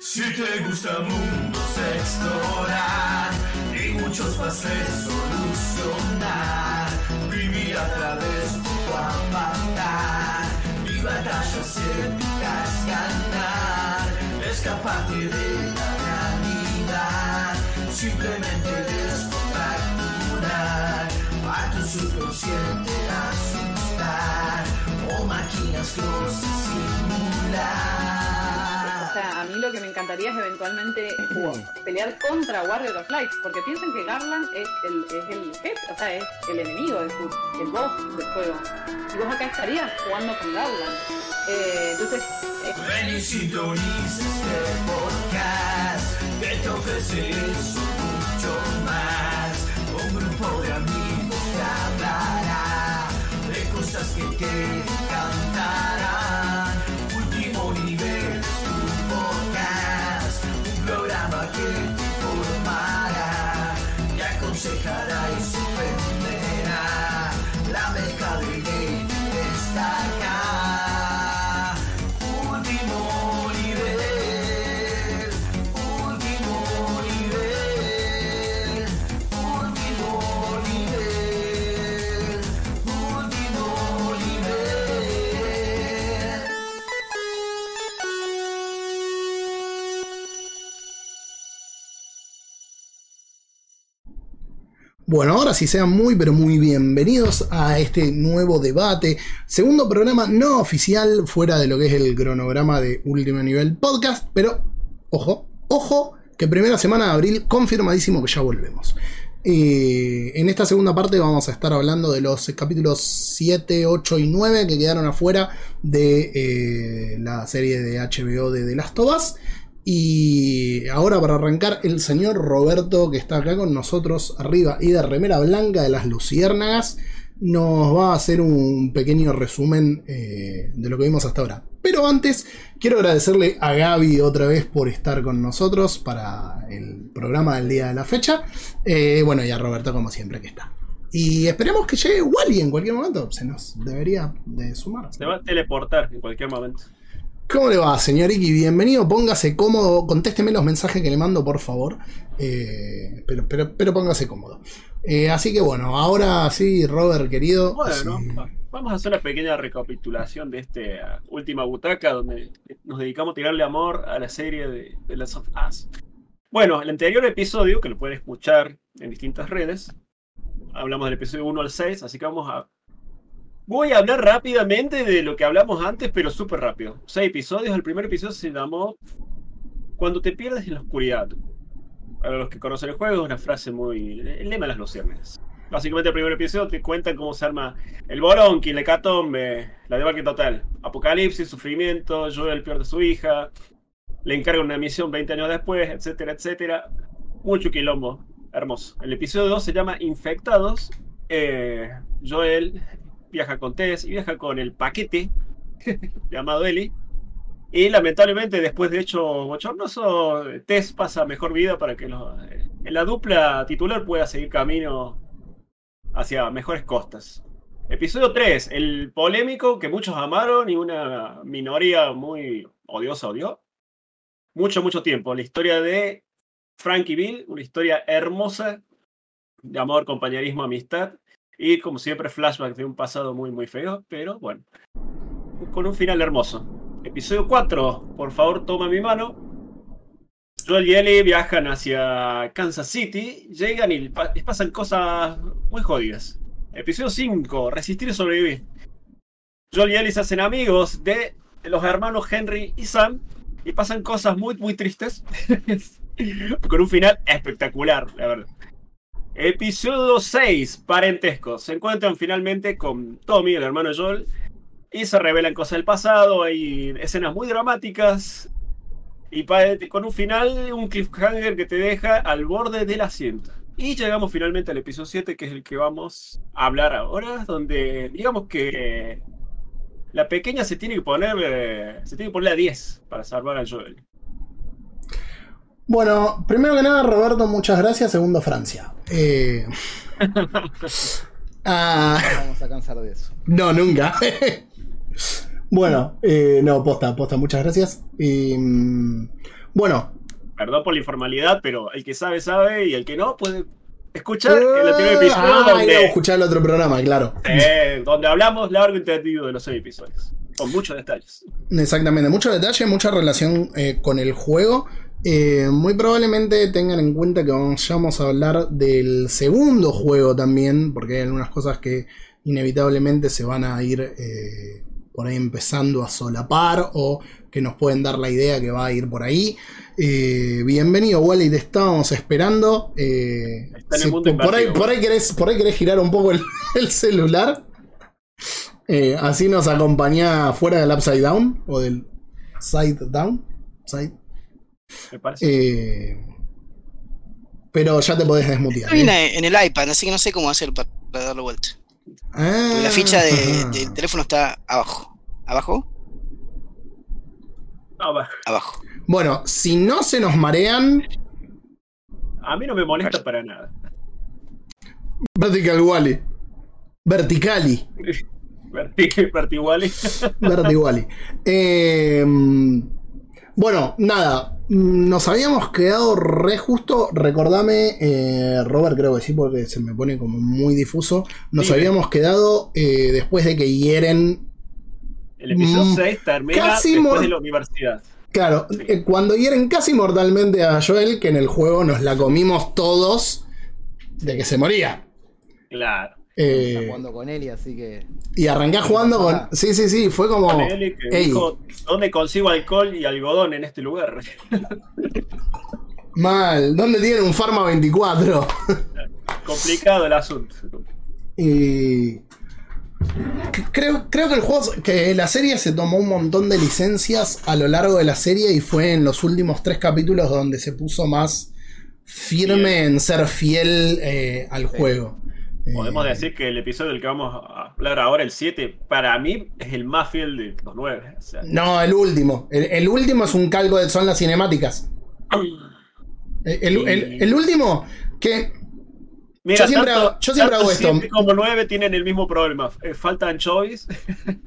Si te gusta mundos explorar y muchos a solucionar, vivir a través de tu avatar. Y batallas épicas ganar, escaparte de la realidad, simplemente descontracturar a tu subconsciente máquinas cosas simular. O sea, a mí lo que me encantaría es eventualmente pelear contra Warrior of Light, porque piensan que Garland es el, es el jefe, o sea, es el enemigo, el, el boss del juego. Y vos acá estarías jugando con Garland. Eh, entonces, eh, Ven y sintoniza este podcast que te ofrece eso mucho más. Un grupo de amigos te hablará de cosas que te encantarán. Bueno, ahora sí sean muy pero muy bienvenidos a este nuevo debate, segundo programa no oficial fuera de lo que es el cronograma de Último Nivel Podcast, pero ojo, ojo, que primera semana de abril confirmadísimo que ya volvemos. Eh, en esta segunda parte vamos a estar hablando de los capítulos 7, 8 y 9 que quedaron afuera de eh, la serie de HBO de The Last of Us. Y ahora para arrancar, el señor Roberto, que está acá con nosotros arriba y de remera blanca de las Luciérnagas, nos va a hacer un pequeño resumen eh, de lo que vimos hasta ahora. Pero antes, quiero agradecerle a Gaby otra vez por estar con nosotros para el programa del día de la fecha. Eh, bueno, y a Roberto como siempre que está. Y esperemos que llegue Wally en cualquier momento. Se nos debería de sumar. Se va a teleportar en cualquier momento. ¿Cómo le va, señor Iki? Bienvenido, póngase cómodo, contésteme los mensajes que le mando, por favor. Eh, pero, pero, pero póngase cómodo. Eh, así que bueno, ahora sí, Robert, querido. Bueno, sí. vamos a hacer una pequeña recapitulación de esta última butaca donde nos dedicamos a tirarle amor a la serie de, de Last of Us. Bueno, el anterior episodio, que lo pueden escuchar en distintas redes, hablamos del episodio 1 al 6, así que vamos a... Voy a hablar rápidamente de lo que hablamos antes, pero súper rápido. Seis episodios, el primer episodio se llamó Cuando te pierdes en la oscuridad. Para los que conocen el juego, es una frase muy... El lema de las luciérnagas. Básicamente el primer episodio te cuenta cómo se arma el Boronqui, la hecatombe, la debacle total. Apocalipsis, sufrimiento, Joel pierde a su hija, le encarga una misión 20 años después, etcétera, etcétera. Mucho quilombo. Hermoso. El episodio 2 se llama Infectados. Eh, Joel viaja con Tess y viaja con el paquete llamado Ellie. Y lamentablemente, después de hecho bochornoso, Tess pasa mejor vida para que los- eh, la dupla titular pueda seguir camino hacia mejores costas. Episodio 3, el polémico que muchos amaron y una minoría muy odiosa odió. Mucho, mucho tiempo. La historia de Frankie Bill, una historia hermosa de amor, compañerismo, amistad. Y como siempre, flashback de un pasado muy, muy feo, pero bueno, con un final hermoso. Episodio 4, por favor, toma mi mano. Joel y Ellie viajan hacia Kansas City, llegan y pasan cosas muy jodidas. Episodio 5, resistir y sobrevivir. Joel y Ellie se hacen amigos de los hermanos Henry y Sam y pasan cosas muy, muy tristes. Con un final espectacular, la verdad. Episodio 6, parentesco. Se encuentran finalmente con Tommy, el hermano Joel, y se revelan cosas del pasado. Hay escenas muy dramáticas. Y pa- con un final, un cliffhanger que te deja al borde del asiento. Y llegamos finalmente al episodio 7, que es el que vamos a hablar ahora, donde digamos que la pequeña se tiene que poner, eh, se tiene que poner a 10 para salvar a Joel. Bueno, primero que nada, Roberto, muchas gracias. Segundo, Francia. Eh, ah, Vamos a cansar de eso. no, nunca. Bueno, eh, no, posta, posta, muchas gracias. Y, mm, bueno, Perdón por la informalidad, pero el que sabe, sabe, y el que no, puede escuchar el anterior episodio Ah, ir a donde, escuchar el otro programa, claro. eh, donde hablamos largo y entendido de los seis episodios. Con muchos detalles. Exactamente, mucho detalle, mucha relación eh, con el juego. Eh, muy probablemente tengan en cuenta que vamos a hablar del segundo juego también, porque hay algunas cosas que inevitablemente se van a ir eh, por ahí empezando a solapar o que nos pueden dar la idea que va a ir por ahí. Eh, bienvenido, Wally, te estábamos esperando. Está en el si mundo por, ahí, por, ahí querés, por ahí querés girar un poco el, el celular. Así nos acompañá fuera del Upside Down o del Side Down. Side. Me parece. Eh, pero ya te podés desmutear. En, ¿eh? en el iPad, así que no sé cómo hacer para, para darle vuelta. Ah, la ficha de- del teléfono está abajo. ¿Abajo? Va. Abajo. Bueno, si no se nos marean, a mí no me molesta para nada. Vertical Wally. Verticali. Verti- Vertiguali. Wally. Eh, bueno, nada. Nos habíamos quedado re justo. Recordame, eh, Robert, creo que sí, porque se me pone como muy difuso. Nos Dime. habíamos quedado eh, después de que hieren. El episodio Mm, 6 termina casi después de la universidad. Claro, eh, cuando hieren casi mortalmente a Joel, que en el juego nos la comimos todos de que se moría. Claro. Eh, Está jugando con Eli, así que. y arranqué jugando con. Sí, sí, sí, fue como. Con Eli que ey. dijo, ¿dónde consigo alcohol y algodón en este lugar? Mal, ¿dónde tienen un Pharma 24? Complicado el asunto. Y. Creo, creo que el juego, que la serie se tomó un montón de licencias a lo largo de la serie y fue en los últimos tres capítulos donde se puso más firme en ser fiel eh, al juego. Podemos Eh, decir que el episodio del que vamos a hablar ahora, el 7, para mí es el más fiel de los 9. O sea, No, el último. El, el último es un calco de. Son las cinemáticas. El, el- el- el último, que. Mira, Yo siempre tanto- hago- yo siempre hago esto. 7 como 9 tienen el mismo problema. Eh, faltan choice.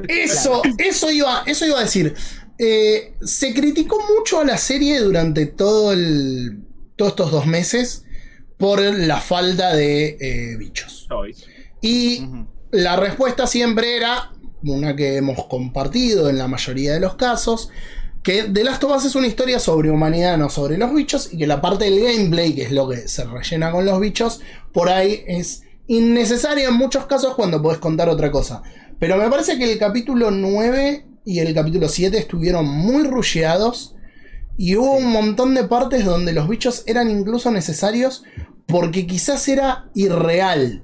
Eso, eso iba, eso iba a decir. Eh, se criticó mucho a la serie durante todo el, todos estos dos meses por la falta de eh, bichos. Y la respuesta siempre era, una que hemos compartido en la mayoría de los casos, que The Last of Us es una historia sobre humanidad, no sobre los bichos, y que la parte del gameplay, que es lo que se rellena con los bichos, por ahí es innecesaria en muchos casos cuando podés contar otra cosa. Pero me parece que el capítulo 9 y el capítulo 7 estuvieron muy rusheados. Y hubo un montón de partes donde los bichos eran incluso necesarios porque quizás era irreal.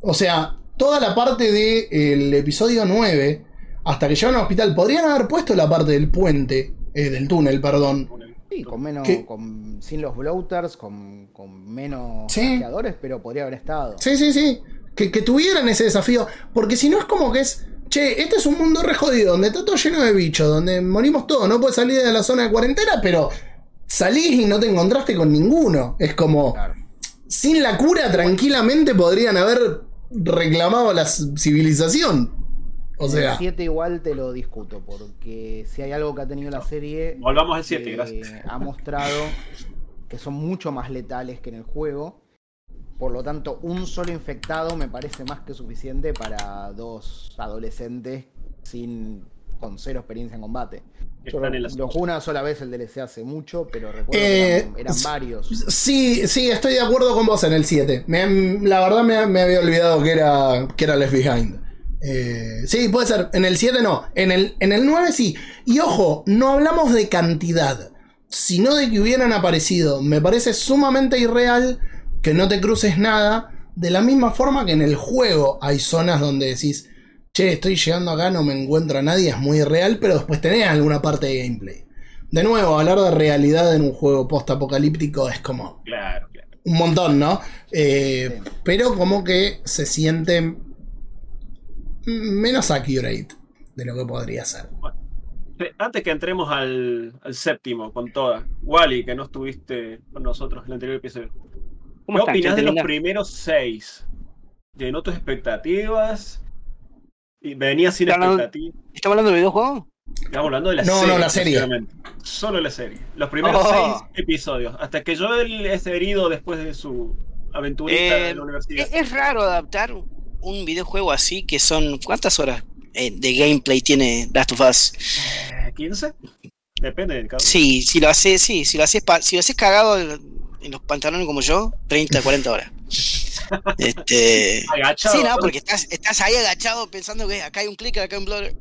O sea, toda la parte del episodio 9, hasta que llegaron al hospital, podrían haber puesto la parte del puente, eh, del túnel, perdón. Sí, con menos. Con, sin los bloaters, con, con menos Sí. pero podría haber estado. Sí, sí, sí. Que, que tuvieran ese desafío. Porque si no es como que es. Che, este es un mundo re jodido, donde está todo lleno de bichos, donde morimos todos, no puedes salir de la zona de cuarentena, pero salís y no te encontraste con ninguno. Es como. Claro. Sin la cura, tranquilamente podrían haber reclamado la civilización. O sea. El 7 igual te lo discuto, porque si hay algo que ha tenido la serie. Volvamos al 7, eh, gracias. Ha mostrado que son mucho más letales que en el juego. Por lo tanto, un solo infectado me parece más que suficiente para dos adolescentes sin con cero experiencia en combate. Yo lo, lo jugué una sola vez el DLC hace mucho, pero recuerdo Eh, que eran, eran varios. Sí, sí, estoy de acuerdo con vos en el 7. Me- la verdad me, me había olvidado que era, que era Left Behind. Eh, sí, puede ser. En el 7 no. En el, en el 9 sí. Y ojo, no hablamos de cantidad, sino de que hubieran aparecido. Me parece sumamente irreal que no te cruces nada. De la misma forma que en el juego hay zonas donde decís, che, estoy llegando acá, no me encuentro a nadie, es muy irreal, pero después tenés alguna parte de gameplay. De nuevo, hablar de realidad en un juego post-apocalíptico es como Claro, claro. un montón, ¿no? Eh, Sí. Pero como que se siente menos accurate de lo que podría ser. Antes que entremos al, al séptimo con toda, Wally, que no estuviste con nosotros en el anterior episodio. ¿Cómo ¿Qué opinás de los primeros seis? ¿Llenó tus expectativas? Y venía sin expectativa. ¿Estamos hablando del videojuego? Estamos hablando de la No, serie. no, la serie. Solo la serie. Los primeros Oh. seis episodios. Hasta que Joel es herido después de su aventurita Eh, en la universidad. Es, es raro adaptar un videojuego así que son. ¿Cuántas horas eh, de gameplay tiene Last of Us? Eh, ¿15? Depende del caso. Sí, si lo haces, sí, si lo haces, si lo haces cagado en en los pantalones como yo, 30, 40 horas. Este, Agachado. sí, no, porque estás, estás ahí agachado pensando que acá hay un clicker, acá hay un blur.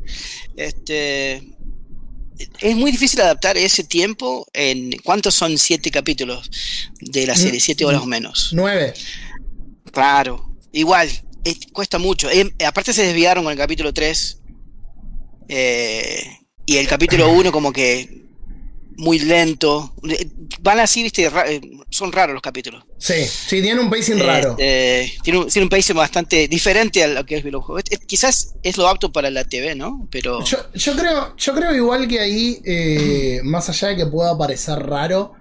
Este, es muy difícil adaptar ese tiempo en cuántos son siete capítulos de la serie, siete horas o menos. 9. Claro, igual, es- cuesta mucho. Eh, aparte se desviaron con el capítulo 3. eh, y el capítulo 1 como que muy lento. Eh, Van así, viste, ra- eh, son raros los capítulos. Sí, sí, tiene un pacing raro. Este, tiene, un, tiene un pacing bastante diferente a lo que es videojuego. Es- es- quizás es lo apto para la TV, ¿no? Pero Yo, yo creo, yo creo igual que ahí, eh, más allá de que pueda parecer raro,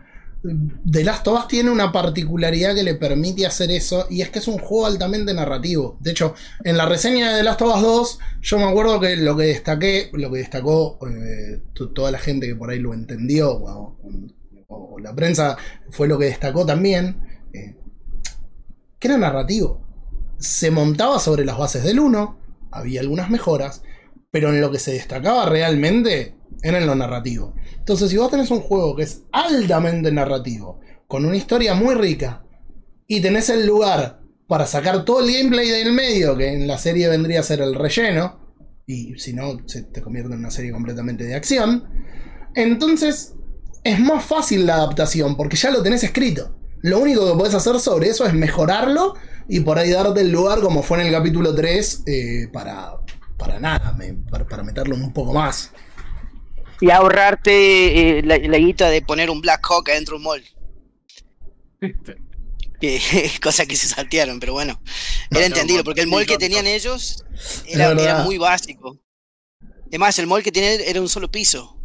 The Last of Us tiene una particularidad que le permite hacer eso, y es que es un juego altamente narrativo. De hecho, en la reseña de The Last of Us 2, yo me acuerdo que lo que destaqué, lo que destacó eh, to- toda la gente que por ahí lo entendió, o, o la prensa fue lo que destacó también, eh, que era narrativo. Se montaba sobre las bases del 1, había algunas mejoras, pero en lo que se destacaba realmente en lo narrativo. Entonces, si vos tenés un juego que es altamente narrativo, con una historia muy rica, y tenés el lugar para sacar todo el gameplay del medio, que en la serie vendría a ser el relleno, y si no, se te convierte en una serie completamente de acción, entonces es más fácil la adaptación, porque ya lo tenés escrito. Lo único que podés hacer sobre eso es mejorarlo y por ahí darte el lugar, como fue en el capítulo 3, eh, para, para nada, para, para meterlo un poco más. Y ahorrarte eh, la, la guita de poner un Black Hawk adentro de un mall. Que- cosa que se saltearon, pero bueno, era No, no, porque el mall que tenían ellos era, era muy básico. Además, el mall que tenían era un solo piso.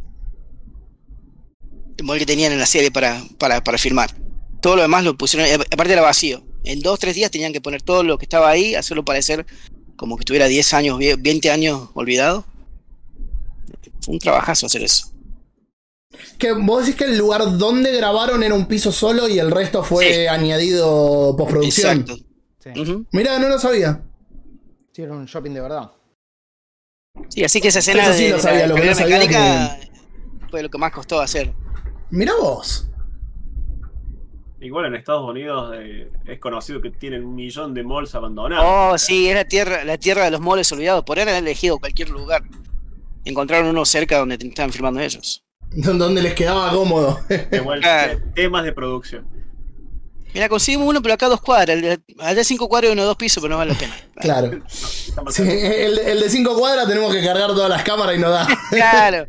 El mall que tenían en la serie para, para, para filmar. Todo lo demás lo pusieron, eh, aparte era vacío. En dos, tres días tenían que poner todo lo que estaba ahí, hacerlo parecer como que estuviera 10 años, vie- 20 años olvidado. Fue un trabajazo hacer eso. Que vos decís que el lugar donde grabaron era un piso solo y el resto fue Sí. añadido postproducción. Exacto. Sí. Mirá, no lo sabía. Sí, era un shopping de verdad. Sí, así que esa escena Eso sí de, lo de sabía, la lo que no sabía mecánica fue lo que más costó hacer. Mirá vos. Igual en Estados Unidos eh, es conocido que tienen un millón de malls abandonados. Oh, sí, es la tierra, la tierra de los moles olvidados. Por haber elegido cualquier lugar. Encontraron uno cerca donde estaban filmando ellos. Donde les quedaba cómodo. De vuelta, Claro. temas de producción. Mira, conseguimos uno, pero acá dos cuadras. El de- Allá cinco cuadras y uno dos pisos, pero no vale la pena. claro. Sí, el, el de 5 cuadras tenemos que cargar todas las cámaras y no da. Claro.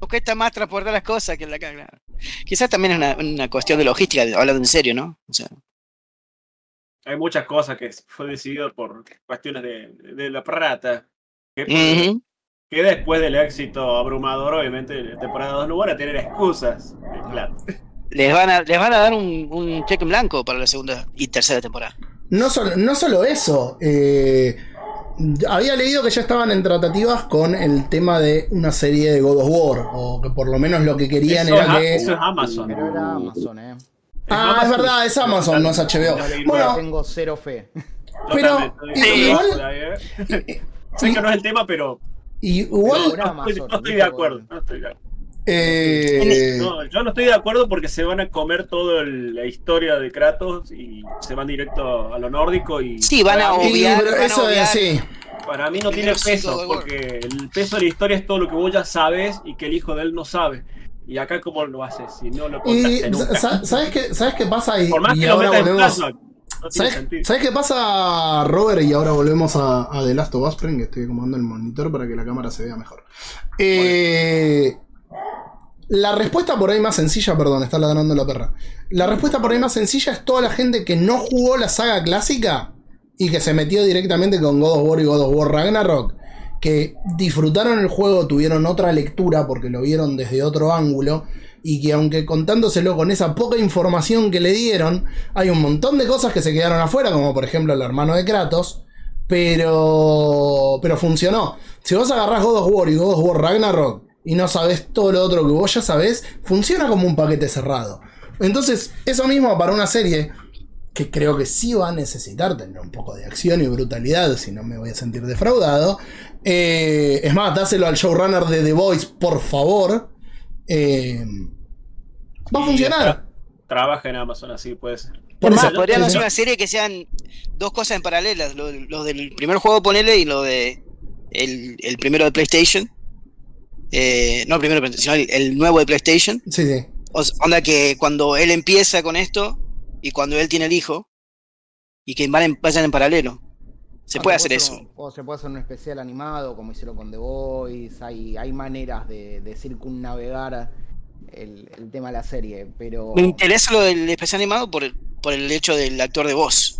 Nos cuesta más transportar las cosas que el de acá, claro. Quizás también es una, una cuestión de logística, hablando en serio, ¿no? O sea, Hay muchas cosas que fue decidido por cuestiones de, de la plata. Que. Que después del éxito abrumador, obviamente, la temporada 2 no van a tener excusas de les, van a, les van a dar un, un cheque en blanco para la segunda y tercera temporada. No solo, no solo eso. eh, había leído que ya estaban en tratativas con el tema de una serie de God of War. O que por lo menos lo que querían Eso, era es, que. eso es Amazon. Pero era Amazon, eh. Ah, es verdad, es Amazon, no es HBO. Bueno, Tengo cero fe. pero igual- eh. Sé que no es el tema, pero y igual. No Amazon, estoy, no estoy de acuerdo. No estoy de acuerdo. eh, No, yo no estoy de acuerdo porque se van a comer toda la historia de Kratos y se van directo a lo nórdico y Sí, van a y- obviar, van a eso es obviar. sí. Para mí no tiene peso porque el peso de la historia es todo lo que vos ya sabes y que el hijo de él no sabe. Y acá cómo lo haces si no lo Y contaste nunca. sa- ¿sabes qué, ¿sabes qué pasa? Y, Por más y que lo ahora metas en volvemos. No tiene ¿Sabes, sentido. ¿Sabes qué pasa, Robert? Y ahora volvemos a, a The Last of Us. Que estoy acomodando el monitor para que la cámara se vea mejor. Eh, la respuesta por ahí más sencilla, perdón, está ladrando la perra. La respuesta por ahí más sencilla es toda la gente que no jugó la saga clásica y que se metió directamente con God of War y God of War Ragnarok. Que disfrutaron el juego, tuvieron otra lectura porque lo vieron desde otro ángulo. Y que aunque contándoselo con esa poca información que le dieron, hay un montón de cosas que se quedaron afuera, como por ejemplo el hermano de Kratos. Pero. Pero funcionó. Si vos agarrás God of War y God of War Ragnarok y no sabés todo lo otro que vos ya sabés, funciona como un paquete cerrado. Entonces, eso mismo para una serie que creo que sí va a necesitar tener un poco de acción y brutalidad, si no me voy a sentir defraudado. Eh, es más, dáselo al showrunner de The Voice, por favor. Eh, va a funcionar. tra- trabaja en Amazon, así puede ser. Por eso- podrían hacer una serie que sean dos cosas en paralelas. Lo, lo del primer juego, ponele, y lo de el, el primero de PlayStation. Eh, no el primero, sino el, el nuevo de PlayStation. Sí, sí. O onda que cuando él empieza con esto y cuando él tiene el hijo, y que van en- vayan en paralelo. Se puede hacer eso. un- o se puede hacer un especial animado, como hicieron con The Voice. Hay, hay maneras de, de circunnavegar el, el tema de la serie. Pero. Me interesa lo del especial animado por el, por el hecho del actor de voz.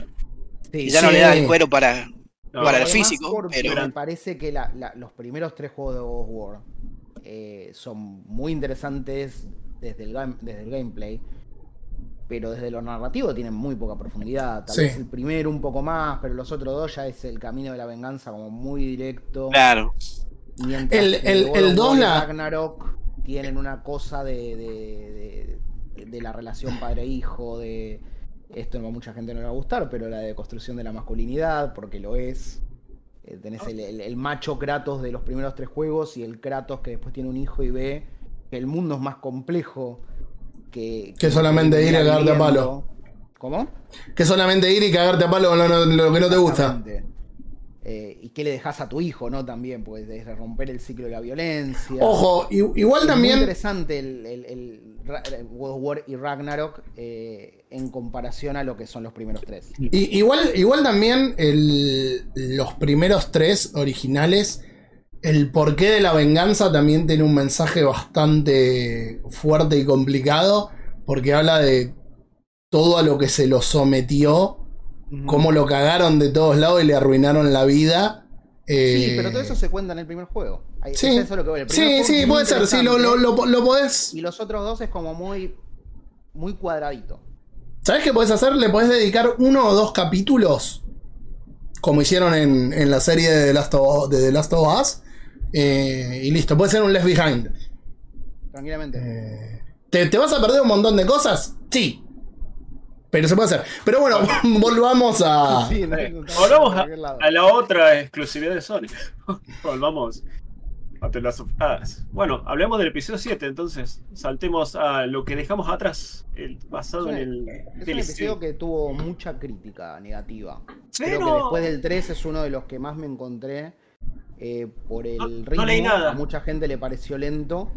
Sí, Que ya sí. no le da el cuero para. No, Para el físico, pero- me parece que la- la- los primeros tres juegos de of War eh, son muy interesantes desde el, desde el gameplay, pero desde lo narrativo tienen muy poca profundidad. Tal Sí. vez el primero un poco más, pero los otros dos ya es el camino de la venganza como muy directo. Claro. Mientras El- el- el Ragnarok tienen una cosa de, de, de- de la relación padre-hijo, de esto a mucha gente no le va a gustar, pero la de construcción de la masculinidad, porque lo es. Eh, tenés el, el- el macho Kratos de los primeros tres juegos y el Kratos que después tiene un hijo y ve que el mundo es más complejo que... Que solamente ir a cagarte a palo. ¿Cómo? Que solamente ir y cagarte a palo con lo, lo que no te gusta. Eh, y qué le dejas a tu hijo, ¿no? También, pues de romper el ciclo de la violencia. Ojo, igual Es muy también. interesante el, el- el World War y Ragnarok eh, en comparación a lo que son los primeros tres. I- igual, igual también los primeros tres originales, el porqué de la venganza también tiene un mensaje bastante fuerte y complicado, porque habla de todo a lo que se lo sometió, cómo lo cagaron de todos lados y le arruinaron la vida. Sí, eh, pero todo eso se cuenta en el primer juego. Ahí- Sí, es eso lo que voy. El primer sí, sí, puede ser, sí, lo, lo, lo, lo podés... Y los otros dos es como muy, muy cuadradito. ¿Sabes qué podés hacer? Le podés dedicar uno o dos capítulos, como hicieron en, en la serie de The Last of, de The Last of Us, eh, y listo, puede ser un Left Behind. Tranquilamente. Eh, ¿te, te vas a perder un montón de cosas? Sí. Pero se puede hacer. Pero bueno, volvamos a... Sí, no- Volvamos a, la otra exclusividad de Sony. Volvamos a The Last of Us. Bueno, hablemos del episodio 7, entonces saltemos a lo que dejamos atrás, el, basado Es en el Es un episodio que tuvo mucha crítica negativa. Creo Pero- que después del 3 es uno de los que más me encontré eh, por el No- no ritmo. leí nada. A mucha gente le pareció lento.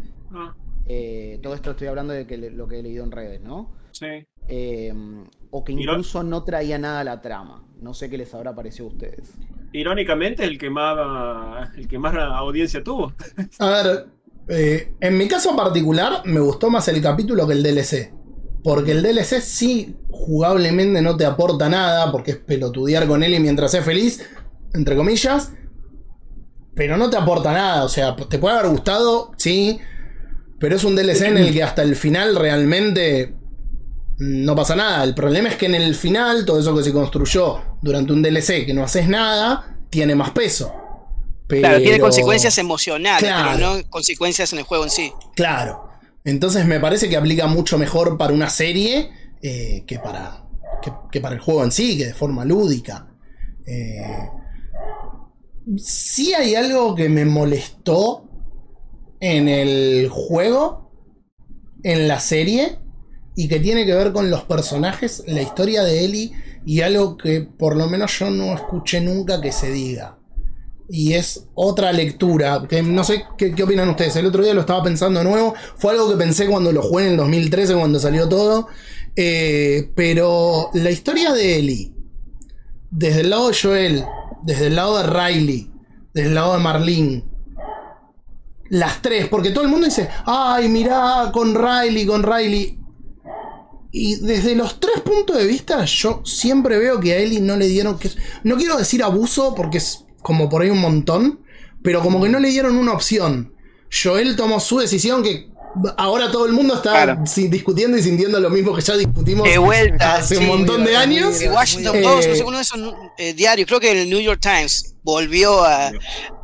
Eh, todo esto estoy hablando de que le- lo que he leído en redes, ¿no? sí. Eh, o que no- incluso no traía nada a la trama. No sé qué les habrá parecido a ustedes. Irónicamente, el que más el que más audiencia tuvo. A ver, eh, en mi caso particular me gustó más el capítulo que el DLC. Porque el DLC sí jugablemente no te aporta nada, porque es pelotudear con él y mientras es feliz, entre comillas. Pero no te aporta nada, o sea, te puede haber gustado, sí. Pero es un DLC en el que hasta el final realmente no pasa nada. El problema es que en el final, todo eso que se construyó durante un DLC que no haces nada, tiene más peso. Claro, tiene Pero- consecuencias emocionales, Claro. pero no consecuencias en el juego en sí. Claro. Entonces me parece que aplica mucho mejor para una serie eh, que, para, que, que para el juego en sí, que de forma lúdica. Eh, sí hay algo que me molestó en el juego, en la serie, y que tiene que ver con los personajes, la historia de Ellie, y algo que por lo menos yo no escuché nunca que se diga y es otra lectura. Que no sé qué, opinan ustedes. El otro día lo estaba pensando de nuevo. Fue algo que pensé cuando lo jugué en el 2013, cuando salió todo. Eh, pero la historia de Ellie, desde el lado de Joel, desde el lado de Riley, desde el lado de Marlene. Las tres, porque todo el mundo dice, ay, mirá, con Riley, con Riley. Y desde los tres puntos de vista, yo siempre veo que a Ellie no le dieron. Que, no quiero decir abuso, porque es como por ahí un montón, pero como que no le dieron una opción. Joel tomó su decisión, que ahora todo el mundo está Claro. si- discutiendo y sintiendo lo mismo que ya discutimos De vuelta. hace sí. un montón de años. El Washington Eh, Post, no sé, uno de esos eh, diarios, creo que el New York Times volvió a, a-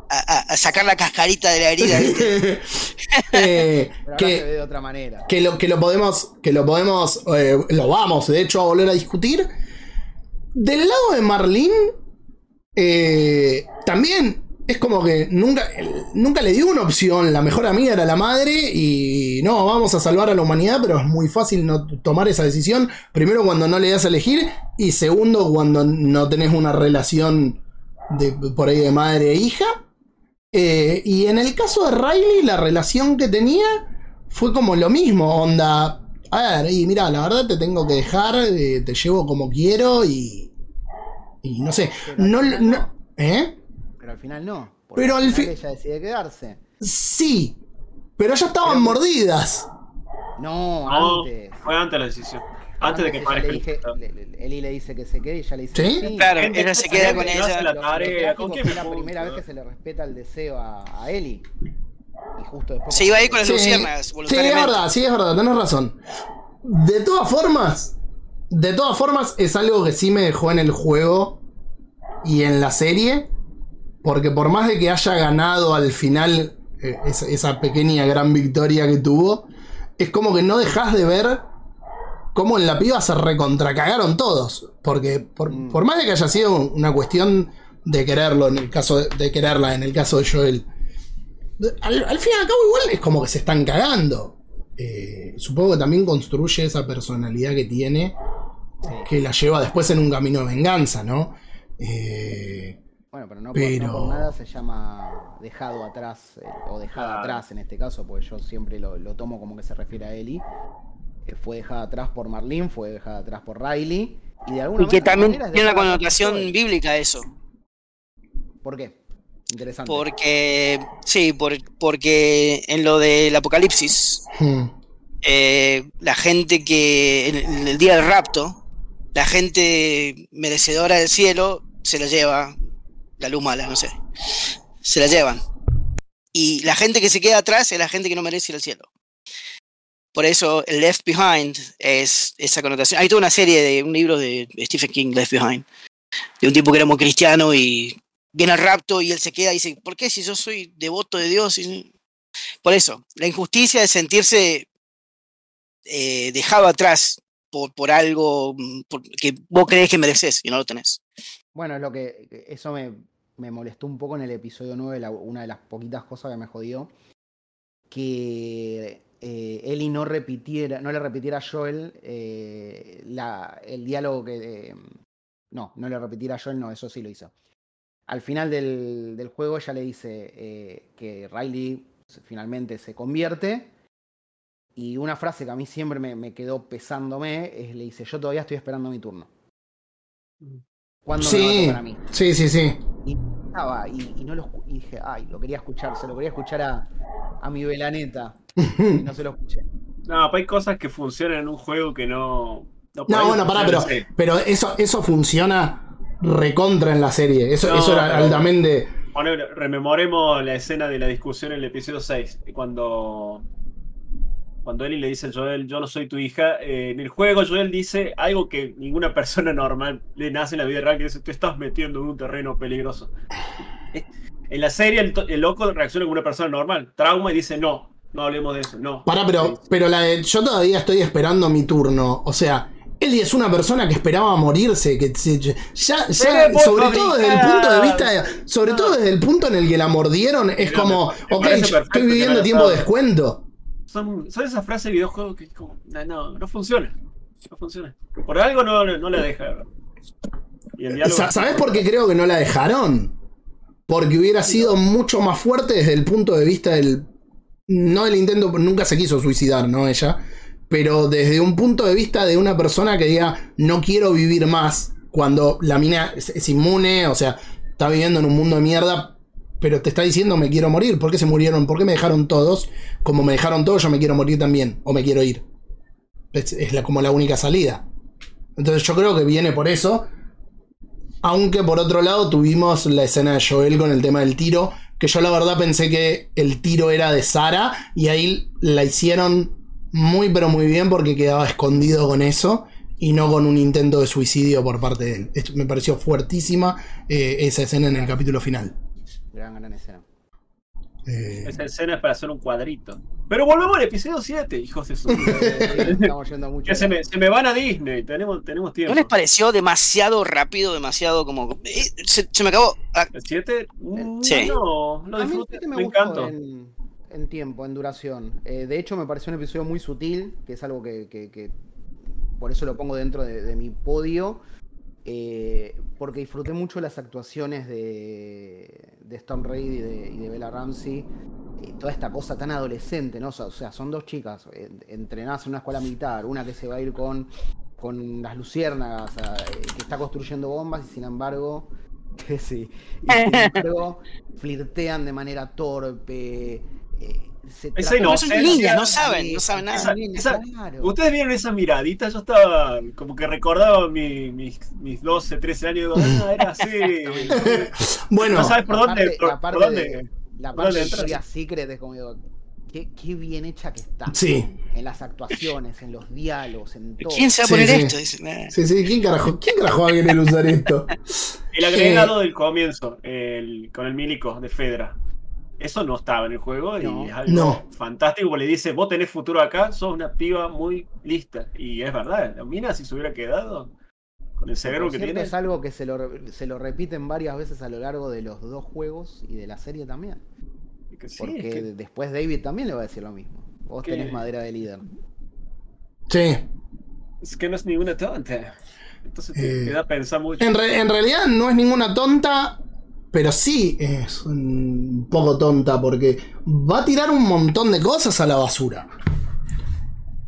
a- a sacar la cascarita de la herida. ¿viste? Eh, Pero que, se ve de otra manera. que lo, que lo podemos, que lo podemos, eh, lo vamos de hecho a volver a discutir. Del lado de Marlene, eh, también es como que nunca, nunca le dio una opción. La mejor amiga era la madre y no, vamos a salvar a la humanidad, pero es muy fácil no tomar esa decisión. Primero cuando no le das a elegir y segundo cuando no tenés una relación de, por ahí de madre e hija. Eh, y en el caso de Riley, la relación que tenía fue como lo mismo, onda. A ver, y mira, la verdad te tengo que dejar, eh, te llevo como quiero y. Y no sé. No, no- ¿Eh? Pero al final no. Pero al al final fi- ella decide quedarse. Sí. Pero ya estaban Pero- mordidas. No, No, antes. fue antes la decisión. Antes de que parezca el le- le- Eli le dice que se quede y ella le dice ¿Sí? que sí. Claro, ella se queda con hace ella. la tarea. trágico ¿Con es quién que es la me primera vez que se le respeta el deseo a, a Eli. Y justo después. Se iba a ir con las Sí, luciérnagas, sí, es verdad, sí, es verdad, tenés razón. De todas formas, de todas formas, es algo que sí me dejó en el juego y en la serie. Porque por más de que haya ganado al final eh, esa, esa pequeña gran victoria que tuvo, es como que no dejas de ver cómo en la piba se recontracagaron todos. Porque por, Mm. por más de que haya sido una cuestión de quererlo, en el caso de, de quererla, en el caso de Joel, al, al fin y al cabo igual es como que se están cagando. Eh, supongo que también construye esa personalidad que tiene, que la lleva después en un camino de venganza, ¿no? Eh, Bueno, pero no, Pero- por, no por nada se llama dejado atrás, eh, o dejada atrás en este caso, porque yo siempre lo, lo tomo como que se refiere a Eli. Eh, fue dejada atrás por Marlene, fue dejada atrás por Riley. Y de alguna Y que también tiene una connotación bíblica eso. ¿Por qué? Interesante. Porque, sí, por- porque en lo del apocalipsis, hmm. eh, la gente que en, en el día del rapto, la gente merecedora del cielo se la lleva la luz mala, no sé. Se la llevan. Y la gente que se queda atrás es la gente que no merece ir al cielo. Por eso el Left Behind es esa connotación. Hay toda una serie de un libro de Stephen King, Left Behind, de un tipo que era muy cristiano y viene al rapto y él se queda y dice, ¿por qué si yo soy devoto de Dios? Por eso, la injusticia de sentirse eh, dejado atrás por, por algo mm, que vos crees que mereces y no lo tenés. Bueno, lo que. Eso me, me molestó un poco en el episodio 9, la- una de las poquitas cosas que me jodió. Que eh, no repitiera, no le repitiera a Joel eh, el diálogo que. eh, no, no le repitiera a Joel, no, eso sí lo hizo. Al final del, del juego ella le dice eh, que Riley finalmente se convierte. Y una frase que a mí siempre me, quedó pesándome es, le dice, yo todavía estoy esperando mi turno. ¿Cuándo me va a Sí, tocar a mí? sí, sí, sí. Y estaba, y, y no lo y dije, ay, lo quería escuchar, se lo quería escuchar a, a mi velaneta. Y no se lo escuché. No, hay cosas que funcionan en un juego que no. No, bueno, pará, pero, pero eso, eso funciona recontra en la serie. Eso, No, eso era pero- altamente. Poner- rememoremos la escena de la discusión en el episodio 6, cuando, cuando Ellie le dice a Joel, yo no soy tu hija. eh, en el juego Joel dice algo que ninguna persona normal le nace en la vida real, que dice, te estás metiendo en un terreno peligroso. Eh, En la serie el, loco reacciona como una persona normal, trauma y dice, no, no hablemos de eso, no. Pará, pero, pero la de- yo todavía estoy esperando mi turno. O sea, Ellie es una persona que esperaba morirse. Que ya, ya, sobre todo desde el punto de vista, sobre todo desde el punto en el que la mordieron, es como, me- me ok, estoy viviendo tiempo de descuento. Son, son esas frases de videojuegos que como, no, no, funciona. No funciona. Por algo no, no la deja. Y el diálogo- Sa- ¿Sabes por qué creo que no la dejaron? Porque hubiera sido mucho más fuerte desde el punto de vista del. No del intento, nunca se quiso suicidar, ¿no? Ella. Pero desde un punto de vista de una persona que diga, no quiero vivir más, cuando la mina es, es inmune, o sea, está viviendo en un mundo de mierda, pero te está diciendo, me quiero morir. ¿Por qué se murieron? ¿Por qué me dejaron todos? Como me dejaron todos, yo me quiero morir también, o me quiero ir. Es, la- como la única salida. Entonces yo creo que viene por eso. Aunque por otro lado tuvimos la escena de Joel con el tema del tiro, que yo la verdad pensé que el tiro era de Sara y ahí la hicieron muy pero muy bien porque quedaba escondido con eso y no con un intento de suicidio por parte de él. Me pareció fuertísima eh, esa escena en el capítulo final. Gran, gran escena. Eh, Esa escena es para hacer un cuadrito. Pero volvemos al episodio 7, hijos de su. Estamos yendo mucho. se me, se me van a Disney, tenemos, tenemos tiempo. ¿No les pareció demasiado rápido, demasiado como... eh, se, se me acabó... ah, ¿El 7? Mm, Sí. No, lo disfruté, me, me, gustó encantó. en, en tiempo, en duración. Eh, de hecho, me pareció un episodio muy sutil, que es algo que, que- que- por eso lo pongo dentro de, de mi podio. Eh, porque disfruté mucho las actuaciones de, de Storm Reid y de, y de Bella Ramsey. eh, toda esta cosa tan adolescente, ¿no? O sea, o sea, son dos chicas eh, entrenadas en una escuela militar, una que se va a ir con, con las luciérnagas, eh, que está construyendo bombas y sin embargo, que sí, y sin embargo, flirtean de manera torpe. eh, se Esa inocencia. Son niñas, no saben, no saben nada. Esa- esa- claro. Ustedes vieron esas miraditas, yo estaba como que recordaba mi- mis, mis 12, 13 años ah, era así. bueno, No sabes por La dónde, parte- por, la parte por dónde. de- La parte dónde de. Victoria's Secret es como digo, qué, qué bien hecha que está. sí. En las actuaciones, en los diálogos, en todo. ¿Quién se va a poner sí. esto? Nah. Sí, sí, ¿quién carajo, ¿quién carajo va a querer usar esto? El agregado del comienzo, el- con el milico de Fedra. Eso no estaba en el juego y No. es algo No. fantástico. porque Le dice, vos tenés futuro acá, sos una piba muy lista. Y es verdad, la mina si se hubiera quedado con el cerebro que cierto, tiene. es algo que se lo, se lo repiten varias veces a lo largo de los dos juegos y de la serie también. que sí, Porque es que- después David también le va a decir lo mismo. Vos Que- tenés madera de líder. Sí. es que no es ninguna tonta. Entonces te, Eh, te da a pensar mucho. En, re- en realidad no es ninguna tonta, pero sí es un poco tonta porque va a tirar un montón de cosas a la basura.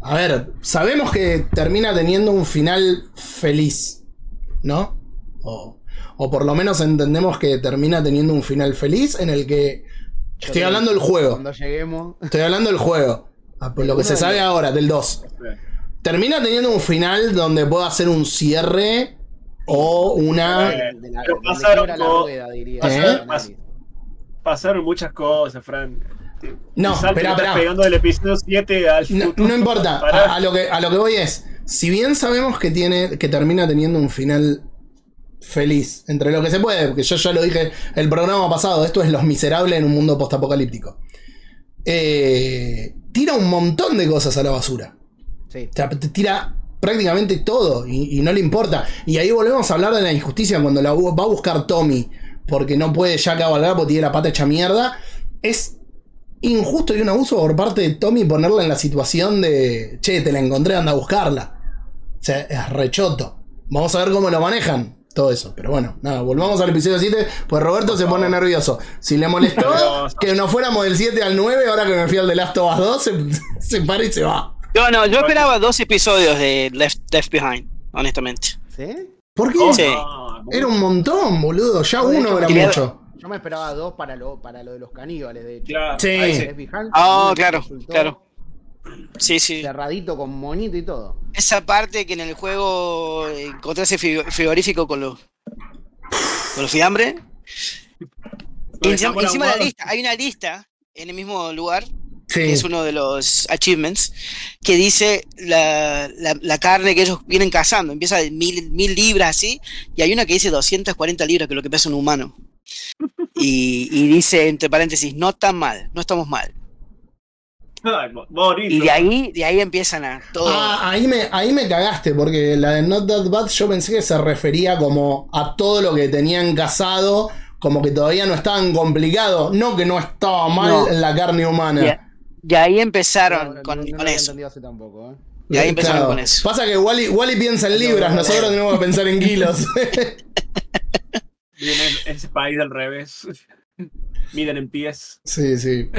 A ver, sabemos que termina teniendo un final feliz, ¿no? O, o por lo menos entendemos que termina teniendo un final feliz en el que... Estoy hablando del juego. Cuando lleguemos. Estoy hablando del juego. Por lo que se sabe ahora, del 2. Termina teniendo un final donde pueda hacer un cierre o una... Eh, de la, pero donde pasaron quiebra la co- rueda, diría. pasaron- el análisis. Pasaron muchas cosas, Fran. No, espera, pegando del episodio 7 al No, futuro. no importa, a, a lo que, a lo que voy es, si bien sabemos que tiene, que termina teniendo un final feliz, entre lo que se puede, porque yo ya lo dije el programa pasado, esto es Los Miserables en un mundo postapocalíptico. Eh, tira un montón de cosas a la basura. Sí. O sea, te tira prácticamente todo y, y no le importa. Y ahí volvemos a hablar de la injusticia cuando la va a buscar Tommy porque no puede ya cabalgar porque tiene la pata hecha mierda. Es injusto y un abuso por parte de Tommy ponerla en la situación de, che, te la encontré, anda a buscarla. O sea, es rechoto. Vamos a ver cómo lo manejan. Todo eso, pero bueno, nada, volvamos al episodio 7, pues Roberto se pone nervioso. Si le molestó que nos fuéramos del 7 al 9, ahora que me fui al de Last of Us 2, se, se para y se va. Yo no, yo esperaba dos episodios de Left, Left Behind, honestamente. ¿Sí? ¿Por qué? Oh, Sí. no, Era un montón, boludo. Ya uno hecho, era quería- mucho. Yo me esperaba dos para lo, para lo de los caníbales, de hecho. Claro, Sí. ahí Left Behind, Ah, claro, resultó claro. Sí, sí. Cerradito con monito y todo. Esa parte que en el juego encontrás el fri- frigorífico con los con los fiambres. Encima, encima de la lista, hay una lista en el mismo lugar, Sí. que es uno de los achievements, que dice la, la- la carne que ellos vienen cazando. Empieza de mil, mil libras así, y hay una que dice 240 libras, que es lo que pesa un humano. Y, y dice, entre paréntesis, no tan mal, no estamos mal. Ay, Y de ahí, de ahí empiezan a todo. Ah, ahí me, ahí me cagaste, porque la de Not That Bad yo pensé que se refería como a todo lo que tenían casado, como que todavía no estaban complicados. No que no estaba mal No. la carne humana. De ahí empezaron No, con, no, no eso. entendido hace tampoco, ¿eh? Y ahí empezaron con eso. Pasa que Wally, Wally piensa en libras, nosotros tenemos que pensar en kilos. Viene ese país al revés. Miden en pies. Sí, sí.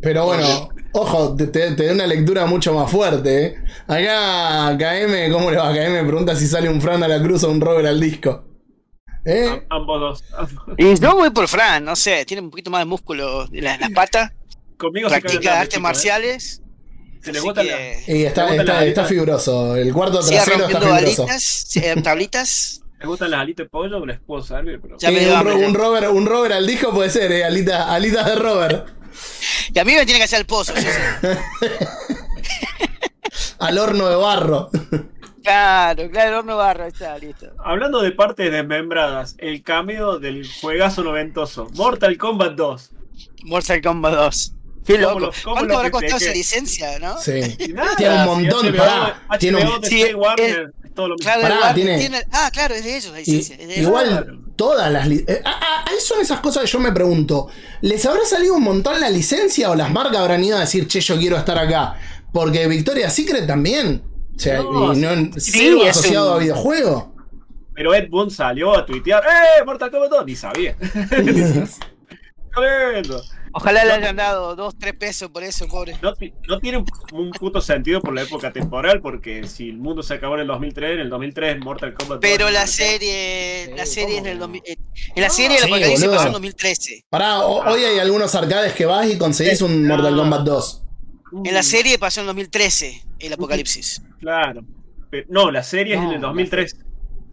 Pero bueno, ojo, te, te, te da una lectura mucho más fuerte. ¿eh? Acá KM, ¿cómo le va? KM pregunta si sale un Fran a la cruz o un Robert al disco. ¿Eh? Am- ambos dos. Y yo voy por Fran, no sé, tiene un poquito más de músculo en las, las patas, Conmigo se practica artes chicos, marciales. ¿eh? Se le que Y está, ¿Te está, las está alitas? fibroso. El cuarto sigue trasero está balitas, eh, tablitas. les gustan las alitas de pollo, les puedo servir, pero. Ya me Eh, un, ro- un Robert, un Robert al disco puede ser, eh, alita, alitas de Robert. Y a mí me tiene que hacer el pozo. yo sé. Al horno de barro. Claro, claro, el horno barro, ahí está, listo. Hablando de partes desmembradas, el cameo del juegazo noventoso, Mortal Kombat 2. Mortal Kombat 2. Qué ¿Cómo loco. lo- cómo ¿Cuánto habrá costado esa licencia, no? Sí. Nada, Tiene un montón, HBO, pará, HBO tiene un- de Sí, Sky Warner, es todo lo mismo. Claro, Pará, el Warner tiene- tiene- Ah, claro, es de ellos la licencia. de igual todas las li- eh, ah, ah, ahí son esas cosas que yo me pregunto. ¿Les habrá salido un montón la licencia o las marcas habrán ido a decir, che, yo quiero estar acá? Porque Victoria's Secret también. O sea, No, y no, sí, asociado un- a videojuego. Pero Ed Boon salió a tuitear, ¡eh! Mortal Kombat 2, ni sabía. Ojalá le hayan dado 2, 3 pesos por eso, pobre. No, ti- no tiene un, un puto sentido por la época temporal, porque si el mundo se acabó en el 2003, en el 2003 Mortal Kombat 2 Pero la serie, la serie es ¿cómo del? 2000, eh, en la serie el Sí, apocalipsis pasó en 2013. Pará, o- hoy hay algunos arcades que vas y conseguís un Mortal Kombat 2. En la serie pasó en 2013 el apocalipsis. Claro. Pero- no, la serie es en el la 2003.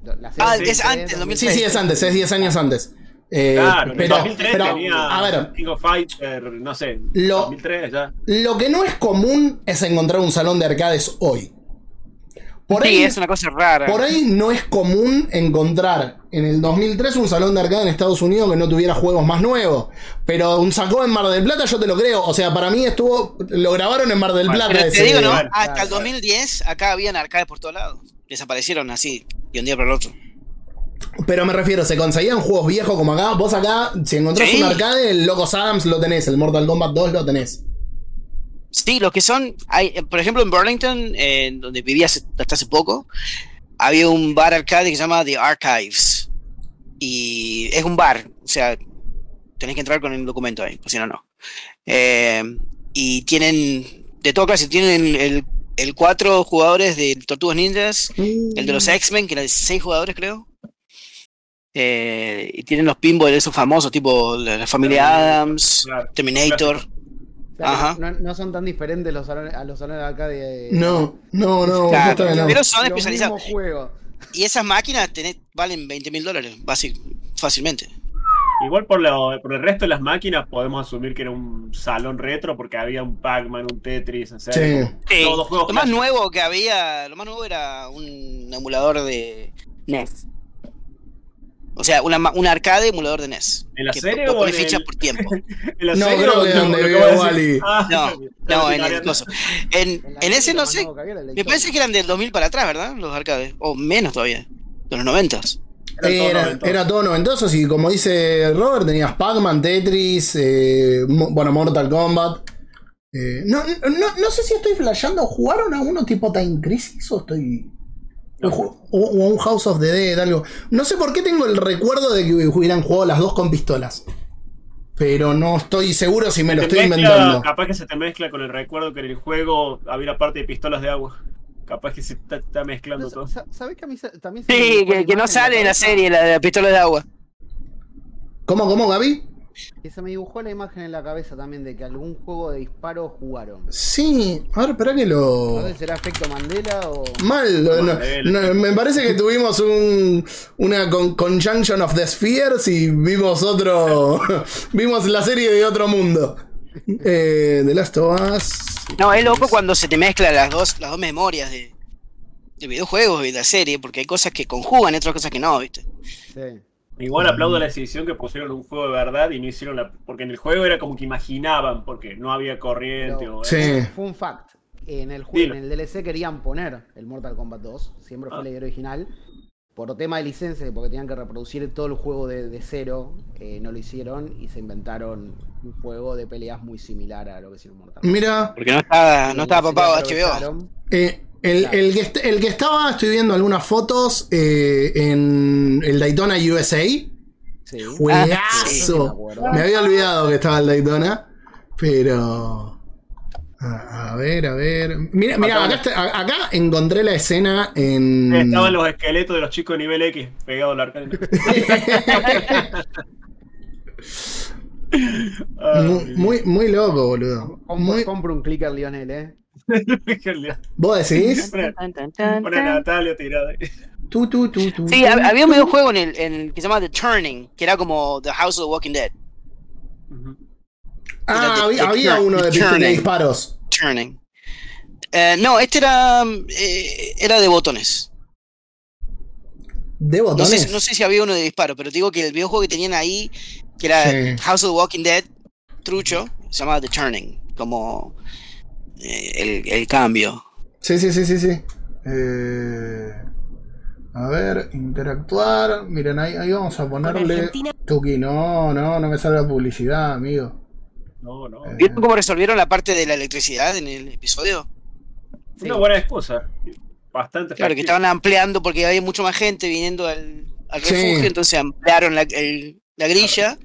La serie Ah, es antes, 2003, Sí, sí, es antes, es 10 años antes. Eh, Claro, en el pero, 2003 pero, tenía a ver, King of Fighter, no sé, Lo- 2003 ya. lo que no es común es encontrar un salón de arcades hoy. Por sí, ahí, es una cosa rara. por ahí no es común encontrar en el 2003 un salón de arcade en Estados Unidos que no tuviera juegos más nuevos. Pero un sacó en Mar del Plata, yo te lo creo. O sea, para mí estuvo. Lo grabaron en Mar del Bueno, Plata. Pero te digo, ¿no? Hasta el 2010 acá habían arcades por todos lados. Desaparecieron así, de un día para el otro. Pero me refiero, se conseguían juegos viejos como acá. Vos acá, si encontrás Sí. un arcade, el Locos Adams lo tenés, el Mortal Kombat 2 lo tenés. Sí, los que son, hay, por ejemplo en Burlington, eh, donde vivía hace- hasta hace poco, había un bar arcade que se llama The Archives. Y es un bar, o sea, tenés que entrar con el documento ahí, pues si no, no. Eh, y tienen, de todo clase, tienen el, el cuatro jugadores de Tortugas Ninjas, el de los X-Men, que era de seis jugadores creo. Eh, y tienen los pinballs esos famosos, tipo la, la familia Adams, Claro. Terminator. Ajá. No, no son tan diferentes los salones, a los salones de acá de. No, no, no. Claro, pero son especializados. Y esas máquinas tenés- valen 20 mil dólares, basi- fácilmente. Igual por, lo- por el resto de las máquinas podemos asumir que era un salón retro porque había un Pac-Man, un Tetris, o sea, Sí. como todos los juegos Lo más clásicos. nuevo que había, lo más nuevo era un emulador de NES. O sea, una, un arcade emulador de NES. ¿En la que serie o en fichas el- por tiempo. ¿En la No, serie creo lo- donde decir? Wally. Ah, No, no, en el coso. En, En, ese no sé. Me parece que eran del 2000 para atrás, ¿verdad? Los arcades. O menos todavía. De los 90. Era todo Era, todo noventoso y como dice Robert, tenías Pac-Man, Tetris, eh, bueno, Mortal Kombat. Eh, no, no, no sé si estoy flasheando. ¿Jugaron a uno tipo Time Crisis o estoy.? O, un House of the Dead, algo. No sé por qué tengo el recuerdo de que hubieran jugado las dos con pistolas. Pero no estoy seguro si me lo estoy mezcla- inventando. Capaz que se te mezcla con el recuerdo que en el juego había una parte de pistolas de agua. Capaz que se está, está mezclando todo. Sa- ¿Sabés que a mí también se Sí, que, que no sale en la serie, la de la pistola de agua. ¿Cómo, cómo, Gaby? Que se me dibujó la imagen en la cabeza también de que algún juego de disparo jugaron. Sí, a ver, espera que lo. No sé será efecto Mandela o. Mal, no- no- Mandela. no, me parece que tuvimos un, una con- conjunction of the spheres y vimos otro. vimos la serie de otro mundo. Eh, The Last of Us. No, es loco cuando se te mezclan las dos, las dos memorias de, de videojuegos y de la serie, porque hay cosas que conjugan y otras cosas que no, ¿viste? Sí. Igual aplaudo la decisión que pusieron un juego de verdad y no hicieron la. Porque en el juego era como que imaginaban, porque no había corriente Pero- o. Sí. Fun fact. En el, ju- Dilo. en el DLC querían poner el Mortal Kombat 2, siempre fue Ah. la idea original. Por tema de licencia, porque tenían que reproducir todo el juego de, de cero, eh, no lo hicieron y se inventaron un juego de peleas muy similar a lo que hicieron Mortal Kombat. Mira, Porque no estaba, no estaba papado HBO. eh, el, el que el que estaba, estoy viendo algunas fotos eh, en el Daytona USA. Sí. Juegazo. sí, me había olvidado que estaba el Daytona, pero. A, a ver, a ver. Mira, mira acá, está- a- acá encontré la escena en. Estaban los esqueletos de los chicos de nivel X pegados al arcade. Muy, muy, muy loco, boludo. Compro, Muy, compro un clicker Lionel, eh. ¿Vos decís? Pone pone a Natalia tirada. ahí. Tu, tu, tu, tu, Sí, había un videojuego en el, en el que se llama The Turning, que era como The House of the Walking Dead. Ah, The- había, The había Turn- uno de, Turning. disparos. Turning. Eh, no, este era, eh, era de botones. ¿De No botones? sé, no sé si había uno de disparo, pero te digo que el videojuego que tenían ahí, que era Sí. House of the Walking Dead, trucho, se llamaba The Turning, como el, el cambio. Sí, sí, sí, sí, sí. Eh, a ver, interactuar. Miren, ahí, ahí vamos a ponerle. Tuki, no, no, no me salga publicidad, amigo. No, no. Eh, ¿Vieron cómo resolvieron la parte de la electricidad en el episodio? Sí. Una buena excusa. Bastante Claro, que estaban ampliando porque había mucha más gente viniendo al, al Sí. refugio, entonces ampliaron la, el- la grilla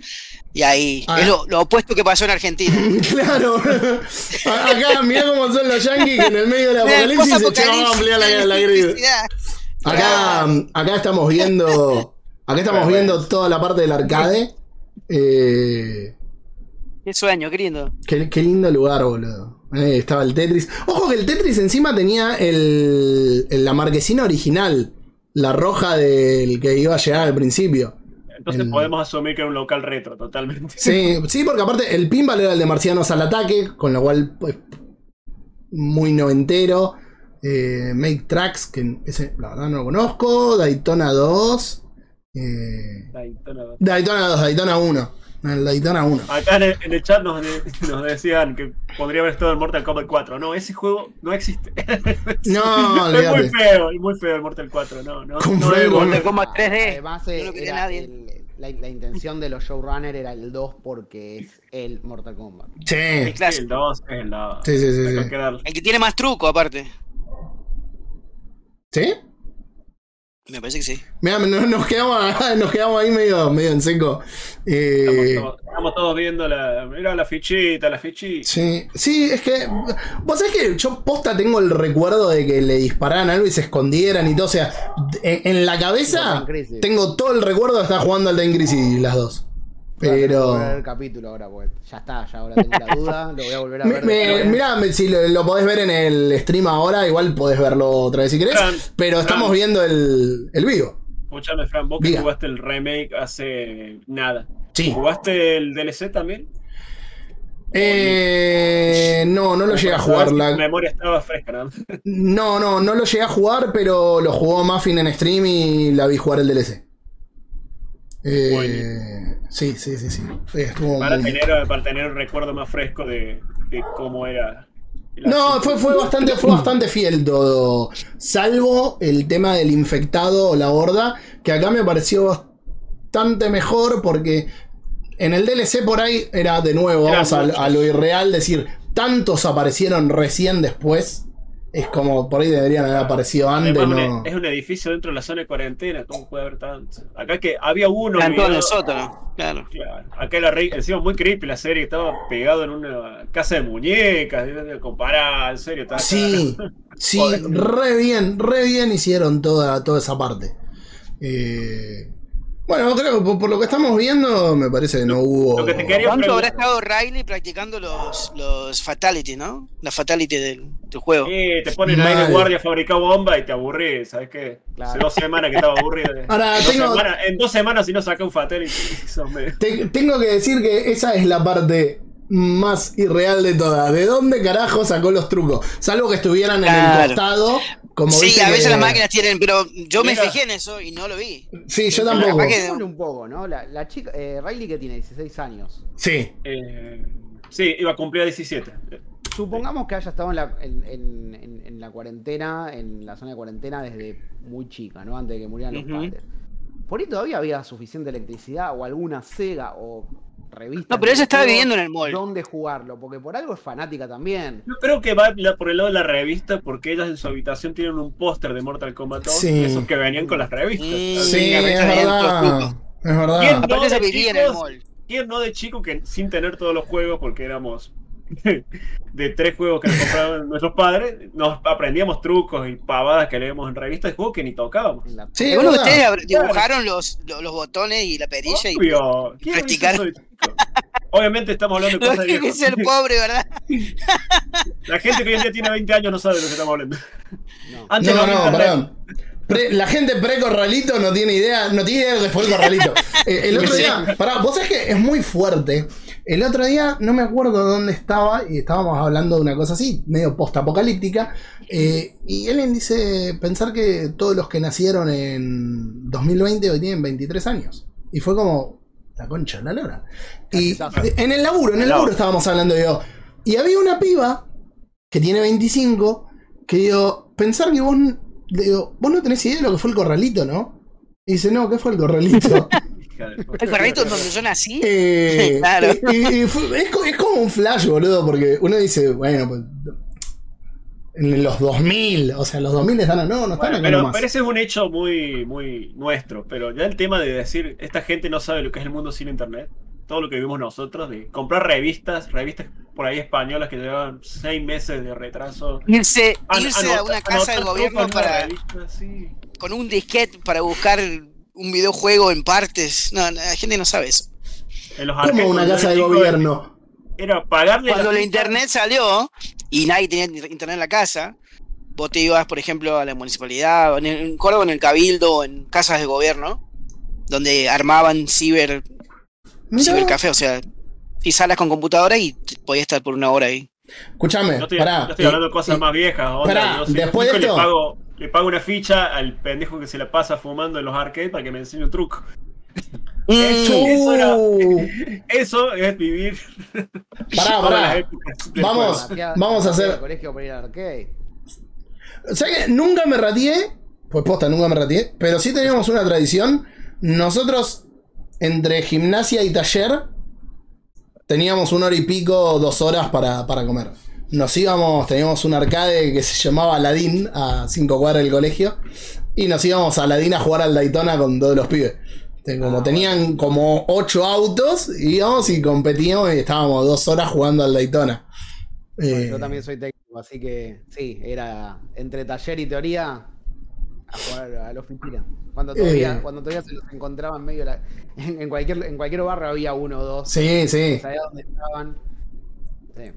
y ahí Ah. es lo, lo opuesto que pasó en Argentina. Claro, acá mirá cómo son los yankees que en el medio del apocalipsis se echaban a ampliar la, la grilla. Acá, acá estamos viendo. Acá estamos Bueno, viendo toda la parte del arcade. Eh, Qué sueño, qué lindo. qué, qué lindo lugar, boludo. Eh, estaba el Tetris. Ojo que el Tetris encima tenía el, el- la marquesina original. La roja del que iba a llegar al principio. Entonces el- podemos asumir que era un local retro, totalmente. Sí, sí, porque aparte el pinball era el de Marcianos al ataque, con lo cual, pues, muy noventero. Eh, Make Tracks, que ese la verdad no lo conozco. Daytona 2. Eh, Daytona. Daytona 2, Daytona 1. El Daytona 1. Acá en el, en el chat nos, de- nos decían que podría haber estado en Mortal Kombat 4. No, ese juego no existe. No, es muy feo, es muy feo el Mortal 4. No, no. Con no es- Gordon. Mortal Kombat 3D. Además, eh, no lo quería era nadie. el- la, la intención de los showrunners era el 2 porque es el Mortal Kombat. Sí, El clásico. el 2 es el 2. sí, sí, sí. Sí. que. El que tiene más truco, aparte. ¿Sí? Me parece que sí. Mira, nos, nos quedamos, nos quedamos ahí medio, medio en seco. Eh, Estamos, todos, estamos todos viendo la. Mira la fichita, la fichita. Sí, sí, es que. Vos sabés que yo posta tengo el recuerdo de que le dispararan algo y se escondieran y todo. O sea, en, en la cabeza tengo todo el recuerdo de estar jugando al Time Crisis las dos. Voy a Pero. el capítulo ahora, porque ya está, ya ahora tengo la duda, lo voy a volver a ver. me- mirá, si lo, lo podés ver en el stream ahora, igual podés verlo otra vez si querés. Fran, Pero estamos viendo el, el vivo. Escuchame, Fran, vos que jugaste el remake hace nada. Sí. ¿Jugaste el DLC también? Eh, no, no lo llegué a jugar. la- memoria estaba fresca, ¿no? No, no, no lo llegué a jugar, pero lo jugó Muffin en stream y la vi jugar el DLC. Eh, sí, sí, sí, sí. Eh, Estuvo Para muy- tener, para tener un recuerdo más fresco de, de cómo era. No, fue, fue bastante, fue bastante fiel todo. Salvo el tema del infectado o la horda, que acá me pareció bastante mejor porque en el DLC por ahí era de nuevo, vamos a, a lo irreal, decir, tantos aparecieron recién después. Es como por ahí deberían haber aparecido antes, Además, ¿no? un- es un edificio dentro de la zona de cuarentena, ¿cómo puede haber tanto? Acá que había uno. Están todos en el sótano, claro. Claro. Acá era re- encima muy creepy la serie, estaba pegado en una casa de muñecas, comparar, en serio, estaba Sí, sí, re bien, re bien hicieron toda, toda esa parte. Eh, bueno, creo que por, por lo que estamos viendo, me parece que no hubo. lo que te quería ¿Cuánto habrá estado Riley practicando los, los fatalities, no? La fatality del, del juego. Sí, te ponen ahí de guardia a fabricar bomba y te aburrís, ¿sabes qué? Claro. Hace dos semanas que estaba aburrido. Ahora, en, dos semanas, en dos semanas si no saca un fatality, medio- Te- tengo que decir que esa es la parte más irreal de todas. ¿De dónde carajo sacó los trucos? Salvo que estuvieran en el costado. Como Sí, a veces que- las máquinas tienen, pero yo me Mira. fijé en eso y no lo vi. Sí, yo tampoco. Démosle un poco, ¿no? La, la chica, eh, Riley que tiene 16 años. Sí. Eh, sí, iba a cumplir a 17. Supongamos que haya estado en la, en, en- en- en la cuarentena, en la zona de cuarentena desde muy chica, ¿no? Antes de que murieran los padres. Por ahí todavía había suficiente electricidad o alguna Sega o revista. No, pero ella estaba viviendo en el mall. ¿Dónde jugarlo? Porque por algo es fanática también. Yo creo que va por el lado de la revista porque ellas en su habitación tienen un póster de Mortal Kombat 2, Sí. esos que venían con las revistas. Mm. Sí, Sí, es verdad. Es verdad. ¿Quién? Aparte No, ella de vivía en el chicos. mall. ¿Quién no de chico que sin tener todos los juegos, porque éramos de tres juegos que nos compraban nuestros padres, nos aprendíamos trucos y pavadas que leíamos en revistas de juegos que ni tocábamos? En la- Sí, verdad. ustedes dibujaron los, los, los botones y la perilla y Obvio. ¿Quién hizo practicar. eso de chico? Obviamente estamos hablando de cosas que de es ser viejos. pobre, ¿verdad? La gente que hoy en día tiene 20 años no sabe de lo que estamos hablando. no. Antes No, perdón. Pre- la gente pre-corralito no tiene idea, no tiene idea de lo que fue el corralito. Eh, el otro día, pará, vos sabés que es muy fuerte. El otro día, no me acuerdo dónde estaba, y estábamos hablando de una cosa así, medio post-apocalíptica. eh, y Ellen dice: pensar que todos los que nacieron en 2020 hoy tienen 23 años. Y fue como, la concha de la lora. Y en el laburo, en el laburo estábamos hablando yo. Y había una piba que tiene 25 que digo, pensar que vos, digo, vos no tenés idea de lo que fue el corralito, ¿no? Y dice, no, ¿qué fue el corralito? El corralito donde yo nací. Eh, Claro. y- y- fue- es, co- es como un flash, boludo, porque uno dice, bueno, pues. En los 2000, o sea, los 2000 están. No, no están Bueno, pero, nomás. pero ese es un hecho muy, muy nuestro. Pero ya el tema de decir, esta gente no sabe lo que es el mundo sin internet, todo lo que vivimos nosotros, de comprar revistas, revistas por ahí españolas que llevan seis meses de retraso. Irse, a una casa de anotar gobierno para, revista, sí. con un disquete para buscar un videojuego en partes. No, la gente no sabe eso. En los Como una casa de gobierno. Era pagarle Cuando la internet salió y nadie tenía internet en la casa, vos te ibas, por ejemplo, a la municipalidad, en, en Córdoba, en el Cabildo, en casas de gobierno, donde armaban ciber, cibercafé, o sea, y salas con computadora y podías estar por una hora ahí. Escuchame, Yo estoy, pará. yo estoy hablando de cosas más viejas. onda, pará, yo después de esto- Le pago, le pago una ficha al pendejo que se la pasa fumando en los arcades para que me enseñe un truco. Mm, Eso era- Uh, Eso es vivir. Pará, pará. las épocas del Vamos. vamos a hacer- colegio para ir al arcade. O sea que nunca me ratié, pues posta, nunca me ratié, pero sí teníamos una tradición. Nosotros, entre gimnasia y taller, teníamos una hora y pico, dos horas para, para comer. Nos íbamos, teníamos un arcade que se llamaba Aladín, a cinco cuadras del colegio, y nos íbamos a Aladín a jugar al Daytona con todos los pibes. Como tenían como ocho autos, íbamos y competíamos y estábamos dos horas jugando al Daytona. Bueno, Eh, yo también soy técnico, así que sí, era entre taller y teoría a jugar a la oficina. Cuando todavía, Eh. cuando todavía se los encontraba en medio de la, en, en cualquier en cualquier barrio había uno o dos. Sí, sí. Sabía dónde estaban. Sí.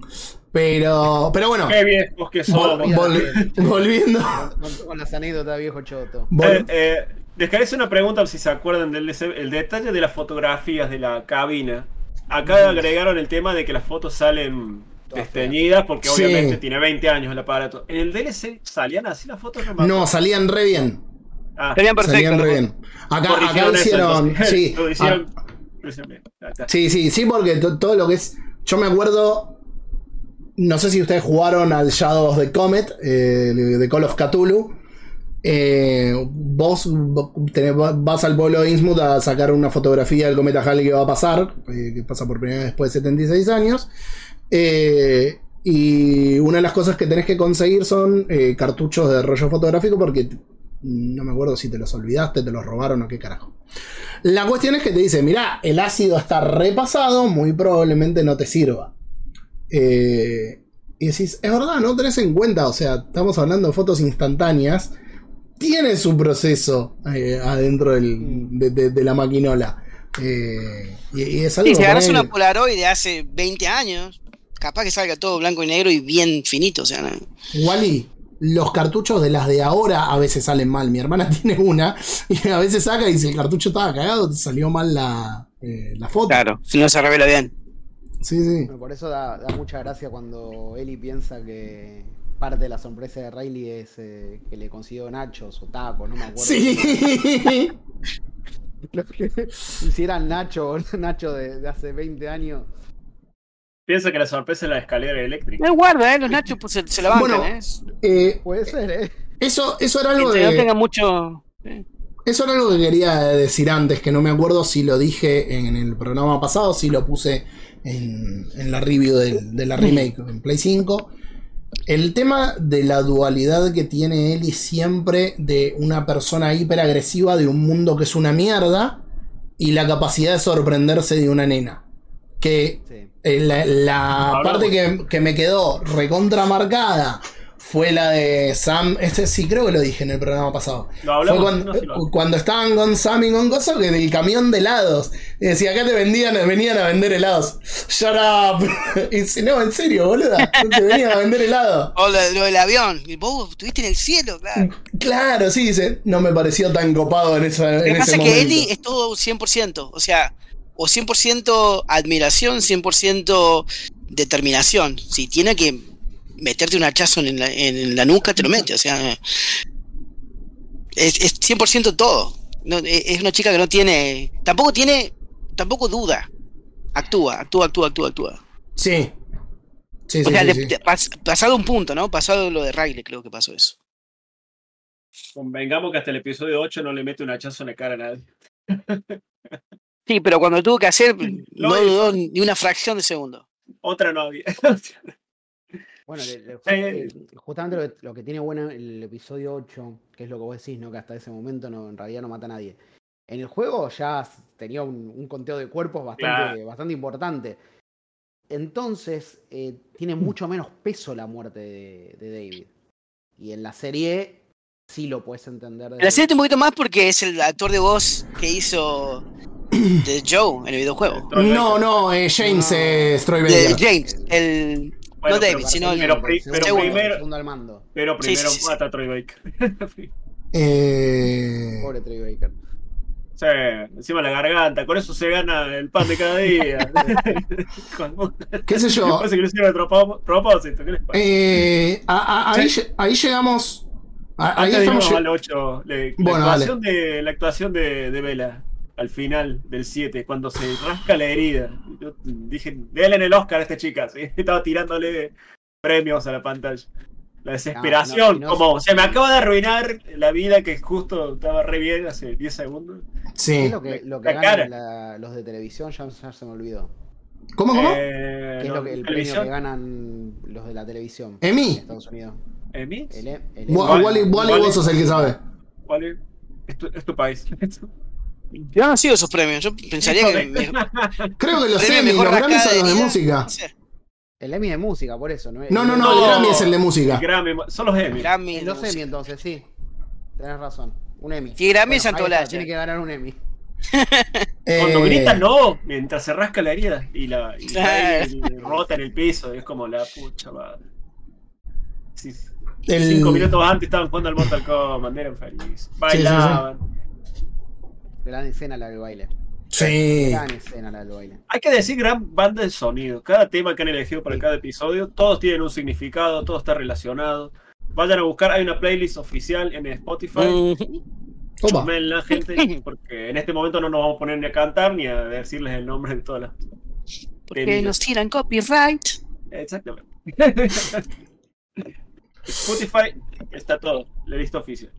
Pero, pero bueno, Qué viejos que vol- somos. vol- volviendo. Con, con las anécdotas viejo choto. Eh, eh, les quería hacer una pregunta si se acuerdan del el detalle de las fotografías de la cabina. Acá agregaron el tema de que las fotos salen desteñidas porque Sí. obviamente tiene 20 años el aparato. ¿En el DLC salían así las fotos? no, salían re bien. Ah. Salían re ¿no? bien. Acá, eso. Sí, Lo hicieron- ah, lo hicieron bien. Ahí está. sí, sí, sí, porque to- todo lo que es. Yo me acuerdo. No sé si ustedes jugaron al Shadows of the Comet, eh, de Call of Cthulhu. Eh, vos tenés- vas al pueblo de Innsmouth a sacar una fotografía del cometa Halley que va a pasar, eh, que pasa por primera vez después de 76 años. Eh, y una de las cosas que tenés que conseguir son eh, cartuchos de rollo fotográfico porque no me acuerdo si te los olvidaste, te los robaron o qué carajo. La cuestión es que te dice, mirá, el ácido está repasado, muy probablemente no te sirva. Eh, y decís, es verdad, no tenés en cuenta, o sea, estamos hablando de fotos instantáneas, tiene su proceso eh, adentro del- de, de- de la maquinola. Eh, y, y es algo Sí, si agarras una Polaroid de hace 20 años, capaz que salga todo blanco y negro y bien finito. O sea, ¿no? Wally, los cartuchos de las de ahora a veces salen mal. Mi hermana tiene una y a veces saca y si el cartucho estaba cagado, te salió mal la, eh, la foto. claro, si no se revela bien. Sí, sí. Bueno, por eso da, da mucha gracia cuando Eli piensa que parte de la sorpresa de Riley es eh, que le consiguió nachos o tacos, no me acuerdo. Sí. Lo que- si eran Nacho o Nacho de, de hace 20 años. Piensa que la sorpresa es la escalera eléctrica. No guarda, ¿eh? Los nachos pues, se, se la bancan, Bueno, ¿eh? Eh, Puede ser, ¿eh? eso, eso era algo Mientras no de. tenga mucho. eh. Eso era algo que quería decir antes, que no me acuerdo si lo dije en el programa pasado, si lo puse en, en la review del- de, la remake en Play 5. El tema de la dualidad que tiene Ellie siempre de una persona hiperagresiva de un mundo que es una mierda y la capacidad de sorprenderse de una nena. Que Sí. eh, la, parte que, que me quedó recontramarcada fue la de Sam. Este sí, creo que lo dije en el programa pasado. Lo Fue cuando, no sé si lo- cuando estaban con Sam y con Gozo, que del camión de helados. Y decía, acá te vendían, venían a vender helados. Shut up. Y dice, no, en serio, boluda. Te venían a vender helados. O lo, lo del avión. Y Vos estuviste en el cielo, claro. Claro, sí, dice. No me pareció tan copado en, esa, Lo en que pasa es que. Eli es todo 100%. O sea, o 100% admiración, 100% determinación. Si tiene que meterte un hachazo en la, en la nuca, te lo mete. O sea, es, es 100% todo. No, es es una chica que no tiene. Tampoco tiene. Tampoco duda. Actúa, actúa, actúa, actúa, actúa. Sí. Sí, O sí, sea, sí, de- sí. de- pas- pasado un punto, ¿no? Pasado lo de Riley, creo que pasó eso. Convengamos que hasta el episodio 8 no le mete un hachazo en la cara a nadie. Sí, pero cuando tuvo que hacer, no dudó ni una fracción de segundo. Otra no había. Bueno, le- le- Eh. justamente lo que, lo que tiene bueno el episodio 8, que es lo que vos decís, ¿no? Que hasta ese momento no, en realidad no mata a nadie. En el juego ya tenía un, un conteo de cuerpos bastante, Claro. bastante importante. Entonces, eh, tiene mucho menos peso la muerte de, de David. Y en la serie sí lo puedes entender. La desde- serie un poquito más porque es el actor de voz que hizo de Joe en el videojuego. No, no, eh, James No. eh, De Stroybaker. James, el. Bueno, no David, pero- sino el. pero pri- segundo, pero segundo, primero- segundo al mando. Pero primero sí, sí, sí. mata a Troy Baker. Eh, Pobre Trey Baker. Sí, encima la garganta, con eso se gana el pan de cada día. ¿Qué sé yo? Parece que lo hicieron a tropo- propósito. ¿Qué les parece? Eh, a- a- ahí, lle- ahí llegamos. a- ahí estamos. al 8, le- la, Bueno, actuación de, la actuación de, de Vela al final del 7, cuando se rasca la herida. Yo dije, déle en el Oscar a esta chica. ¿sí? Estaba tirándole premios a la pantalla. La desesperación, no, si no- como se me acaba de arruinar la vida que justo estaba re bien hace 10 segundos. ¿Qué Sí. es lo que, lo que La ganan cara. la- los de televisión? Ya, ya se me olvidó. ¿Cómo, cómo? Eh, ¿Qué es lo que, el televisión, premio que ganan los de la televisión Emmy. en Estados Unidos? ¿Emmy? El, E- el Emmy. Wally, Wally Wally- vos sos el que sabe. ¿Cuál es? Es tu, es tu país. Yo no sigo esos premios. Yo pensaría que. me- Creo que los Emmy, los Grammy son los de música. no sé, El Emmy de música, por eso. No, No, no, no, No. el Grammy es el de música. El Grammy, son los Emmy. Grammy. Los. Emmy entonces, sí. Tenés razón. Un Emmy. Sí, Grammy es Santolaya. Tiene que ganar un Emmy. Cuando Eh, grita no, mientras se rasca la herida y la y cae y rota en el piso, es como la pucha madre. Sí, el- Cinco minutos antes estaban jugando al Mortal Kombat, eran felices. Bailaban. Gran escena la del baile. Sí. Gran escena la del baile. Hay que decir gran banda de sonido. Cada tema que han elegido para cada episodio, todos tienen un significado, todo está relacionado. Vayan a buscar, hay una playlist oficial en Spotify. Mm, Opa. Chusmenla, gente, porque en este momento no nos vamos a poner ni a cantar ni a decirles el nombre de todas las. Porque nos tiran copyright. Exactamente. Spotify está todo, la lista oficial.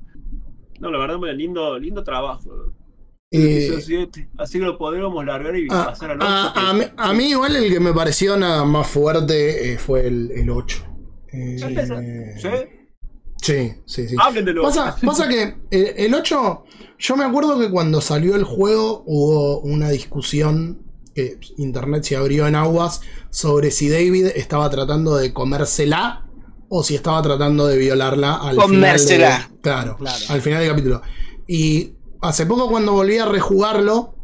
No, la verdad, lindo, lindo trabajo. Eh. Así que lo podríamos largar y a, pasar al a- 8. a mí, a mí igual el que me pareció nada más fuerte eh, fue el, el 8. Eh, ¿Sí? sí, sí, sí. Hablen de Pasa, pasa que el, el 8, yo me acuerdo que cuando salió el juego hubo una discusión que internet se abrió en aguas sobre si David estaba tratando de comérsela o si estaba tratando de violarla al Comérsela. final. de- claro, Claro. al final del capítulo. Y hace poco cuando volví a rejugarlo,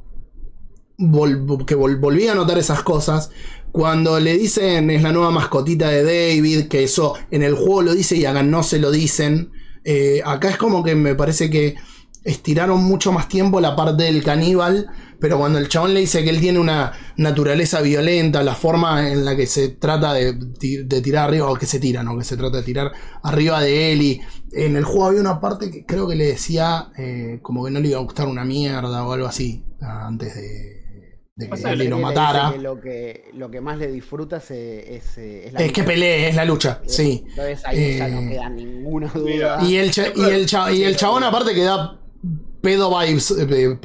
que vol- volví a notar esas cosas. Cuando le dicen es la nueva mascotita de David, que eso en el juego lo dice y acá no se lo dicen. eh, acá es como que me parece que estiraron mucho más tiempo la parte del caníbal. Pero cuando el chabón le dice que él tiene una naturaleza violenta, la forma en la que se trata de, de tirar arriba, o que se tira, no, que se trata de tirar arriba de él. Y en el juego había una parte que creo que le decía eh, como que no le iba a gustar una mierda o algo así, antes de, de que Pasa él lo matara. que lo, que, lo que más le disfruta es, eh, es, eh, es la Es que pelee, es la lucha, sí. Entonces ahí ya no Eh, queda ninguna duda. Y el, cha- y el, cha- y el chabón aparte que da pedo vibes eh,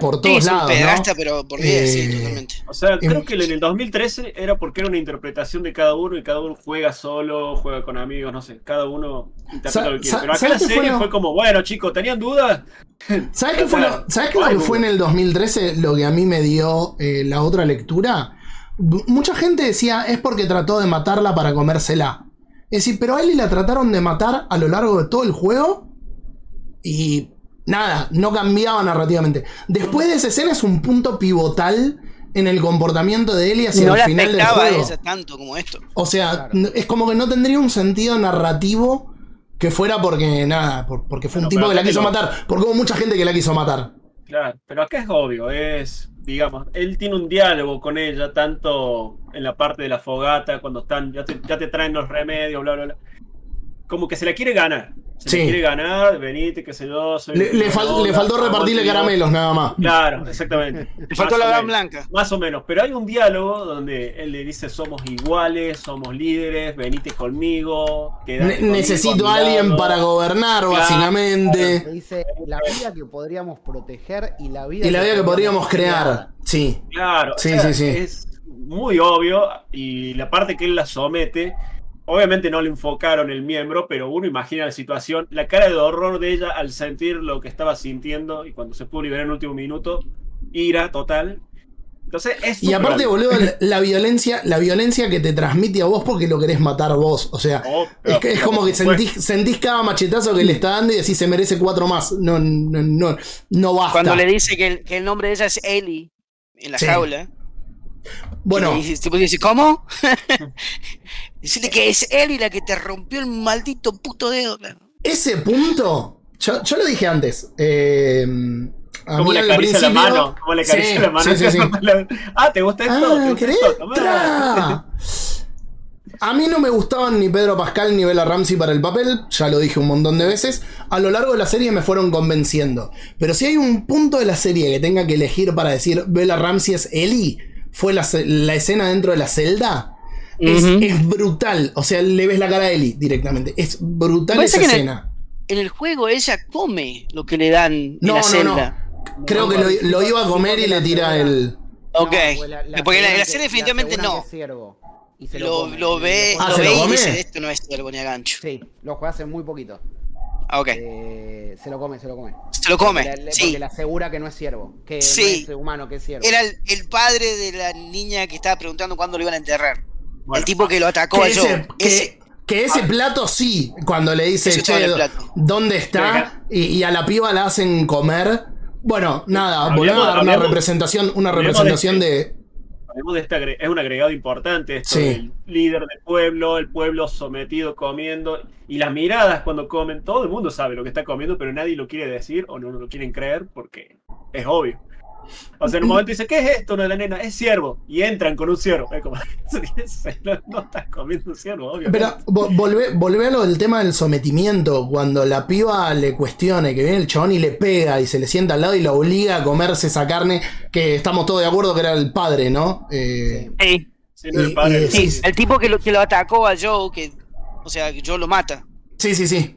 por Sí, todos es un lados, pederasta, ¿no? pero por 10, sí, Eh, totalmente. O sea, creo que en el 2013 era porque era una interpretación de cada uno y cada uno juega solo, juega con amigos, no sé, cada uno interpreta lo que quiere. Pero acá ¿sabes la serie fue como, bueno, chicos, ¿tenían dudas? ¿Sabes qué fue lo, ¿sabes qué que fue en el 2013? Lo que a mí me dio eh, la otra lectura. Mucha gente decía es porque trató de matarla para comérsela. Es decir, pero a Ellie la trataron de matar a lo largo de todo el juego y nada, no cambiaba narrativamente. Después de esa escena es un punto pivotal en el comportamiento de Ellie hacia no el final del juego. ella tanto como esto. O sea, Claro. es como que no tendría un sentido narrativo que fuera porque nada, por- porque fue un tipo que la quiso lo- matar, porque hubo mucha gente que la quiso matar. Claro, pero acá es obvio, es, digamos, él tiene un diálogo con ella, tanto en la parte de la fogata, cuando están, ya te, ya te traen los remedios, bla, bla, bla. Como que se la quiere ganar. Se Sí. quiere ganar, venite, qué sé yo. soy Le, le fal- no, le faltó repartirle caramelos nada más. Claro, exactamente. Le faltó la gran blanca. Más o menos, pero hay un diálogo donde él le dice somos iguales, somos líderes, venite conmigo. quedate Ne- conmigo necesito a alguien lado". para gobernar, Claro. básicamente. Se dice la vida que podríamos proteger y la vida, Y la vida que podríamos crear. Sí. Claro, Sí, o sea, sí, sí. es muy obvio y la parte que él la somete, obviamente no le enfocaron el miembro, pero uno imagina la situación, la cara de horror de ella al sentir lo que estaba sintiendo y cuando se pudo liberar en el último minuto, ira total. Entonces es Y aparte, obvio. boludo, la, la violencia, la violencia que te transmite a vos porque lo querés matar vos. O sea, Oh, es, que- es pero, como que sentís, cada machetazo que le está dando y decís se merece cuatro más. No, no, no, no basta. Cuando le dice que el, que el nombre de ella es Ellie en la Sí. jaula. Bueno, Y dice, ¿cómo? Decirle que es Ellie la que te rompió el maldito puto dedo. ese punto, yo, yo lo dije antes. eh, a Como mí le al acaricia la mano, como le acaricia Sí, la mano. sí, sí, sí. ah, ¿te gusta esto? ¿Te Ah, gusta ¿querés? esto? Tra. A mí no me gustaban ni Pedro Pascal ni Bella Ramsey para el papel, ya lo dije un montón de veces. A lo largo de la serie me fueron convenciendo. Pero si hay un punto de la serie que tenga que elegir para decir Bella Ramsey es Ellie, fue la, la escena dentro de la celda. Es, brutal. O sea, le ves la cara a Ellie directamente. Es brutal esa que en el- escena. En el juego ella come lo que le dan en No, la no, celda. Creo que lo, lo iba a comer y le tira el. Ok. No, Porque en la, la serie definitivamente no. y se Lo, lo ve, Ah, lo ¿se lo ve y dice, esto no es ciervo ni a gancho. Sí, lo juega hace muy poquito. Ah, ok. Eh, se lo come, se lo come. Se lo come. Le- le- Sí. Porque le asegura que no es ciervo. Que Sí. no es humano, que es ciervo. Era el, el padre de la niña que estaba preguntando cuándo lo iban a enterrar. Bueno, el tipo que lo atacó Que a Joe. que- Ese. que ese plato sí, cuando le dice, che, el plato". ¿dónde está? Y, y a la piba la hacen comer. Bueno, nada, volvemos a dar una representación, una representación de de. Hablemos de este agre- es un agregado importante esto Sí. del líder del pueblo, el pueblo sometido comiendo y las miradas cuando comen, todo el mundo sabe lo que está comiendo, pero nadie lo quiere decir o no lo quieren creer porque es obvio. O sea, en un momento dice, ¿qué es esto? No, la nena, es ciervo. Y entran con un ciervo. Es como, no, no estás comiendo un ciervo, obvio. Pero vo- volvé, volvé a lo del tema del sometimiento. Cuando la piba le cuestione, que viene el chabón y le pega y se le sienta al lado y la obliga a comerse esa carne, que estamos todos de acuerdo que era el padre, ¿no? Eh, Sí. Sí, Sí, no, el padre- y- sí, sí. el tipo que lo, que lo atacó a Joe, que, o sea, que Joe lo mata. sí, sí, sí.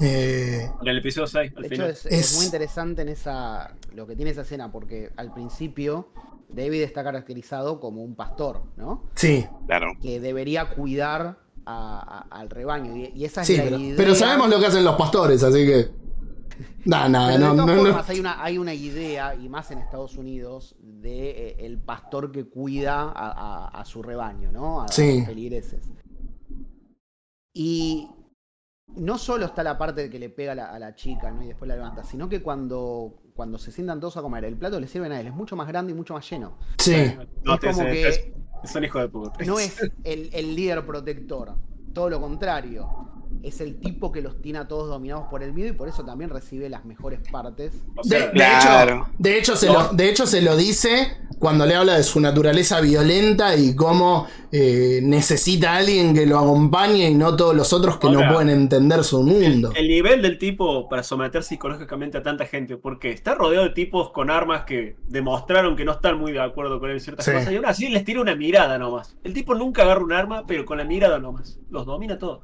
Eh, En el episodio 6, al De hecho, final. es, es Es- muy interesante en esa lo que tiene esa escena, porque al principio David está caracterizado como un pastor, ¿no? sí. Claro. Que debería cuidar a- a- al rebaño. Y, y esa es Sí, la pero, idea. pero sabemos lo que hacen los pastores, así que. Nah, nada, Pero de no, todas no, no. formas, Hay, una, hay una idea, y más en Estados Unidos, de eh, el pastor que cuida a, a- a su rebaño, ¿no? A, a Sí. los feligreses. Y no solo está la parte de que le pega a la, a la chica, ¿no? Y después la levanta, sino que cuando, cuando se sientan todos a comer, el plato le sirven a él, es mucho más grande y mucho más lleno. Sí. No, es como que es- son hijos de puta. no es el, el líder protector, todo lo contrario. Es el tipo que los tiene a todos dominados por el miedo y por eso también recibe las mejores partes. O De, sea, de Claro. hecho, de, hecho se lo, de hecho, se lo dice cuando le habla de su naturaleza violenta y cómo eh, necesita a alguien que lo acompañe y no todos los otros que no pueden entender su mundo. El nivel del tipo para someter psicológicamente a tanta gente, porque está rodeado de tipos con armas que demostraron que no están muy de acuerdo con él en ciertas Sí. cosas, y aún así les tira una mirada nomás. El tipo nunca agarra un arma, pero con la mirada nomás. Los domina todos.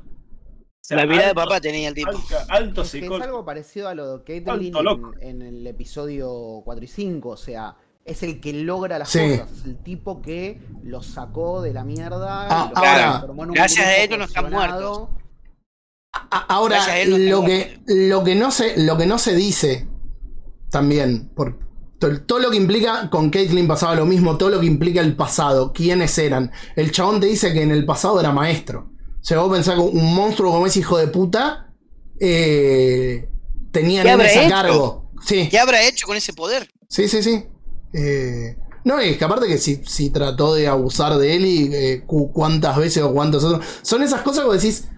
Sea, La mirada de papá tenía el tipo. Alto, alto Es que es algo parecido a lo de Caitlyn en, en el episodio 4 y 5, o sea, es el que logra las Sí. cosas, es el tipo que los sacó de la mierda. Ah, ahora, gracias a ellos no están. A- Ahora, lo, que, lo, que no se, lo que no se dice también, por to- todo lo que implica, con Caitlyn pasaba lo mismo, todo lo que implica el pasado, quiénes eran. El chabón te dice que en el pasado era maestro. Sea, vos pensás que un monstruo como ese hijo de puta eh, tenía ¿Qué habrá nenes a cargo. Sí, ¿Qué habrá hecho con ese poder? sí, sí, sí. Eh, no, es que aparte que si, si trató de abusar de él y eh, cu- cuántas veces o cuántos otros. Son esas cosas que decís.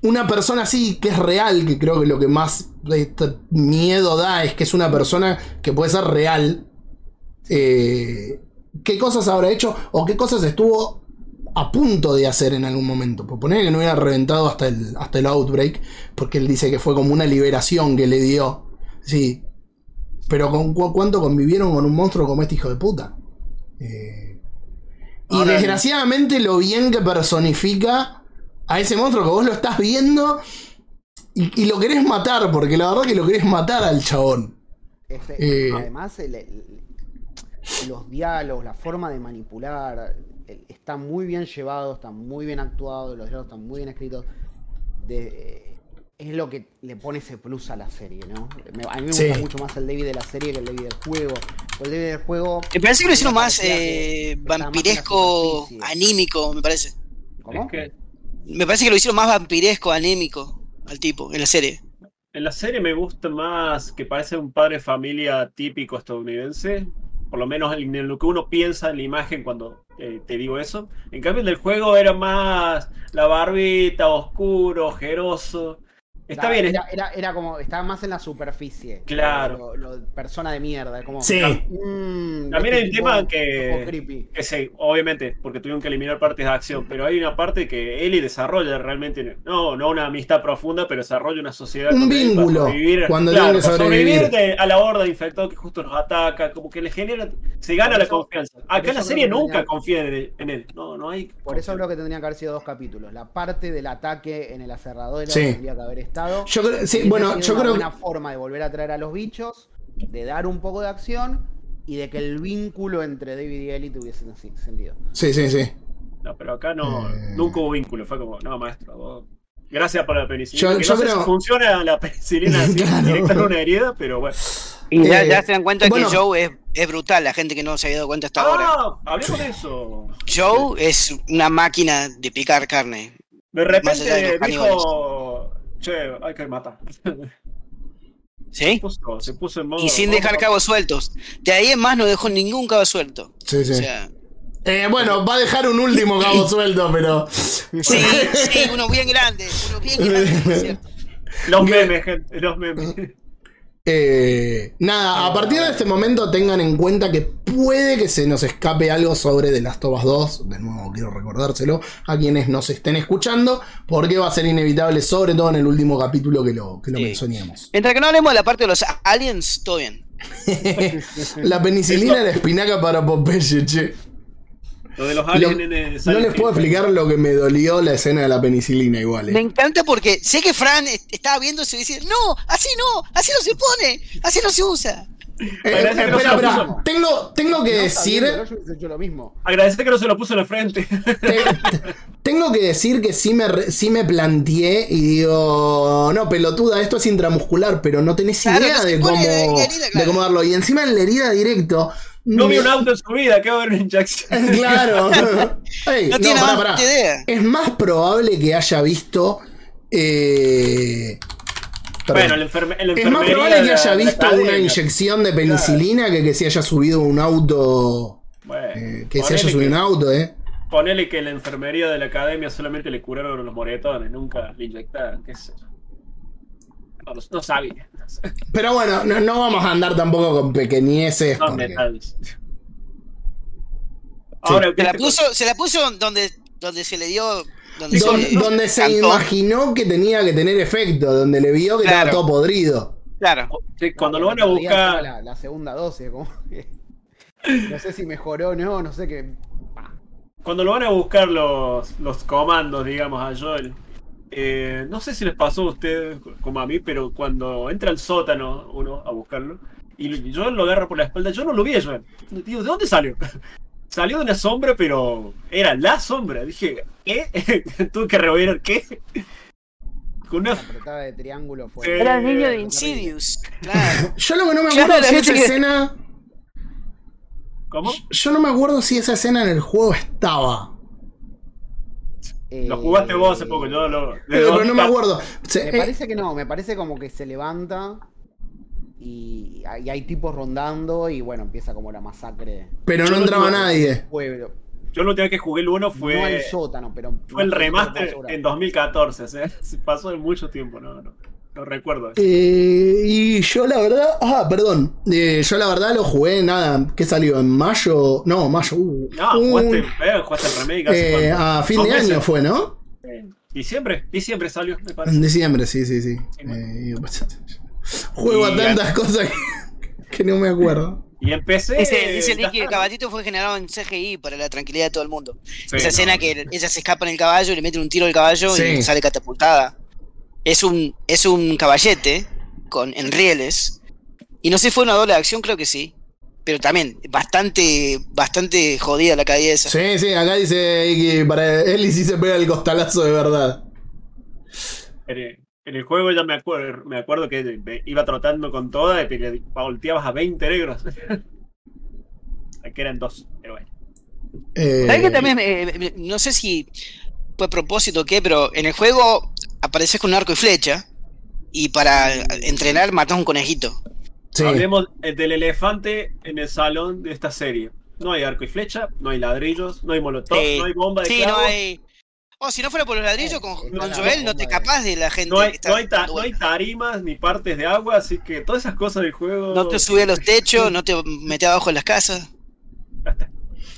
Una persona así que es real, que creo que lo que más t- miedo da es que es una persona que puede ser real. Eh, ¿Qué cosas habrá hecho o qué cosas estuvo a punto de hacer en algún momento? Por poner que no hubiera reventado hasta el, hasta el outbreak, porque él dice que fue como una liberación que le dio. Sí, pero con cu- cuánto convivieron con un monstruo como este hijo de puta. Eh, y desgraciadamente lo bien que personifica a ese monstruo que vos lo estás viendo y, y lo querés matar, porque la verdad que lo querés matar al chabón. Este, Eh. Además, el- el- los diálogos, la forma de manipular, está muy bien llevado, está muy bien actuado, los diálogos están muy bien escritos. De- eh, es lo que le pone ese plus a la serie, ¿no? Me- a mí me Sí. gusta mucho más el David de la serie que el David del juego. El David del juego. Me parece que lo hicieron más eh, más vampiresco, anímico, me parece. ¿Cómo? Es que Me parece que lo hicieron más vampiresco, anímico al tipo en la serie. en la serie me gusta más que parece un padre de familia típico estadounidense. Por lo menos en en lo que uno piensa en la imagen cuando eh, te digo eso. En cambio, el del juego era más la barbita, oscuro, ojeroso. Está Era- bien, Era, era, era como, estaba más en la superficie. Claro. Lo- lo- persona de mierda. Como, Sí. mm, También hay un tema que- que sí, obviamente, porque tuvieron que eliminar partes de acción, pero hay una parte que Ellie desarrolla realmente, no, no una amistad profunda, pero desarrolla una sociedad Un vínculo, sobrevivir, cuando claro, que sobrevivir. de- a la horda de infectados que justo nos ataca, como que le genera, se gana la confianza. Acá en la serie nunca tenía- confía en él, en él. no, no hay. Por eso creo que tendrían que haber sido dos capítulos. La parte del ataque en el aserradero Sí. tendría que haber estado. Yo creo, sí, bueno, yo una creo buena forma de volver a traer a los bichos, de dar un poco de acción y de que el vínculo entre David y Ellie tuviese sen- sentido. Sí, sí, sí. No, pero acá no, Eh. nunca hubo vínculo, fue como, no, maestro, vos- Gracias por la penicilina. Yo- que yo no sé creo- si funciona la penicilina así, Claro. directa en una herida, pero bueno. Y ya, Eh, ya se dan cuenta bueno. que Joe es, es brutal, la gente que no se había dado cuenta hasta ahora. Ah, hablemos de eso. Joe es una máquina de picar carne. De repente dijo, che, hay que matar. Se ¿Sí? puso, se puso en modo. Y sin dejar cabos sueltos. De ahí en más no dejó ningún cabo suelto. Sí, sí. O sea, Eh, bueno, va a dejar un último cabo suelto, pero. sí, sí, uno bien grande, uno bien grande, cierto. Los memes, gente, los memes. Eh, nada, a partir de este momento tengan en cuenta que puede que se nos escape algo sobre The Last of Us 2. De nuevo, quiero recordárselo a quienes nos estén escuchando, porque va a ser inevitable, sobre todo en el último capítulo que lo, que lo Sí. mencionemos. Mientras que no hablemos de la parte de los aliens, todo bien. La penicilina y la espinaca para Popeye, che. Lo de los Lo- aliens en no les puedo explicar lo que me dolió la escena de la penicilina igual. eh. Me encanta porque sé que Fran est- estaba viendo eso y decía, no, así no, así no se pone, así no se usa. Eh, Parece que espera, no se lo espera, puso. tengo, tengo que No decir. lo mismo. Agradecer que no se lo puso en la frente. Te- tengo que decir que sí me, sí me planteé y digo, no, pelotuda, esto es intramuscular, pero no tenés Claro, idea no de, cómo, de cómo darlo. Y encima en la herida directo. No me- vi un auto en su vida, que va a haber una inyección. Claro. No tiene pará, más pará. idea. Es más probable que haya visto. eh, perdón. Bueno, el, enferme, el es más probable que haya la visto una inyección de penicilina que que se haya subido un auto. Bueno, eh, que se haya subido un auto, eh. Ponele que en la enfermería de la academia solamente le curaron los moretones, nunca le inyectaron, qué sé yo. No, no- no Pero bueno, no, no vamos a andar tampoco con pequeñeces. Son porque- Se la puso, se la puso donde, donde se le dio. Donde Don- se donde imaginó que tenía que tener efecto, donde le vio que estaba todo podrido. Claro. Sí, cuando No, lo van a buscar. La, la segunda dosis, como que- No sé si mejoró o no, no sé qué. Cuando lo van a buscar los, los comandos, digamos, a Joel. Eh, no sé si les pasó a ustedes como a mí, pero cuando entra al sótano uno a buscarlo y Joel lo agarra por la espalda, yo no lo vi a Joel. Digo, ¿de dónde salió? Salió de una sombra, pero era la sombra. Dije, ¿qué? Tuve que rebobinar, ¿qué? Con una... apretada de triángulo fue. Sí. Era el niño de. Insidious. Claro. Yo lo que no me acuerdo si esa que- escena. ¿Cómo? Yo no me acuerdo si esa escena en el juego estaba. Lo jugaste vos hace poco, yo lo. Eh, pero no me acuerdo. Se- Me eh, parece que no, me parece como que se levanta y hay, y hay tipos rondando y bueno, empieza como la masacre. pero no no entraba nadie. Pueblo. Yo la última que jugué el 1 fue. No al sótano, pero. Fue el lo remaster en 2014, o sea, se pasó de mucho tiempo, no, no, no recuerdo. Eh, y yo la verdad. Ah, perdón. Eh, yo la verdad lo jugué, nada. ¿Qué salió? ¿En mayo? No, mayo. uh, No, un- jugaste, eh, jugaste el remake hace eh, a fin de meses. año fue, ¿no? Diciembre, diciembre salió, me En parece. diciembre, sí, sí, sí. Sí, bueno. Eh, juego a tantas cosas que, que no me acuerdo. Y empecé. Dice, dice Nick que el caballito fue generado en CGI para la tranquilidad de todo el mundo. Sí, Esa no, escena que ella se escapa en el caballo, le meten un tiro al caballo Sí. y sale catapultada. Es un, es un caballete con, en rieles. Y no sé si fue una doble acción, creo que sí. Pero también, bastante, bastante jodida la caída esa. Sí, sí, acá dice que para él sí se pega el costalazo de verdad. En el, juego ya me acuerdo, me acuerdo que me iba trotando con toda y te volteabas a 20 negros. que eran dos, pero bueno. Eh, ¿Sabes que también, eh, no sé si fue a propósito o qué, pero en el juego apareces con un arco y flecha y para entrenar matas un conejito. sí. Hablemos eh, del elefante en el salón de esta serie. No hay arco y flecha, no hay ladrillos, no hay molotov, no hay bomba de Sí, no hay... Oh, si no fuera por los ladrillos, con, Eh, con no, Joel no te capaz de la gente no hay, que está no hay ta- dando no hay vueltas. tarimas ni partes de agua, así que todas esas cosas del juego. No te subí a los techos, no te metes abajo en las casas.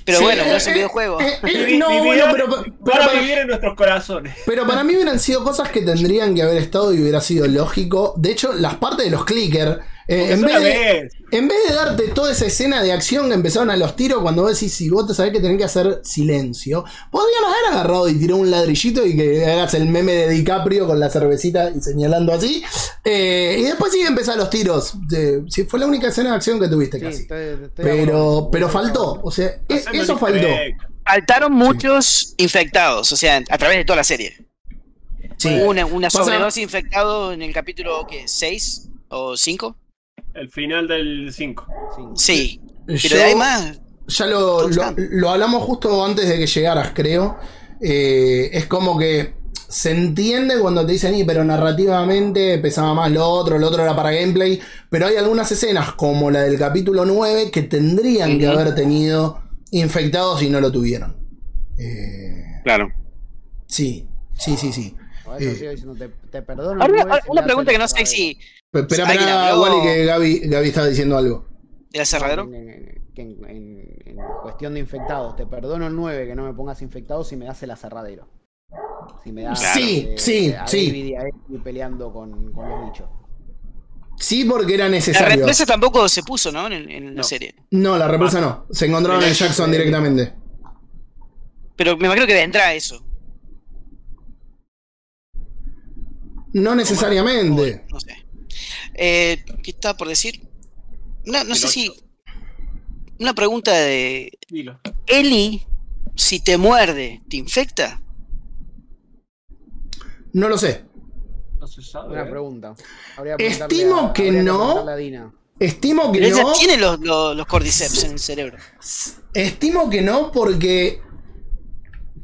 Pero Sí, bueno, no eh, es un videojuego. eh, eh, Vivi- no, bueno, pero, para, vivir en nuestros corazones. pero para mí hubieran sido cosas que tendrían que haber estado y hubiera sido lógico. De hecho, las partes de los clickers, eh, en, vez de, en vez de darte toda esa escena de acción que empezaron a los tiros, cuando vos decís, si vos te sabés que tenés que hacer silencio, podrían haber agarrado y tirado un ladrillito y que hagas el meme de DiCaprio con la cervecita y señalando así. Eh, y después sí empezar los tiros. Eh, sí, fue la única escena de acción que tuviste Sí, casi. estoy- estoy de Pero, pero faltó. O sea, e- eso faltó. Faltaron muchos infectados, o sea, a través de toda la serie. Sí. Hubo una, una sobredosis infectado en el capítulo ¿qué? 6 o 5. El final del 5. Sí. Pero Yo- de ahí más. Ya lo, lo, lo hablamos justo antes de que llegaras, creo. Eh, es como que se entiende cuando te dicen, y pero narrativamente pesaba más lo otro, lo otro era para gameplay. Pero hay algunas escenas, como la del capítulo 9, que tendrían que haber tenido infectados y no lo tuvieron. Eh, Claro. sí, sí, sí, sí. Por eso Eh. sigo diciendo, te, te perdono. Ahora, el una pregunta que no la sé si. Pe- Espera, ¿Alguien espera? Wally, que Gaby, Gaby estaba diciendo algo. ¿Del aserradero? En, en- que en- en- en cuestión de infectados, te perdono el 9 que no me pongas infectado si me das el aserradero. Si me das Sí, eh, sí, a sí. David y a Ellie peleando con, con los bichos. Sí, porque era La necesario. represa tampoco se puso, ¿no? En, en la No. serie. No, la represa no. Se encontraron en Jackson directamente. Pero me imagino que vendrá eso. No necesariamente. No sé. Eh, ¿Qué estaba por decir? No, no sé si. Una pregunta de. Dilo. Eli, si te muerde, ¿te infecta? No lo sé. No se sabe. Una ¿eh? pregunta. Habría Estimo a- que habría no. Estimo que Pero ella no. tiene los, los, los cordyceps en el cerebro. Estimo que no porque.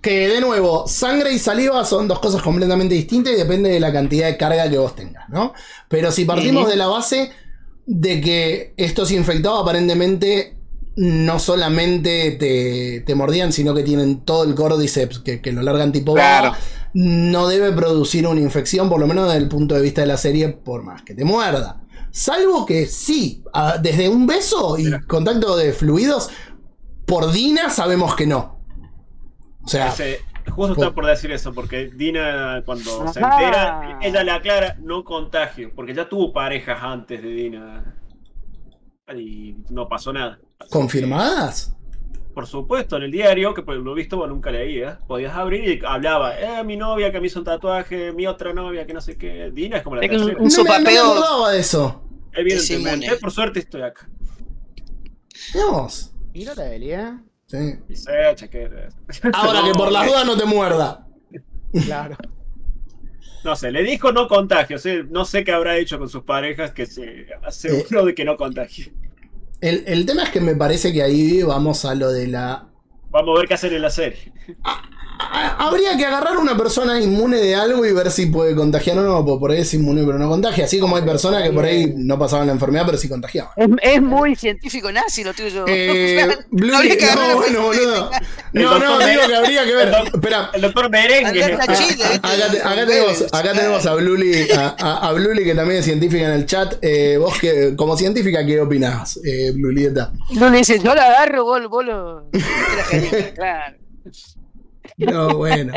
Que de nuevo, sangre y saliva son dos cosas completamente distintas y depende de la cantidad de carga que vos tengas, ¿no? Pero si partimos de la base de que estos infectados aparentemente no solamente te, te mordían, sino que tienen todo el córdiceps que, que lo largan tipo Claro. baba, no debe producir una infección, por lo menos desde el punto de vista de la serie, por más que te muerda. Salvo que sí, desde un beso y Mira. contacto de fluidos, por Dina sabemos que no. O sea, Ese- justo estaba por decir eso, porque Dina, cuando se Ajá. entera, ella le aclara no contagio, porque ya tuvo parejas antes de Dina. Y no pasó nada. Así ¿confirmadas? que, por supuesto, en el diario, que por lo visto vos nunca leías, podías abrir y hablaba, eh, mi novia que me hizo un tatuaje, mi otra novia que no sé qué. Dina es como la Es que tercera. un No me, no me sopapeo. acordaba de eso. Evidentemente, por suerte estoy acá. Vamos. Mírate a Eli, ¿eh? Sí. Y Ahora que por las No, dudas no te muerda. Claro. No sé, le dijo no contagio. sí, No sé qué habrá hecho con sus parejas que se aseguró de que no contagie. El, el tema es que me parece que ahí vamos a lo de la. Vamos a ver qué hacer en la serie. Habría que agarrar a una persona inmune de algo y ver si puede contagiar o no, porque por ahí es inmune pero no contagia, así como hay personas que por ahí no pasaban la enfermedad pero sí contagiaban. Es, es muy científico nazi lo tuyo. Eh, Blue- Habría que agarrar no, bueno, boludo. No, digo que habría que ver. Espera, El doctor Merengue. Acá, te- acá tenemos, acá tenemos a Bluli, a, a- a Bluli, que también es científica en el chat. Eh, vos que como científica, ¿qué opinás, eh, Blulieta? No le dice, yo la agarro, vos, vos lo. Era genial, claro. No, bueno.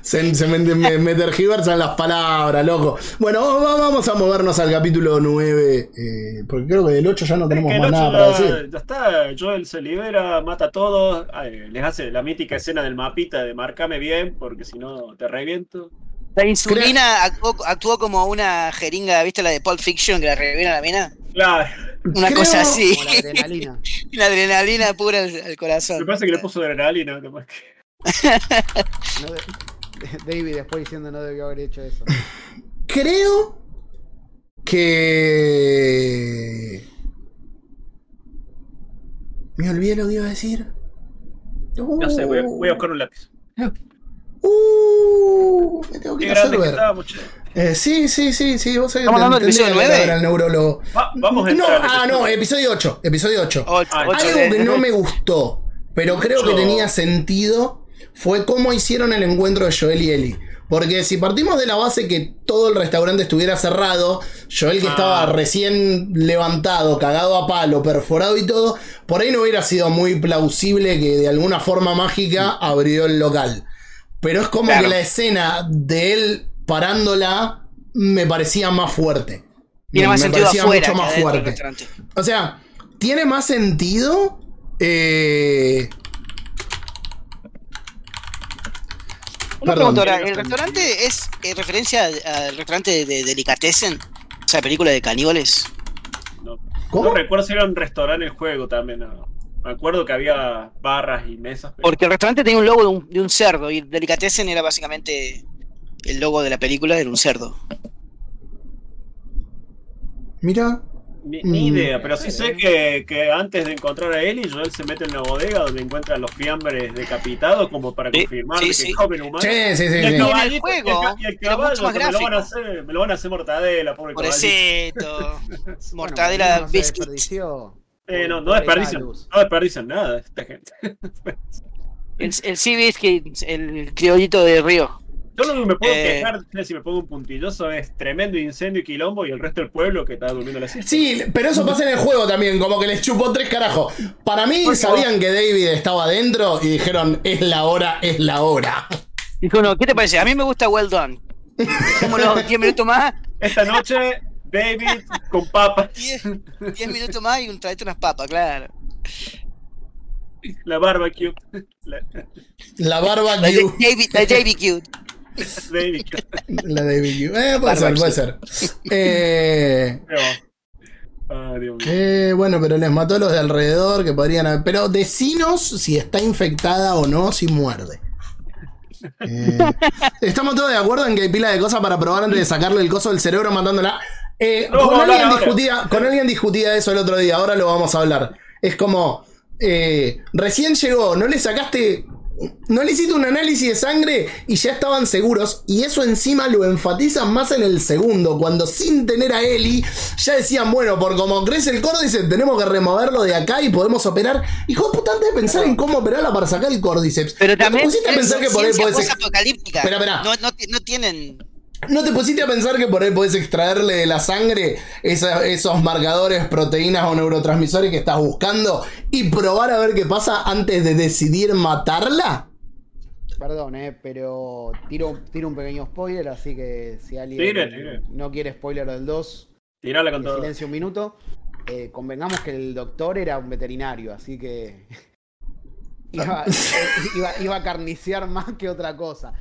Se, se me, me- me tergiversan las palabras, loco. Bueno, va- vamos a movernos al capítulo 9, eh, porque creo que del 8 ya no tenemos más nada para ya, decir. ya está, Joel se libera, mata a todos, ay, les hace la mítica escena del mapita de marcame bien, porque si no te reviento. La insulina actuó, actuó como una jeringa, ¿viste la de Pulp Fiction que la reviene a la mina? Claro, Una Creo- cosa así. Como la adrenalina. La adrenalina pura al, al me corazón. parece que le puso adrenalina. capaz que- No de- David después diciendo no debió haber hecho eso. Creo que. Me olvidé lo que iba a decir. No sé, voy a, voy a buscar un lápiz. Uh, me tengo que ir a. Eh, sí, sí, sí, sí. Vos sabés que ¿Estamos hablando del episodio que ir a ver nueve? al neurólogo. Va- vamos a No, entrar. ah, no, episodio 8. Episodio 8. Ocho, Ah, ocho Algo que no me gustó, pero creo que tenía sentido, fue cómo hicieron el encuentro de Joel y Ellie. Porque si partimos de la base que todo el restaurante estuviera cerrado, Joel que Ah. estaba recién levantado, cagado a palo, perforado y todo, por ahí no hubiera sido muy plausible que de alguna forma mágica abrió el local. Pero es como Claro. que la escena de él parándola me parecía más fuerte. Tiene Me- más me sentido parecía afuera mucho más fuerte. O sea, tiene más sentido. eh, Una Perdón. pregunta ahora, ¿el restaurante es eh, referencia al restaurante de, de Delicatessen? O sea, película de caníbales. No, ¿Cómo? no recuerdo si era un restaurante el juego también. no. Me acuerdo que había barras y mesas. pero- Porque el restaurante tenía un logo de un, de un cerdo y Delicatessen era básicamente el logo de la película, era un cerdo. Mira, Ni, ni Mm. idea, pero sí sé que, que antes de encontrar a Ellie, Joel se mete en una bodega donde encuentra los fiambres decapitados como para Sí, confirmar sí, que sí. comen humanos. sí, sí, sí. Y el el juego, y el el caballo, que me lo van a hacer, me lo van a hacer mortadela, pobre caballito. Pobrecito. Bueno, Mortadela no se biscuits. desperdició. Eh, no, no desperdician, no desperdician nada esta gente. El, el Sea Biscuit, el criollito de Río. Yo lo que me puedo Eh. quejar, si me pongo un puntilloso, es tremendo incendio y quilombo y el resto del pueblo que está durmiendo la siesta. Sí, pero eso pasa en el juego también, como que les chupó tres carajos. Para mí Porque sabían que David estaba adentro y dijeron, es la hora, es la hora. Dijo, no, ¿qué te parece? A mí me gusta Well Done. Dejémoslo 10 minutos más, Esta noche, David con papas, 10 10 minutos más y un traete unas papas, claro. la barbecue. La, La La barbecue. JB, la JBQ. David, La David. Eh, puede ser, puede ser. Eh, pero- Ah, Dios mío. eh, bueno, pero les mató a los de alrededor que podrían haber. Pero decinos si está infectada o no, si muerde. Eh, estamos todos de acuerdo en que hay pila de cosas para probar antes de sacarle el coso del cerebro matándola. Eh, No, con, alguien discutía, con alguien discutía eso el otro día, ahora lo vamos a hablar. Es como, eh, recién llegó, no le sacaste, no le hiciste un análisis de sangre y ya estaban seguros. Y eso encima lo enfatizan más en el segundo, cuando sin tener a Eli, ya decían, bueno, por como crece el córdiceps, tenemos que removerlo de acá y podemos operar. Hijo de puta, antes de pensar en cómo operarla para sacar el córdiceps. Pero ¿no te también pusiste a pensar que por ahí podés ex- apocalíptica. Espera, espera. No, no, ti- no tienen. ¿No te pusiste a pensar que por ahí podés extraerle de la sangre esa- esos marcadores, proteínas o neurotransmisores que estás buscando y probar a ver qué pasa antes de decidir matarla? Perdón, eh, pero tiro, tiro un pequeño spoiler, así que si alguien Tire, tire. no quiere spoiler del 2, Tirala con que todo. silencio un minuto. Eh, convengamos que el doctor era un veterinario, así que iba, iba, iba a carniciar más que otra cosa.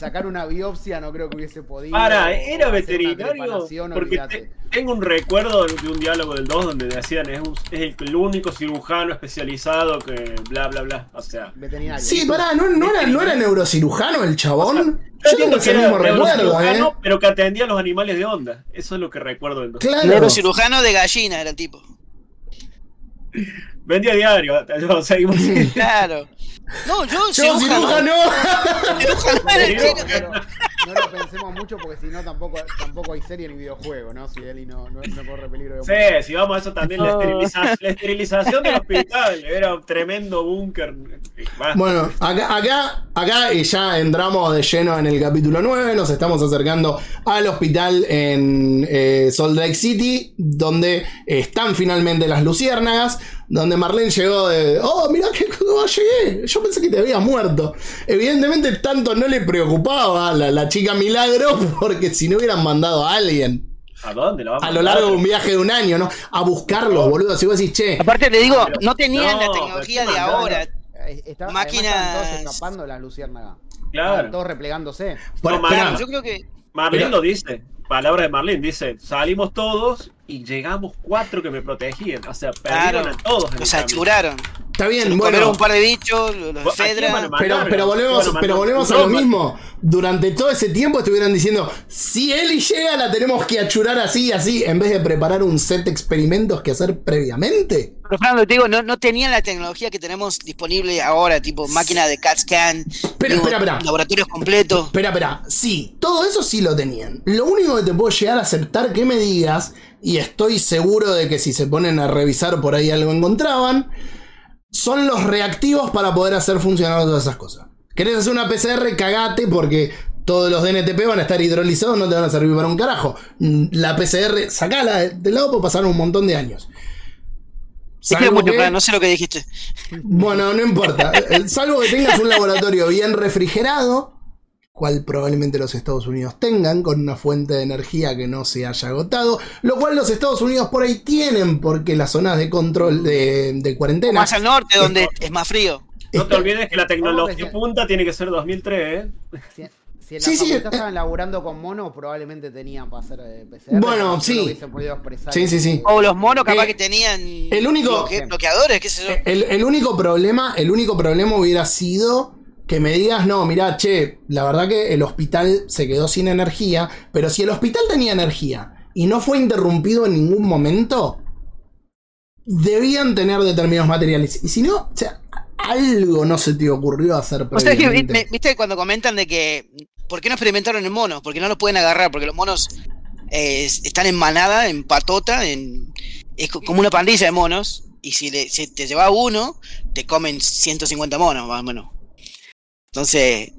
Sacar una biopsia no creo que hubiese podido. Para, ¿era veterinario? Porque te- tengo un recuerdo de un diálogo del 2 donde decían es, un- es el, el único cirujano especializado que bla bla bla. O sea, Veterinario. Sí, pará, ¿no, no era, ¿no era neurocirujano el chabón? yo Yo tengo que era mismo recuerdo, ¿eh? pero que atendía a los animales de onda. Eso es lo que recuerdo del 2. Claro. Neurocirujano de gallina era el tipo. Vendía diario. yo- seguimos. Claro. No, yo, Yo, ciruja, no. Cirujano era el No, no, lo pensemos mucho porque si no tampoco, tampoco hay serie ni videojuego, ¿no? Si Eli no, no, no corre peligro de Sí, si vamos a eso también, la, esteriliza- la esterilización del hospital. Era un tremendo búnker. Bueno, acá, acá, acá y ya entramos de lleno en el capítulo 9. Nos estamos acercando al hospital en eh, Salt Lake City, donde están finalmente las luciérnagas. Donde Marlene llegó de. Oh, mirá que cómo llegué. Yo pensé que te habías muerto. Evidentemente, tanto no le preocupaba a la, la chica Milagro, porque si no hubieran mandado a alguien ¿A dónde lo vamos a lo largo de un viaje de un año, ¿no? A buscarlos, boludo. Si vos decís, che, Aparte, te digo, Pero- no tenían no, la tecnología de ahora. Eh, está- Máquinas- estaban todos escapando las luciérnagas. Claro. Estaban todos replegándose. por- No. Marlene, Yo creo que. Marlene Pero- lo dice. Palabra de Marlene. Dice: salimos todos y llegamos cuatro que me protegían. O sea, perdieron Claro. a todos. en Los achuraron. Está bien, bueno. un par de bichos, los. Pero, pero volvemos, bueno, pero volvemos a lo mismo. Durante todo ese tiempo estuvieran diciendo, si Eli llega la tenemos que achurar así y así, en vez de preparar un set de experimentos que hacer previamente. Pero Fernando, te digo, no, no tenían la tecnología que tenemos disponible ahora, tipo máquina de CAT scan, Espera, digo, espera, espera. laboratorios completos. Espera, espera, sí, todo eso sí lo tenían. Lo único que te puedo llegar a aceptar que me digas, y estoy seguro de que si se ponen a revisar por ahí algo encontraban, son los reactivos para poder hacer funcionar todas esas cosas. ¿Querés hacer una PCR? Cagate porque todos los DNTP van a estar hidrolizados, no te van a servir para un carajo. Mm, La PCR, sacala de- del lado, puede pasar un montón de años. Mucho, que- no sé lo que dijiste. bueno, no importa. Eh, Salvo que tengas un laboratorio bien refrigerado, cual probablemente los Estados Unidos tengan, con una fuente de energía que no se haya agotado, lo cual los Estados Unidos por ahí tienen, porque las zonas de control de, de cuarentena. Más al norte, donde es más frío. No te olvides que la tecnología punta tiene que ser 2003, ¿eh? Si, en la Sí, sí, facultad eh. estaban laburando con monos, probablemente tenían para hacer eh, PCR. Bueno, no sí. podido expresar. Sí, sí, sí. O los monos capaz Eh, que tenían el único- bloque- bloqueadores, qué sé yo. El, el único problema, el único problema hubiera sido que me digas, no, mira, che, la verdad que el hospital se quedó sin energía, pero si el hospital tenía energía y no fue interrumpido en ningún momento, debían tener determinados materiales. Y si no, o sea, algo no se te ocurrió hacer O sea, que, viste cuando comentan de que. ¿Por qué no experimentaron en monos? Porque no los pueden agarrar, porque los monos eh, están en manada, en patota, en, es co- como una pandilla de monos. Y si, le- si te lleva uno, te comen 150 monos, más o menos. Entonces,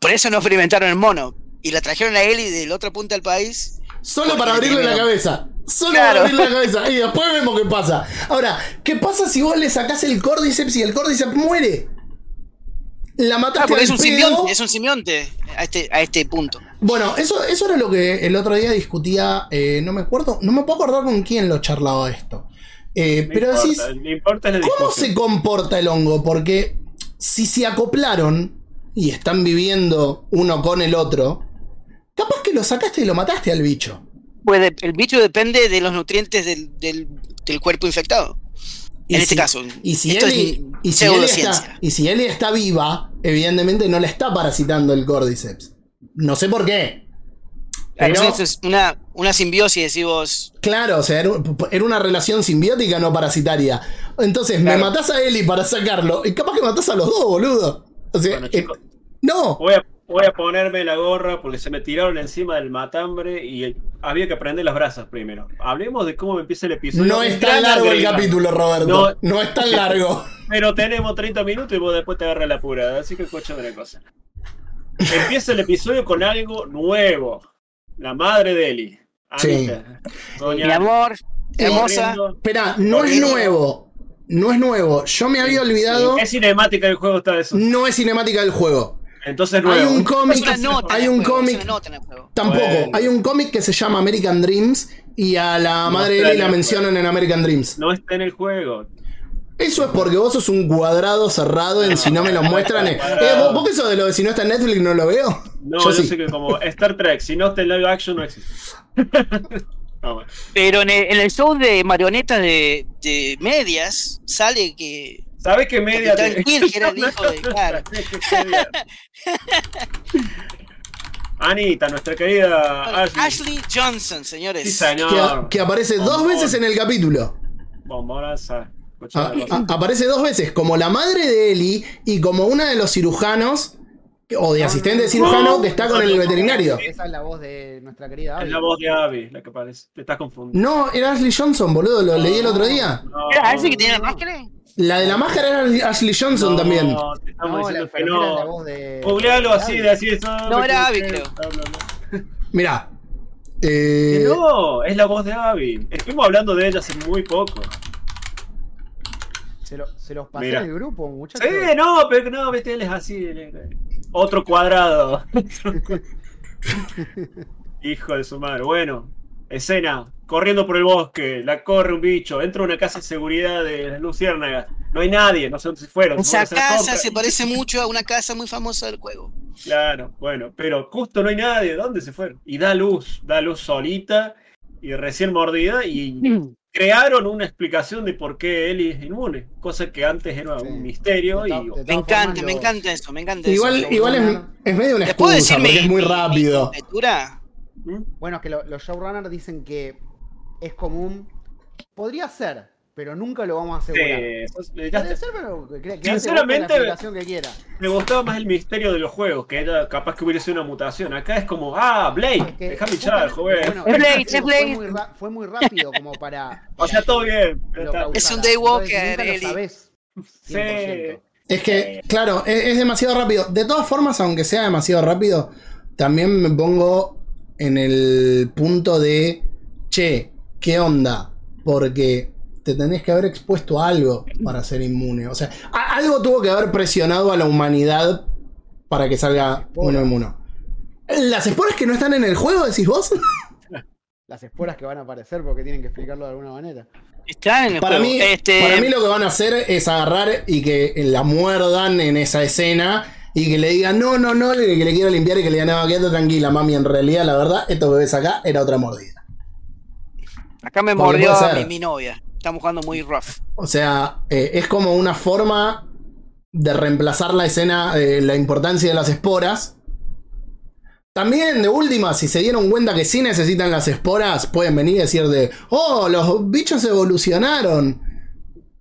por eso no experimentaron en mono. Y la trajeron a Eli de la otra punta del país. Solo para abrirle la cabeza. Solo Claro. para abrirle la cabeza. Y después vemos qué pasa. Ahora, ¿qué pasa si vos le sacás el córdiceps y el córdiceps muere? La Ah, mataste porque al es un pedo. simbionte, es un simbionte a este, a este punto. Bueno, eso, eso era lo que el otro día discutía, eh, no me acuerdo, no me puedo acordar con quién lo charlaba esto. Eh, pero importa, decís, importa ¿cómo discusión. se comporta el hongo? Porque si se acoplaron y están viviendo uno con el otro, capaz que lo sacaste y lo mataste al bicho. Pues de- el bicho depende de los nutrientes del, del, del cuerpo infectado. Y en si- este caso. Y si, esto Eli, es y, si Eli está, y si Eli está viva, evidentemente no le está parasitando el cordyceps. No sé por qué. Pero- eso es una, una simbiosis, decís vos. Claro, o sea, era, un- era una relación simbiótica, no parasitaria. Entonces, me matás a Eli para sacarlo. Y capaz que matás a los dos, boludo. O sea, Bueno, eh, no. Voy a, voy a ponerme la gorra porque se me tiraron encima del matambre y había que prender las brasas primero. Hablemos de cómo empieza el episodio. No es tan largo el capítulo, Roberto. No. No, es tan largo. Pero tenemos 30 minutos y vos después te agarras la apurada. Así que escúchame una cosa. Empieza el episodio con algo nuevo. La madre de Eli. Sí. Anita. Doña Mi amor, Eh, hermosa. corriendo. Espera, no es nuevo. No es nuevo. Yo me había olvidado. ¿Qué cinemática del juego está eso? No es cinemática del juego. Entonces Hay nuevo. un Es cómic. Hay un cómic. una nota en el juego. Tampoco. Bueno. Hay un cómic que se llama American Dreams. Y a la No madre de está Eli en la mencionan en American Dreams. No está en el juego. Eso es porque vos sos un cuadrado cerrado en si no me lo muestran. eh, eh, ¿vos, vos qué sos de lo de si no está en Netflix no lo veo? No, yo yo, sí. sé que como Star Trek, si no está en live action no existe. No, bueno. Pero en el, en el show de marionetas de, de medias sale que. ¿Sabes qué media Kirk, que era el hijo de- claro. Anita, nuestra querida Ashley. Ashley Johnson, señores. Sí, señor. Que, que aparece dos veces en el capítulo. Bombonaza. Escuchá A- la cosa. a- aparece dos veces, como la madre de Eli y como una de los cirujanos, o de No, asistente no, de no, cirujano no, que está no, con no, el no, veterinario. Esa es la voz de nuestra querida Es Abby. la voz de Abby la que parece. Te estás confundiendo. No, era Ashley Johnson, boludo, lo leí el otro día. No, ¿Era ese que tiene la máscara? La de la máscara era Ashley Johnson no, también. te estamos No, la diciendo que es la no. voz de. Googlealo así, Abby. de así eso. No, era Abby, creo. Mirá. Eh, no, es la voz de Abby. Estuvimos hablando de ella hace muy poco. Se, lo- se los pasé Mira. en el grupo, muchachos. Sí, no, pero no, viste, él es así. él es- Otro cuadrado. Hijo de su madre. Bueno, escena. Corriendo por el bosque, la corre un bicho, entra a una casa de seguridad de las luciérnagas. No hay nadie, no sé dónde se fueron. Esa casa se parece mucho a una casa muy famosa del juego. Claro, bueno, pero justo no hay nadie. ¿Dónde se fueron? Y da luz, da luz solita y recién mordida y crearon una explicación de por qué Ellie es inmune, cosa que antes era Sí. un misterio y Me encanta, me encanta eso, me encanta igual eso. igual es, es medio una ¿Les puedo excusa decir porque mi- es muy rápido. ¿Mm? Bueno, es que lo- los showrunners dicen que es común. Podría ser, pero nunca lo vamos a asegurar. Sí, das- Puede ser, pero que, que Sinceramente- la que quiera. me gustaba más el misterio de los juegos, que era capaz que hubiera sido una mutación. Acá es como, ah, Blade, Es que déjame echar, joven. bueno, Es Blade, fue es Blade. muy Fue muy rápido como para. o sea, todo bien. Es un Daywalker, Eli. sabés Sí. 100%. Es que, claro, es, es demasiado rápido. De todas formas, aunque sea demasiado rápido, también me pongo en el punto de, che, ¿qué onda? Porque te tenés que haber expuesto a algo para ser inmune. O sea, a- algo tuvo que haber presionado a la humanidad para que salga uno inmune. ¿Las esporas que no están en el juego, decís vos? Las esporas que van a aparecer porque tienen que explicarlo de alguna manera. Está en el Para juego. mí, este, para mí lo que van a hacer es agarrar y que la muerdan en esa escena y que le digan, no, no, no, que le quiero limpiar y que le digan, no, quédate tranquila, mami, en realidad, la verdad, esto que ves acá era otra mordida. acá me porque mordió a mi novia. Estamos jugando muy rough. O sea, eh, es como una forma de reemplazar la escena, eh, la importancia de las esporas. También, de última, si se dieron cuenta que sí necesitan las esporas, pueden venir y decir de, oh, los bichos evolucionaron.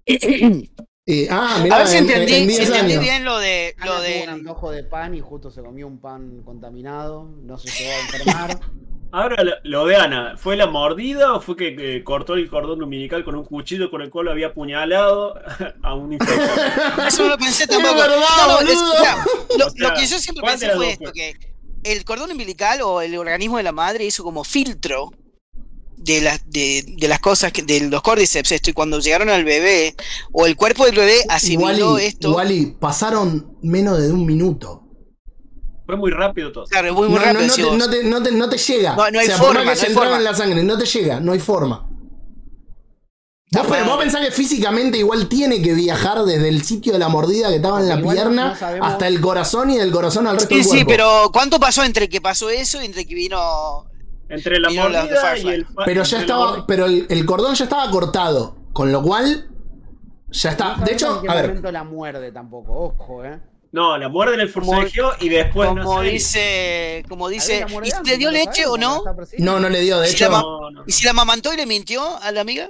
Y, ah, mirá, a ver si en- en- entendí, en si 10 entendí años. bien lo de Ana lo tuvo de un antojo de pan y justo se comió un pan contaminado. No se llegó a enfermar. Ahora, lo, lo de Ana, ¿fue la mordida o fue que, que cortó el cordón umbilical con un cuchillo con el cual lo había apuñalado a un infectado? Eso no lo pensé tampoco. verdad, No, no, es- boludo. o sea, lo, O sea, lo que yo siempre ¿cuál de pensé fue esto, fue? que el cordón umbilical o el organismo de la madre hizo como filtro de las, de, de las cosas, que, de los cordyceps, esto, y cuando llegaron al bebé, o el cuerpo del bebé asimiló Wally, esto. Wally, pasaron menos de un minuto. Fue muy rápido todo. Claro, es muy, muy no, rápido. no, no, decís te, vos. no te- no te- no te llega. No, no hay o sea, por forma, más que no se forma. en la sangre, no te llega, no hay forma. Vos, pensás que físicamente igual tiene que viajar desde el sitio de la mordida que estaba en la Igual pierna no hasta el corazón y del corazón al resto Sí, del sí, cuerpo. pero ¿cuánto pasó entre que pasó eso y entre que vino Entre la Vino la mordida y el. Pero ya estaba, pero el, el cordón ya estaba cortado, con lo cual ya está. No De hecho, en qué a ver, momento la muerde tampoco, ojo, eh. No, la muerde en el forcejeo y después no como sé. dice, como dice, ¿y si le dio no leche o no? no, no le dio. De Sí, hecho, la No, no. ¿Y si la amamantó y le mintió a la amiga?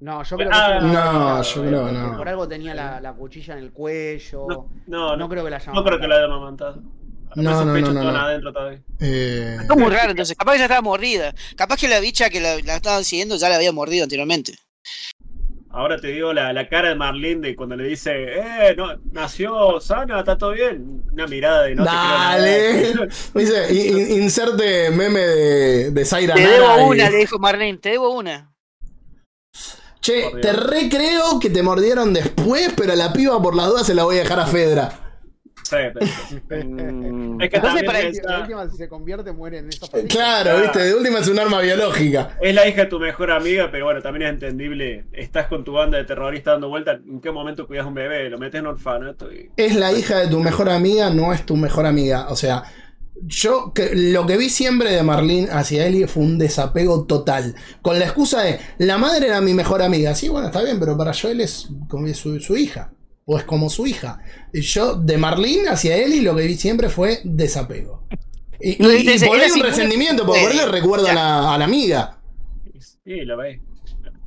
No, yo creo que Ah, no, yo porque creo no. Por algo tenía la, la cuchilla en el cuello. No, no, No no, creo que la haya no creo que la haya amamantado. No, No, no, no, no, estaban no. adentro todavía. eh, Está muy raro, entonces. Capaz que ya estaba mordida. Capaz que la bicha que la, la estaban siguiendo ya la había mordido anteriormente. Ahora te digo la, la cara de Marlene de cuando le dice, eh, no, nació sana, está todo bien. Una mirada de no Dale. te creo nada. Dice, in- in- inserte meme de, de Zaira Te Nara debo y- una, le dijo Marlene, te debo una. Che, te recreo que te mordieron después, pero a la piba por la duda se la voy a dejar a Fedra. Sí, Mm. Es que Entonces, también para es, la última, si se convierte, muere en esa. Claro, viste, de última es un arma biológica. es la hija de tu mejor amiga, pero bueno, también es entendible. Estás con tu banda de terroristas dando vueltas. ¿En qué momento cuidas a un bebé? Lo metes en orfanato y. Es la hija de tu mejor amiga, no es tu mejor amiga. O sea, yo que- lo que vi siempre de Marlene hacia Ellie fue un desapego total. Con la excusa de, la madre era mi mejor amiga. Sí, bueno, está bien, pero para Joel es como su, su hija. O es como su hija. Y yo, de Marlene hacia Ellie, lo que vi siempre fue desapego. Y, y- y por ahí un resentimiento, porque por ahí le recuerda a la, a la amiga. Sí, lo ves.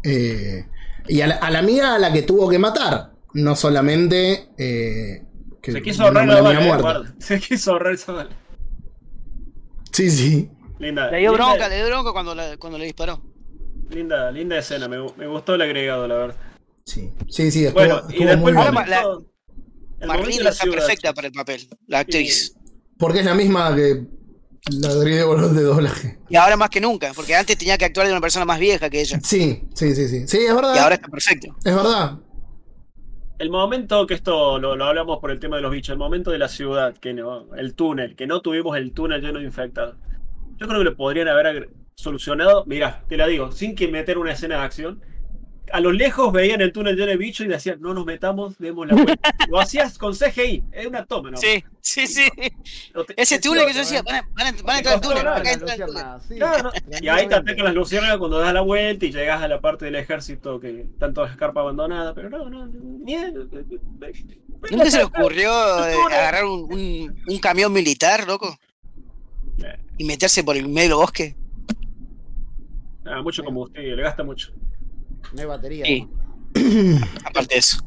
Eh, Y a la, a la amiga a la que tuvo que matar. No solamente. eh, que Se quiso ahorrar la bala. Se quiso ahorrar esa bala. Sí, sí. Linda. Le dio linda- bronca, le dio bronca cuando, la- cuando le disparó. Linda, linda escena, me, me gustó el agregado, la verdad. Sí, sí, sí. Estuvo, Bueno, y estuvo después muy bien. El momento Marlene la está ciudad. perfecta para el papel, la actriz. Porque es la misma que la de de doblaje. Y ahora más que nunca, porque antes tenía que actuar de una persona más vieja que ella. Sí, sí, sí, sí. Sí, es verdad. Y ahora está perfecto. Es verdad. El momento que esto lo, lo hablamos por el tema de los bichos, el momento de la ciudad, que no, el túnel, que no tuvimos el túnel lleno de infectados. Yo creo que lo podrían haber solucionado, mira, te la digo, sin que meter una escena de acción. A lo lejos veían el túnel lleno de bichos y decían, no nos metamos, demos la vuelta. Lo hacías con CGI, es una toma, ¿no? Sí, sí, sí. No te- Ese es túnel que yo decía, ¿eh? van a, van a- van a entrar al túnel, Claro, acá la entra el túnel. luciérnaga, sí. Claro, y ahí te atacan las luciérnagas cuando das la vuelta y llegas a la parte del ejército que tanto escarpa abandonada, pero no, no, ni ¿Nunca se le ocurrió eh, agarrar un, un- un camión militar, loco? Eh. Y meterse por el medio del bosque? Ah, mucho combustible, le gasta mucho. No hay batería. Sí. Aparte de eso.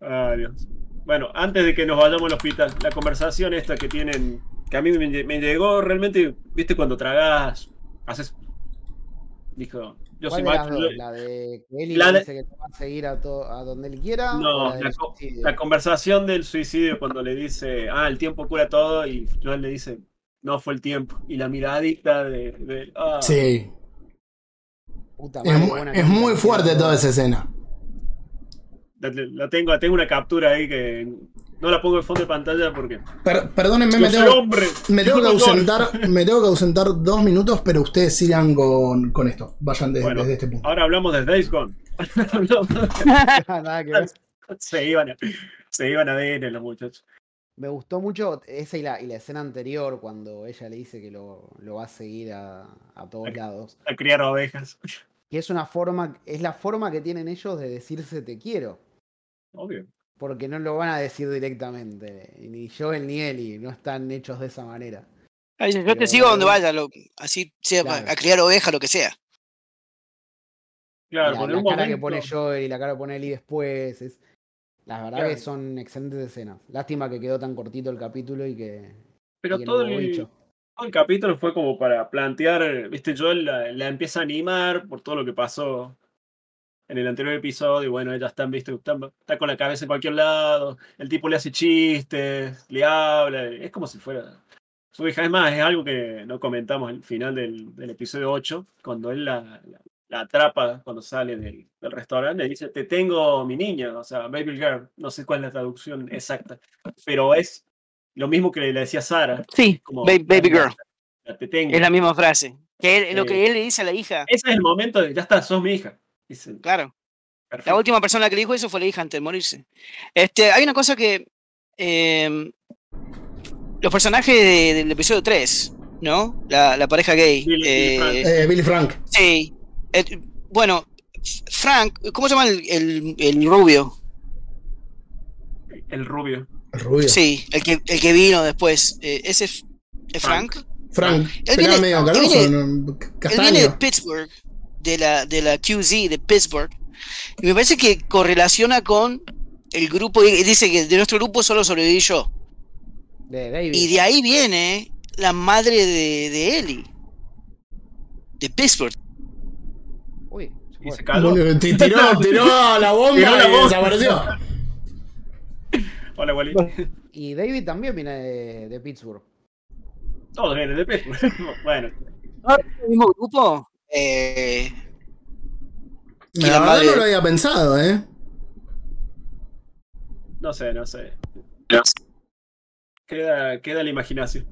Ay, Dios. Bueno, antes de que nos vayamos al hospital, la conversación esta que tienen, que a mí me, lle- me llegó realmente, viste, cuando tragas, haces. Dijo, yo soy ¿Cuál de las macho. dos? yo- La de que Eli La de- dice que te va a seguir a, to- a donde él quiera. No, la, la, del co- suicidio? la conversación del suicidio cuando le dice, ah, el tiempo cura todo, y Joel le dice, no fue el tiempo. Y la miradita de. de, ah, Sí. Puta Es, madre, mu- buena es muy fuerte toda esa escena. La, la tengo, tengo una captura ahí que no la pongo en fondo de pantalla porque. Per- perdónenme, me tengo, hombre. me yo tengo que ausentar, me tengo que ausentar dos minutos, pero ustedes sigan con, con esto. Vayan de- Bueno, desde este punto. ahora hablamos de Days Gone. Se iban a, se iban a DN los muchachos. Me gustó mucho esa y la, y la escena anterior cuando ella le dice que lo, lo va a seguir a, a todos lados. A criar ovejas. Que es una forma, es la forma que tienen ellos de decirse te quiero. Obvio. Porque no lo van a decir directamente. Ni Joel ni Eli no están hechos de esa manera. Yo Pero- te sigo donde vaya, lo- así sea Claro. a criar oveja, lo que sea. Claro, la por la un cara momento. que pone Joel y la cara que pone Eli después. Es, la verdad Claro. que son excelentes escenas. Lástima que quedó tan cortito el capítulo y que, pero y que no todo hubo el, todo el capítulo fue como para plantear, viste, Joel la, la empieza a animar por todo lo que pasó en el anterior episodio. Y bueno, ella está, viste, está, está con la cabeza en cualquier lado. El tipo le hace chistes, le habla. Es como si fuera su hija. Es más, es algo que no comentamos al final del, del episodio 8, cuando él la, la- la atrapa cuando sale del, del restaurante, le dice, te tengo mi niña, o sea, baby girl, no sé cuál es la traducción exacta, pero es lo mismo que le decía Sara. Sí, como, baby, girl. la- te tengo. Es la misma frase. Que él- lo Eh, que él le dice a la hija. Ese es el momento de, ya está, sos mi hija. Dice, Claro. La última persona que le dijo eso fue la hija antes de morirse. Este, hay una cosa que. eh, los personajes de- del episodio 3, ¿no? La, la pareja gay. Billy- Billy eh, Frank. Eh, Billy Frank. sí. Eh, bueno, Frank, ¿cómo se llama el, el- el rubio? El rubio. El rubio. Sí, el que, el que vino después. Eh, ¿Ese es es Frank? Frank. Él Pero viene- medio él viene- ¿no? Él viene de. Pittsburgh, de la, de la QZ de Pittsburgh. Y me parece que correlaciona con el grupo. y Dice que de nuestro grupo solo sobreviví yo. De David. Y de ahí viene la madre de, de Ellie. De Pittsburgh. Y se Tiró, tiró la bomba Tiró la y bomba. desapareció. Hola, Wally. Y David también viene de, de Pittsburgh. Todos vienen de Pittsburgh. bueno, ¿El mismo grupo? Eh, La la verdad madre- no lo había pensado, ¿eh? no sé, no sé. Queda, queda la imaginación.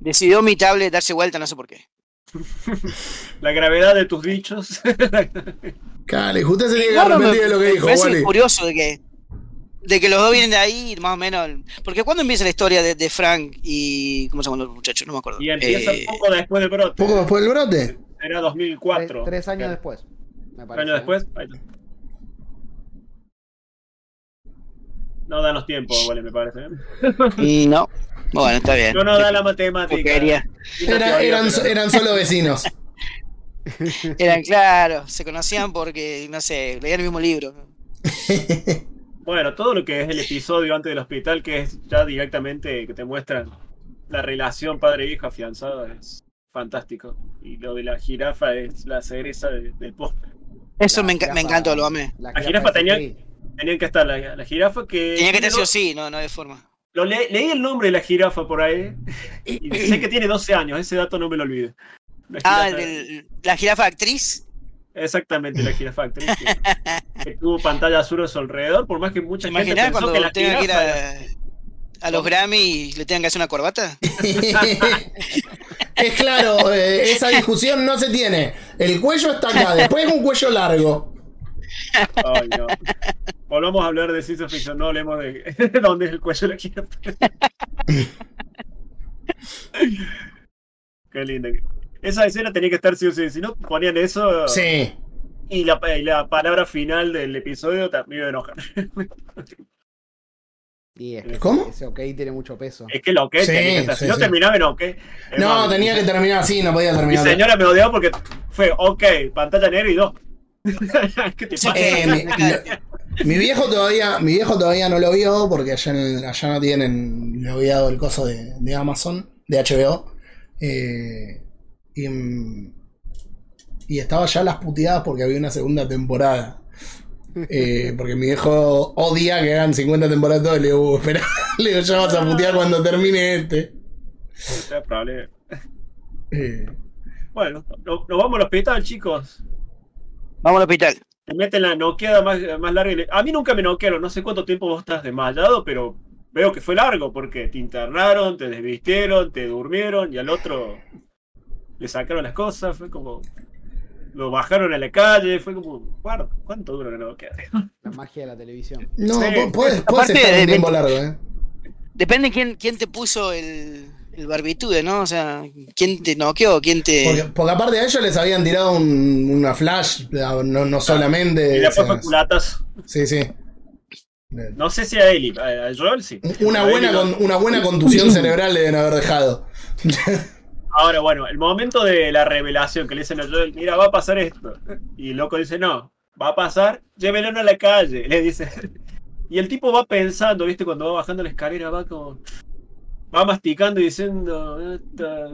decidió mi tablet darse vuelta, no sé por qué. La gravedad de tus dichos. Cale, usted se tiene que Bueno, arrepentir me- de lo que me dijo, parece Wally. curioso de que, de que los dos vienen de ahí, más o menos. Porque cuando empieza la historia de, de Frank y. ¿Cómo se llaman los muchachos? No me acuerdo. y empieza Eh, poco después del brote. Poco después del brote. Era Tres, 2004. tres años después. Me parece. años después. ahí está. No dan los tiempos, Wally, me parece. ¿eh? No. Bueno, está bien. No nos da la matemática. Era- eran, pero- eran solo vecinos. Eran, claro, se conocían porque, no sé, leían el mismo libro. Bueno, todo lo que es el episodio antes del hospital, que es ya directamente que te muestran la relación padre-hijo afianzada, es fantástico. Y lo de la jirafa es la cereza de- del postre. Eso me, enca- me jirafa- encantó, lo amé. La La jirafa de tenía- CGI. Tenían que estar la, la jirafa que... Tenía que tener sí o sí, no, no de forma. Lo le- leí el nombre de la jirafa por ahí. Y sé que tiene 12 años, ese dato no me lo olvido. La Ah, el- la jirafa actriz. Exactamente, la jirafa actriz que, que tuvo pantalla azul a su alrededor, por más que mucha ¿Te gente pensó cuando que la tengan que ir jirafa a, era- a los Grammy y le tengan que hacer una corbata? es claro, eh, esa discusión no se tiene. El cuello está acá, después es un cuello largo. No. Volvamos a hablar de ciencia ficción, no hablemos de dónde es el cuello de la. Qué linda. Esa escena tenía que estar sí o sí, si no ponían eso Sí. y, la, y la palabra final del episodio también me iba a enojar. Y es que ¿Cómo? Ese ok tiene mucho peso. Es que lo que Sí, tenía que estar. sí, si no sí. terminaba en ok. No, tenía que terminar así, no podía Mi terminar. señora me odiaba porque fue ok, pantalla negra y dos. ¿Qué te pasa? Eh, mi, lo- mi viejo todavía, mi viejo todavía no lo vio porque allá, en- allá no tienen logueado el coso de, de Amazon, de HBO. eh, y, mm, y estaba ya las puteadas porque había una segunda temporada. Eh, porque mi viejo odia que hagan 50 temporadas todo y le digo, "Uh, espera, le digo, ya vas a putear cuando termine este. Es probable. Eh, Bueno, no- nos vamos al hospital, chicos. Vamos al hospital. Te meten la noqueada más, más larga. le- A mí nunca me noquearon, no sé cuánto tiempo vos estás desmayado, pero veo que fue largo porque te internaron, te desvistieron, te durmieron y al otro le sacaron las cosas. Fue como. Lo bajaron a la calle, fue como. "Guarda, ¿Cuánto dura la noqueada? La magia de la televisión. no, Sí. pu- puedes, estar de- un tiempo largo, ¿eh? Depende quién, quién te puso el, el barbitude, ¿no? O sea, quién te noqueó, quién te. Porque, porque aparte a ellos les habían tirado un- una flash, no, no solamente. Y después fue culatas. sí, sí. No sé si a Eli, a a Joel sí. Una A buena, con- una buena contusión cerebral le deben haber dejado. Ahora, bueno, el momento de la revelación que le dicen a Joel, mira, va a pasar esto. Y el loco dice, no, va a pasar, llévenlo a la calle. Le dice. Y el tipo va pensando, ¿viste? Cuando va bajando la escalera, va como. Va masticando y diciendo. "Esta,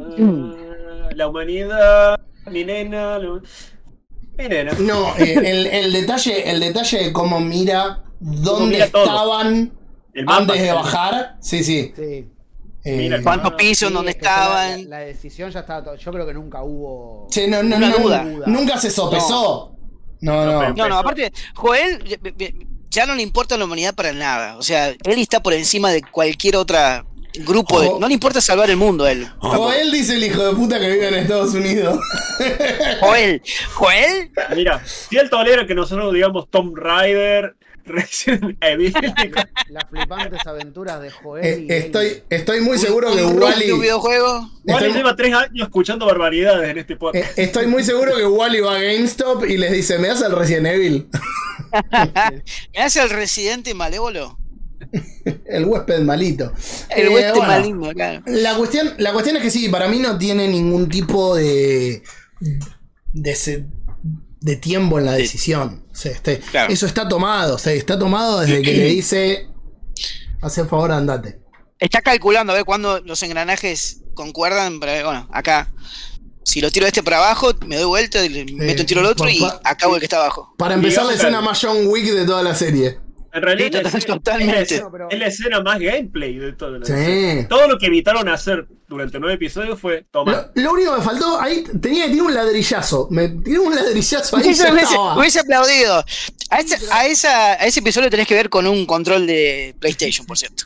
La humanidad, mi nena. lo- Mi nena. No, eh, el, el detalle, el detalle de cómo mira dónde mira todo. estaban El antes de bajar. Sí, sí. Sí. Eh, Mira, ¿Cuántos Ah, pisos? Sí, ¿Dónde es que ya la- estaban? La, la decisión ya estaba. to- Yo creo que nunca hubo. che, no, no, no, duda. Nunca se sopesó. No, no. No, No, aparte, Joel ya- ya no le importa a la humanidad para nada. O sea, él está por encima de cualquier otra grupo. de- Jo- no le importa salvar el mundo a él. Joel dice el hijo de puta que vive en Estados Unidos. Joel, Joel, Mira, si él tolera que nosotros digamos Tom Rider, Resident Evil. Las flipantes aventuras de Joel. Eh, y estoy, estoy muy un- seguro que un Wally. un videojuego. Wally Estoy- lleva tres años escuchando barbaridades en este Eh, podcast. Estoy muy seguro que Wally va a GameStop y les dice, ¿me das el Resident Evil? ¿Me hace el residente malévolo? El huésped malito. El Eh, huésped bueno, maligno, claro. La cuestión, la cuestión es que sí, para mí no tiene ningún tipo de. de, se- de tiempo en la decisión. O sea, este- Claro. Eso está tomado. O sea, está tomado desde que le dice. Hace el favor, andate. Está calculando a ver cuándo los engranajes concuerdan para ver, bueno, acá. Si lo tiro de este para abajo, me doy vuelta, y le meto un tiro al otro pa- y acabo el que está abajo. Para empezar, la escena más John Wick de toda la serie. En realidad Sí, es la totalmente. es, la escena más gameplay de todo. la Sí. Todo lo que evitaron hacer durante nueve episodios fue tomar. Lo, lo único que me faltó, ahí tenía que tirar un ladrillazo. Me tiró un ladrillazo ahí. Eso hubiese, aplaudido. A, esa, a ese episodio tenés que ver con un control de PlayStation, por cierto.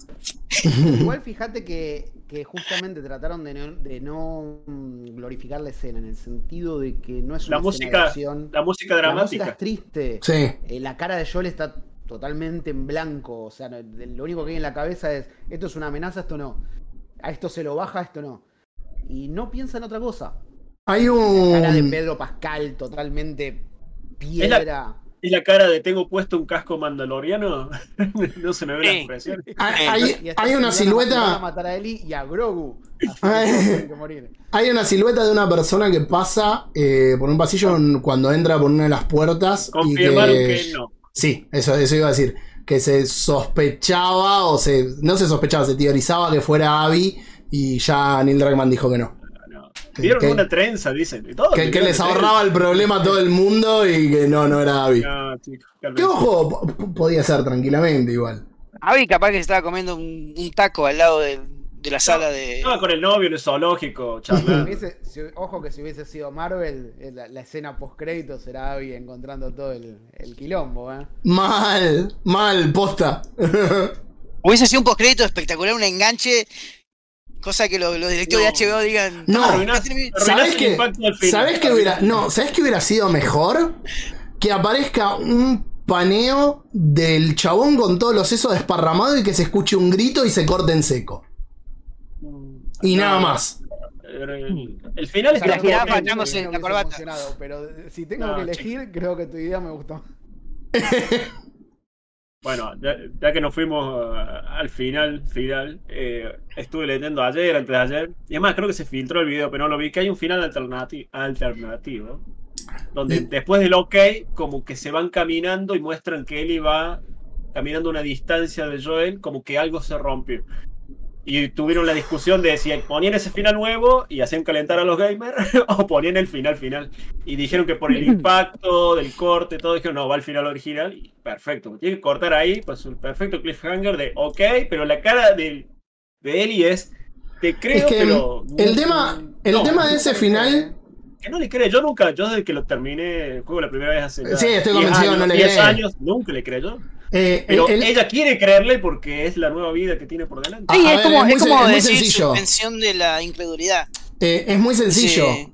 Igual fíjate que, que justamente trataron de no, de no mm, glorificar la escena, en el sentido de que no es una La música- de acción. La música La dramática. música es triste. Sí. Eh, la cara de Joel está totalmente en blanco. O sea, lo único que hay en la cabeza es: esto es una amenaza, esto no. A esto se lo baja, esto no. Y no piensa en otra cosa. Hay La cara de un. Pedro Pascal totalmente piedra. y la cara de tengo puesto un casco mandaloriano. no se me ve la expresión. Hay, hay- una a silueta. matar a Eli y a Grogu. Que que. Hay una silueta de una persona que pasa eh, por un pasillo cuando entra por una de las puertas. y Confirmaron que no. Sí, eso, eso iba a decir. Que se sospechaba o se. No se sospechaba, se teorizaba que fuera Abby. Y ya Neil Druckmann dijo que no. no. Vieron que- una trenza, dicen. todo, Que, que les ahorraba el problema a todo el mundo y que no, no era Abby. No, Que cálmense. ojo, po- po- podía ser tranquilamente igual. Avi capaz que estaba comiendo un, un taco al lado de, de la sala de. Estaba con el novio en el zoológico, charlando. Hubiese- si- ojo que si hubiese sido Marvel, eh, la, la escena post crédito será Abby encontrando todo el, el quilombo, ¿eh? Mal, mal, posta. Hubiese sido un postcrédito espectacular, un enganche. Cosa que los, los directivos No. de HBO digan. No. "Ah, Arruinaste- ¿Sabes del final. ¿Sabes qué hubiera, no, ¿sabes qué hubiera sido mejor? Que aparezca un paneo del chabón con todos los sesos desparramados y que se escuche un grito y se corte en seco. Y No, nada más. El, final es Y la que jirafa echándose la corbata. emocionado, pero si tengo No, que elegir, creo que tu idea me gustó. Bueno, ya, ya que nos fuimos uh, al final, final, eh, estuve leyendo ayer, antes de ayer, y además creo que se filtró el video, pero no lo vi, que hay un final alternati- alternativo, donde después del ok, como que se van caminando y muestran que Ellie va caminando una distancia de Joel, como que algo se rompió. Y tuvieron la discusión de si ponían ese final nuevo y hacían calentar a los gamers o ponían el final final. Y dijeron que por el impacto del corte, todo, dijeron no, va al final original. Y perfecto, tiene que cortar ahí, pues un perfecto cliffhanger de ok, pero la cara de, de Ellie es te creo, Es que pero. el tema, el no, tema de ese final. Que no le cree, yo nunca, yo desde que lo terminé el juego la primera vez hace. Sí, estoy 10 convencido, años, no le 10 cree. años, nunca le creyó. Eh, Pero el- ella quiere creerle porque es la nueva vida que tiene por delante. Sí, A- a es ver, como, es es como es decir sencillo. suspensión de la incredulidad. eh, es muy sencillo. Sí.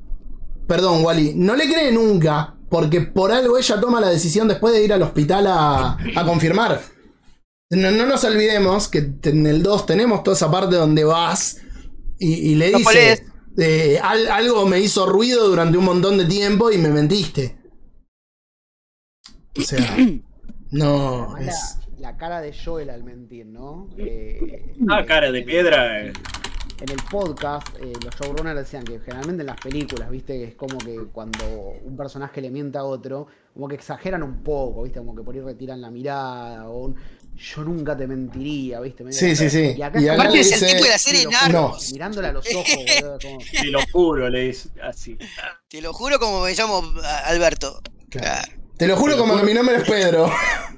Perdón, Wally. No le cree nunca. Porque por algo ella toma la decisión después de ir al hospital a, a confirmar. No, no nos olvidemos que en el 2 tenemos toda esa parte donde vas y, y le No dice: eh, "Al- Algo me hizo ruido durante un montón de tiempo y me mentiste. O sea, no. La, Es, la cara de Joel al mentir, ¿no? Eh, Ah, eh, cara de piedra. eh. En el podcast, eh, los showrunners decían que generalmente en las películas, viste, que es como que cuando un personaje le miente a otro, como que exageran un poco, viste, como que por ahí retiran la mirada o un yo nunca te mentiría, viste. Sí, sí, sí. Y acá Y Aparte es el tipo de la serie Narcos. Mirándola a los ojos, boludo, como- Te lo juro, le dice así. Te lo juro como me llamo Alberto. Claro. Te lo juro como que mi nombre es Pedro.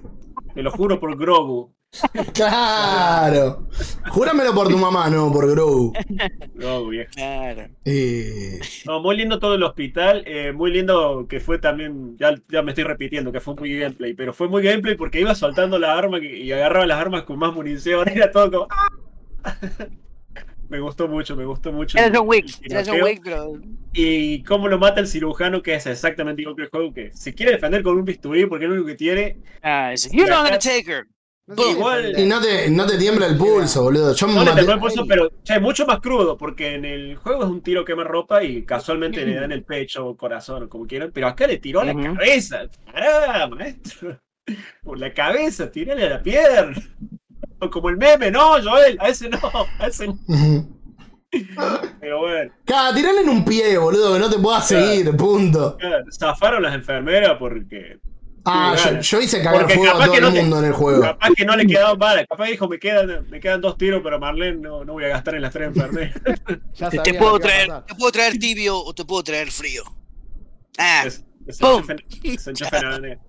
Te lo juro por Grogu. Claro. Júramelo por tu mamá, no por Grogu. Grogu, viejo. Claro. Eh, No, muy lindo todo el hospital. eh, muy lindo que fue también. Ya, ya me estoy repitiendo que fue muy gameplay. Pero fue muy gameplay porque iba soltando la arma y agarraba las armas con más munición. Era todo como. Me gustó mucho, me gustó mucho. El- John Wick. John tiroteo. Wick, pero. Y cómo lo mata el cirujano, que es exactamente igual que el juego. Que se quiere defender con un bisturí porque es lo único que tiene. Ah. You're not gonna take her. No Igual- y no te, no te tiembla el pulso, boludo. Yo No le maté- tembló el pulso, pero es mucho más crudo, porque en el juego es un tiro quema ropa y casualmente le dan el pecho o corazón o como quieran, pero acá le tiró a la cabeza. Pará, maestro. Por la cabeza, tirale a la pierna. Como el meme, no, Joel, a ese no, a ese no. Pero bueno, Cada tirarle en un pie, boludo, que no te puedas Claro. seguir, punto. claro, zafaron las enfermeras porque Ah, yo, yo hice cagar Porque fuego a capaz todo que el no te- mundo en el juego. capaz que no le quedaban balas. Capaz dijo, me quedan, me quedan dos tiros, pero Marlene no, no voy a gastar en las tres enfermeras. Te, puedo traer, te puedo traer tibio o te puedo traer frío. Ah, Es- es ¡Pum! es.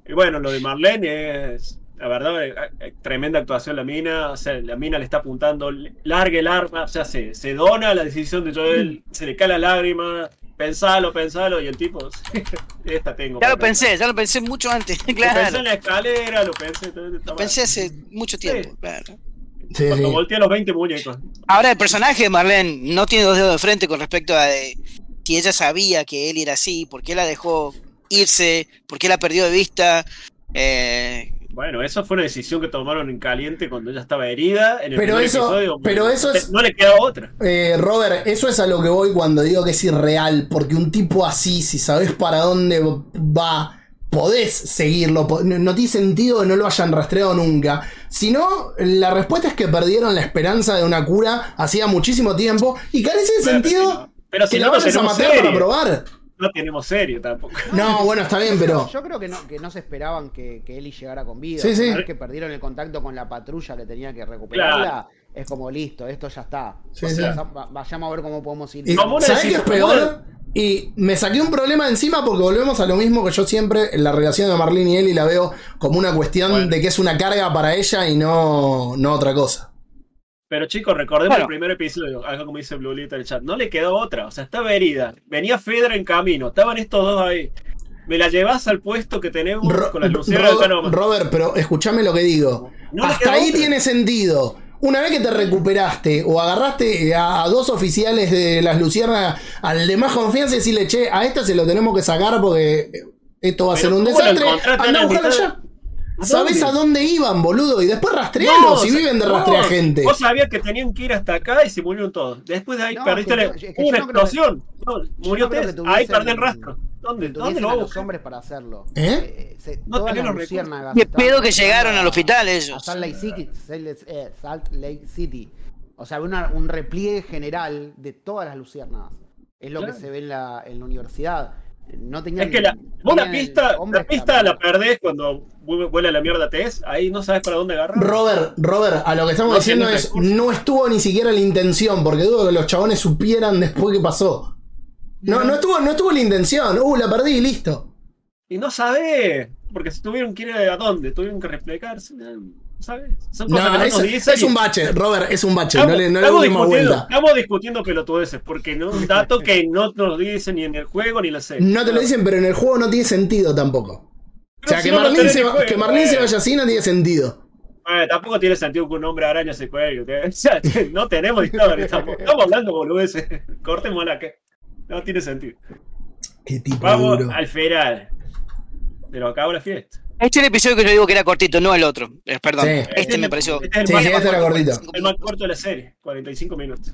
Y bueno, lo de Marlene es, la verdad, eh, eh, tremenda actuación la mina. O sea, la mina le está apuntando, larga el arma, o sea, se, se dona a la decisión de Joel, se le cae la lágrima, pensalo, pensalo, y el tipo, esta tengo. ya lo pensé, ya lo pensé mucho antes. Lo pensé Claro. en la escalera, lo pensé. Lo pensé hace mucho tiempo. Sí. Claro. Sí, Cuando sí. volteé a los 20 muñecos. Ahora, el personaje de Marlene no tiene dos dedos de frente con respecto a de, si ella sabía que él era así, por qué la dejó irse, por qué la perdió de vista. Eh, Bueno, eso fue una decisión que tomaron en caliente cuando ella estaba herida. En el Pero eso- episodio, pero eso es- No le queda otra. Eh, Robert, eso es a lo que voy cuando digo que es irreal, porque un tipo así, si sabes para dónde va, podés seguirlo, no, no tiene sentido que no lo hayan rastreado nunca. Sino, la respuesta es que perdieron la esperanza de una cura hacía muchísimo tiempo y carece de sentido Pero que si la no, no vayas a matar para probar. No tenemos serio tampoco. No, bueno, está bien, pero. Yo creo que no, que no se esperaban que, que Ellie llegara con vida. Sí, sí. Que perdieron el contacto con la patrulla que tenía que recuperarla, es como listo, esto ya está. Sí, O sí. sea, va- vayamos a ver cómo podemos ir. ¿Sabés qué es peor? Y me saqué un problema de encima porque volvemos a lo mismo que yo siempre en la relación de Marlene y Ellie la veo como una cuestión Bueno. de que es una carga para ella y no, no otra cosa. Pero chicos, recordemos Bueno. el primer episodio, algo como dice Blulita en el chat. No le quedó otra, o sea, estaba herida. Venía Fedra en camino, estaban estos dos ahí. Me la llevas al puesto que tenemos Ro- con las luciérnagas Ro- acá nomás. Robert, pero escúchame lo que digo. No Hasta ahí otra. tiene sentido. Una vez que te recuperaste o agarraste a, a dos oficiales de las Luciernas al de más confianza y decirle, che, a esta se lo tenemos que sacar porque esto va a Pero ser un ¿cómo lo desastre. Anda a la ya. ¿A ¿Sabés dónde? a dónde iban, boludo? Y después rastrealos No, si viven de no, rastrear gente. Vos sabías que tenían que ir hasta acá y se murieron todos. Después de ahí No, perdiste que la- es que una que- explosión. No, murió que Ahí perdí el rastro. ¿Dónde? que ¿Dónde lo a los hombres para hacerlo. ¿Eh? se- No todas los luciérnagas Qué pedo que llegaron al hospital a ellos. Salt Lake City. Salt- eh, Salt Lake City. O sea, una- un repliegue general de todas las luciérnagas. Es lo Claro. que se ve en la, en la universidad. No tenían, Es que la, vos la tenían pista, la pista para- la perdés cuando vu- vuela la mierda Tess. Ahí no sabes para dónde agarrar. Robert, Robert, a lo que estamos No diciendo es, recursos. no estuvo ni siquiera la intención, porque dudo que los chabones supieran después qué pasó. No, no estuvo, no estuvo la intención, uh, la perdí y listo. Y no sabés. Porque si tuvieron que ir a dónde, tuvieron que replegarse. Sabes. Son cosas que No, no es, es un bache, Robert, es un bache, Estamos, no le, no le estamos más discutiendo, estamos discutiendo pelotudeces, porque no un dato que no nos dicen ni en el juego ni en la serie. No te lo dicen, pero en el juego no tiene sentido tampoco. O sea, si que no tenés se, juego, que vaya así no tiene sentido. Eh, tampoco tiene sentido que un hombre araña se cuelgue. ¿ok? O sea, no tenemos historia. Estamos, estamos hablando boludeces. Cortémosla acá. No tiene sentido. Qué tipo Vamos duro. al feral. Pero acabo la fiesta. Este es el episodio que yo digo que era cortito, no el otro. Eh, perdón. Sí. Este me pareció. Este es el Sí, más, este era cortito. el más corto de la serie. 45 minutos.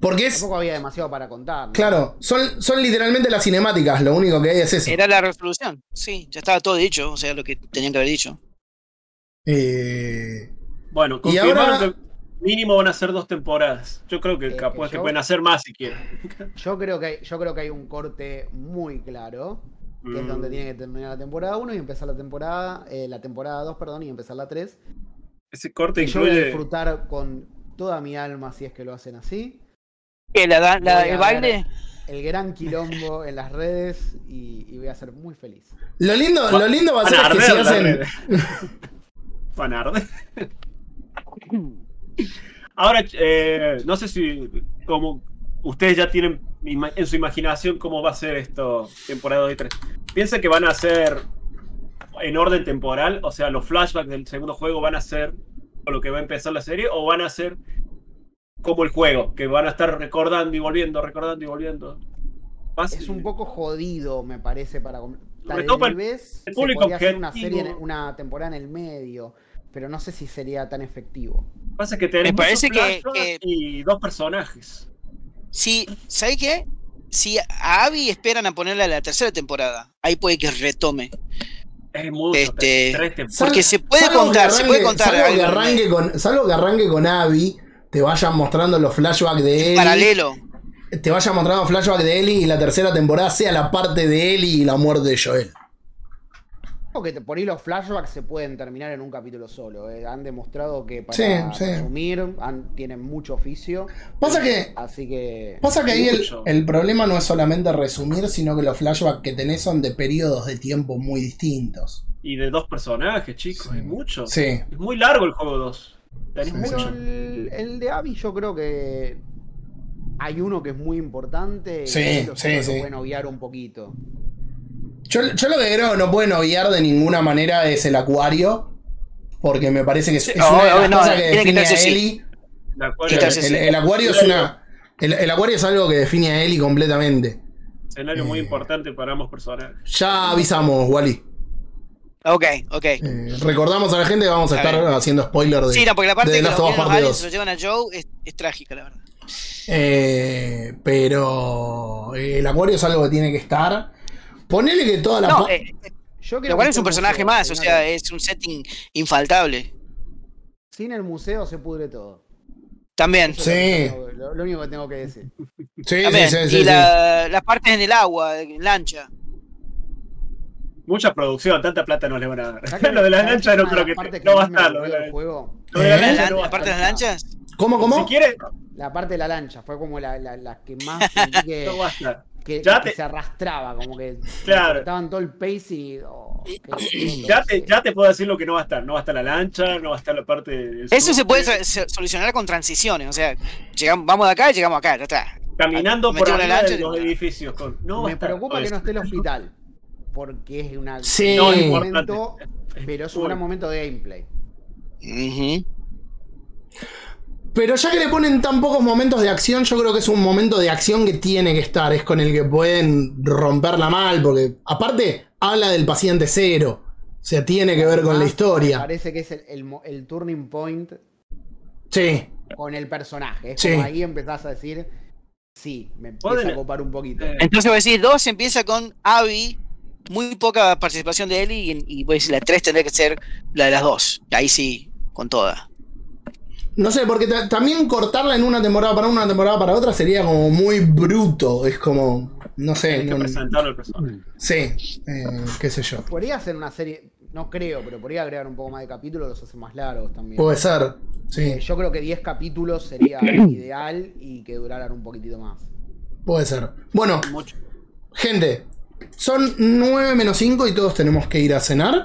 Porque es, Tampoco había demasiado para contar. ¿no? claro, son, son literalmente las cinemáticas, lo único que hay es eso. Era la resolución. Sí, ya estaba todo dicho, o sea, lo que tenían que haber dicho. Eh, Bueno, Y confirmaron ahora- que mínimo van a ser dos temporadas. Yo creo que Eh, capaz que yo- pueden hacer más si quieren. Yo creo que hay, yo creo que hay un corte muy claro, que es Mm. donde tiene que terminar la temporada 1 y empezar la temporada, eh, la temporada 2, perdón, y empezar la 3. Ese corte Yo voy a incluye. disfrutar con toda mi alma si es que lo hacen así. ¿Qué, la, ¿El baile? El gran quilombo en las redes y, y voy a ser muy feliz. lo, lindo, lo lindo va a ser que si hacen. arder. Ahora, eh, no sé si como ustedes ya tienen en su imaginación cómo va a ser esto temporada 2 y 3. ¿Piensa que van a ser en orden temporal? O sea, los flashbacks del segundo juego van a ser con lo que va a empezar la serie o van a ser como el juego, que van a estar recordando y volviendo, recordando y volviendo. Más- Es un poco jodido, me parece, para... Tal vez el se público podría hacer una serie, en- una temporada en el medio, pero no sé si sería tan efectivo. Pasa que tenés Me parece que- que- y dos personajes. Si, ¿sabes qué? Si a Abby esperan a ponerla a la tercera temporada, ahí puede que retome. Es mucho. Este, tres temporadas. Porque se puede Salvo contar, se puede contar Salvo que, arranque con, salvo que arranque con Abby, te vayan mostrando los flashbacks de Ellie. paralelo. Te vayan mostrando flashbacks de Ellie y la tercera temporada sea la parte de Ellie y la muerte de Joel. Porque te- por ahí los flashbacks se pueden terminar en un capítulo solo. eh. Han demostrado que para Sí, sí. resumir han- tienen mucho oficio. Pasa que. Así que. Pasa que ahí el, problema no es solamente resumir, sino que los flashbacks que tenés son de periodos de tiempo muy distintos. Y de dos personajes, chicos, Sí. es mucho. Sí. Es muy largo el juego 2. Tenés Sí, Pero mucho. el, el de Abby yo creo que hay uno que es muy importante. y Sí, los sí, otros sí. lo pueden obviar un poquito. Yo, yo lo que creo que no pueden obviar de ninguna manera es el acuario. Porque me parece que es, una de las no, cosas que define a Está, el, sí, sí. el acuario es una. El, el acuario es algo que define a Ellie completamente. escenario muy Eh. importante para ambos personajes. Ya avisamos, Wally. Ok, ok. Eh, recordamos a la gente que vamos a estar haciendo spoiler de, Sí, no, porque la parte de que The los, los parte aliens 2. se lo llevan a Joe es, es trágica, la verdad. Eh, pero el acuario es algo que tiene que estar. Ponele que todas las. No, eh, Yo creo lo cual que es un personaje museo, más, o sea, es un setting infaltable. Sin el museo se pudre todo. También. Eso Sí. Lo, único que tengo que decir. sí, También. sí, sí, y sí, sí. la- las partes en el agua, en lancha. Mucha producción, tanta plata no le van a dar. ¿Sabes que- lo de las lanchas no creo que no va a estar. Lo de la, del juego? lo de la La, no la parte de las lanchas. ¿Cómo, cómo? Si quiere, La parte de la lancha fue como la, la- la que más que, no va a estar. Que- Ya que te- se arrastraba, como que Claro. estaban todo el pace y. oh, qué- Ya te, ya te puedo decir lo que no va a estar. No va a estar la lancha, no va a estar la parte del Eso se puede solucionar con transiciones, o sea, llegamos, vamos de acá y llegamos acá, ya está. Caminando por Metemos la arriba lancha de y- los edificios. Con... No Me estar preocupa que no esté el hospital. Porque es una Sí. No, es importante. momento, pero es un gran momento de gameplay. Ujú. Pero ya que le ponen tan pocos momentos de acción, yo creo que es un momento de acción que tiene que estar. Es con el que pueden romperla mal, porque aparte habla del paciente cero. O sea, tiene que ver con la Además, Me historia. parece que es el, el mo- el turning point Sí, con el personaje. Es Sí. como ahí empezás a decir, sí, me empieza a copar un poquito. Eh, Entonces voy a decir, dos empieza con Abby, muy poca participación de Ellie, y, y voy a decir, la tres tendría que ser la de las dos. Ahí sí, con toda. No sé, porque ta- también cortarla en una temporada para una temporada para otra sería como muy bruto. Es como, no sé, no- presentarlo al personaje. sí, eh, qué sé yo. Podría hacer una serie, no creo, pero podría agregar un poco más de capítulos, los hace más largos también. Puede ser, sí, Eh, yo creo que 10 capítulos sería ideal y que duraran un poquitito más. puede ser. Bueno, Mucho. Gente, son 9 menos 5 y todos tenemos que ir a cenar.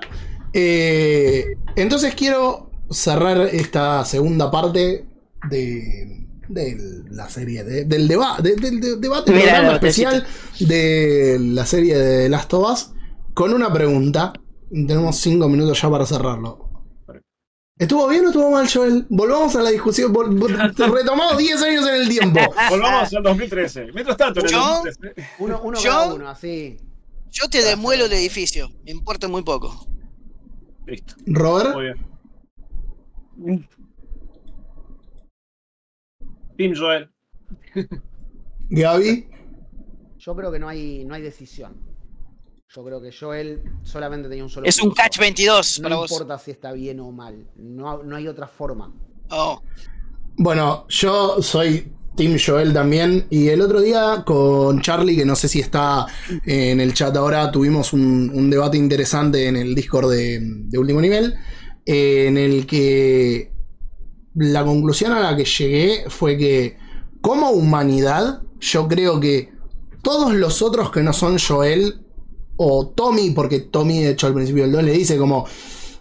Eh, entonces quiero cerrar esta segunda parte de, de la serie, de- del deba- de- del de- debate Mira, programa no, especial de la serie de Last of Us con una pregunta. Tenemos 5 minutos ya para cerrarlo. ¿Estuvo bien o estuvo mal, Joel? Volvamos a la discusión. vol- vol- retomamos 10 años en el tiempo. Volvamos al 2013. Mientras tanto, en el ¿Yo? 2013. Uno, uno ¿Yo? cada uno, así. Yo te demuelo el edificio, me importa muy poco. Listo. Robert, Muy bien. Team Joel. Gaby. Yo creo que no hay, no hay decisión. Yo creo que Joel solamente tenía un solo. Es un punto. catch 22 No para vos. importa si está bien o mal. No, no hay otra forma. Oh. Bueno, yo soy Team Joel también. Y el otro día con Charlie, que no sé si está en el chat ahora, tuvimos un, un debate interesante en el Discord de, de último nivel. Eh, en el que la conclusión a la que llegué fue que, como humanidad, yo creo que todos los otros que no son Joel, o Tommy, porque Tommy, de hecho, al principio del 2 le dice como.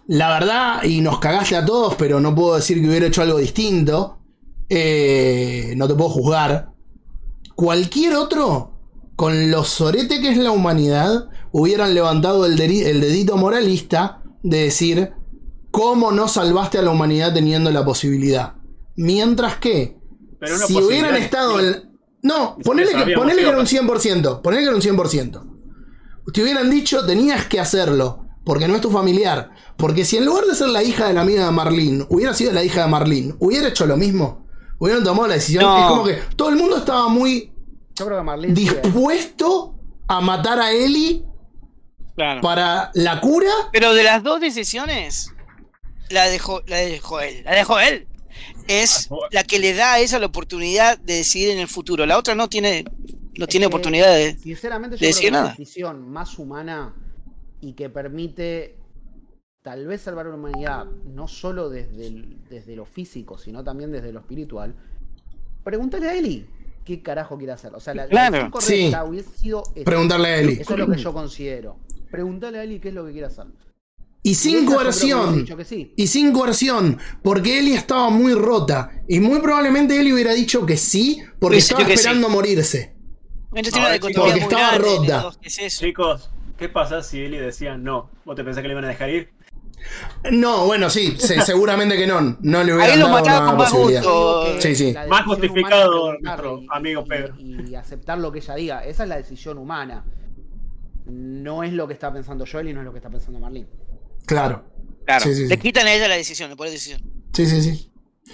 La verdad, y nos cagaste a todos, pero no puedo decir que hubiera hecho algo distinto. Eh, no te puedo juzgar. Cualquier otro, con lo sorete que es la humanidad, hubieran levantado el, el dedito moralista de decir, ¿cómo no salvaste a la humanidad teniendo la posibilidad? Mientras que, Pero si hubieran estado que- en... No, ponele que, ponele que que era un iba a 100%, ponele que era un 100%. Te hubieran dicho, tenías que hacerlo, porque no es tu familiar. Porque si en lugar de ser la hija de la amiga de Marlene, hubiera sido la hija de Marlene, hubiera hecho lo mismo. Hubieran tomado la decisión. No. Es como que todo el mundo estaba muy Yo creo que Marlene. sigue. dispuesto a matar a Ellie Claro. para la cura. Pero de las dos decisiones, la de, Jo- la de Joel, la de Joel es la que le da a esa la oportunidad de decidir en el futuro. La otra no tiene, no Es tiene que, oportunidad de. Sinceramente, yo de creo que la nada. decisión más humana y que permite tal vez salvar a la humanidad no solo desde, el- desde lo físico, sino también desde lo espiritual. Pregúntale a Eli qué carajo quiere hacer. O sea, la, la Claro, correcta sí. hubiese sido. Preguntarle a Ellie. Eso es lo que yo considero. Pregúntale a Eli qué es lo que quiere hacer. Y sin coerción. sí. Y sin coerción, porque Ellie estaba muy rota. Y muy probablemente Ellie hubiera dicho que sí, porque Hubiese estaba esperando morirse. Entonces porque muy estaba grande rota. Chicos, ¿qué pasa si Eli decía no? ¿Vos te pensás que le iban a dejar ir? No, bueno, sí, se- seguramente que no. No le Ahí hubieran lo dado mataba una con más posibilidad. gusto. Sí, sí. Más justificado nuestro amigo Pedro. Y, y aceptar lo que ella diga. Esa es la decisión humana. No es lo que está pensando Joel y no es lo que está pensando Marlene. Claro. Claro, Sí, sí, le sí. quitan a ella la decisión, le ponen decisión. Sí, sí, sí.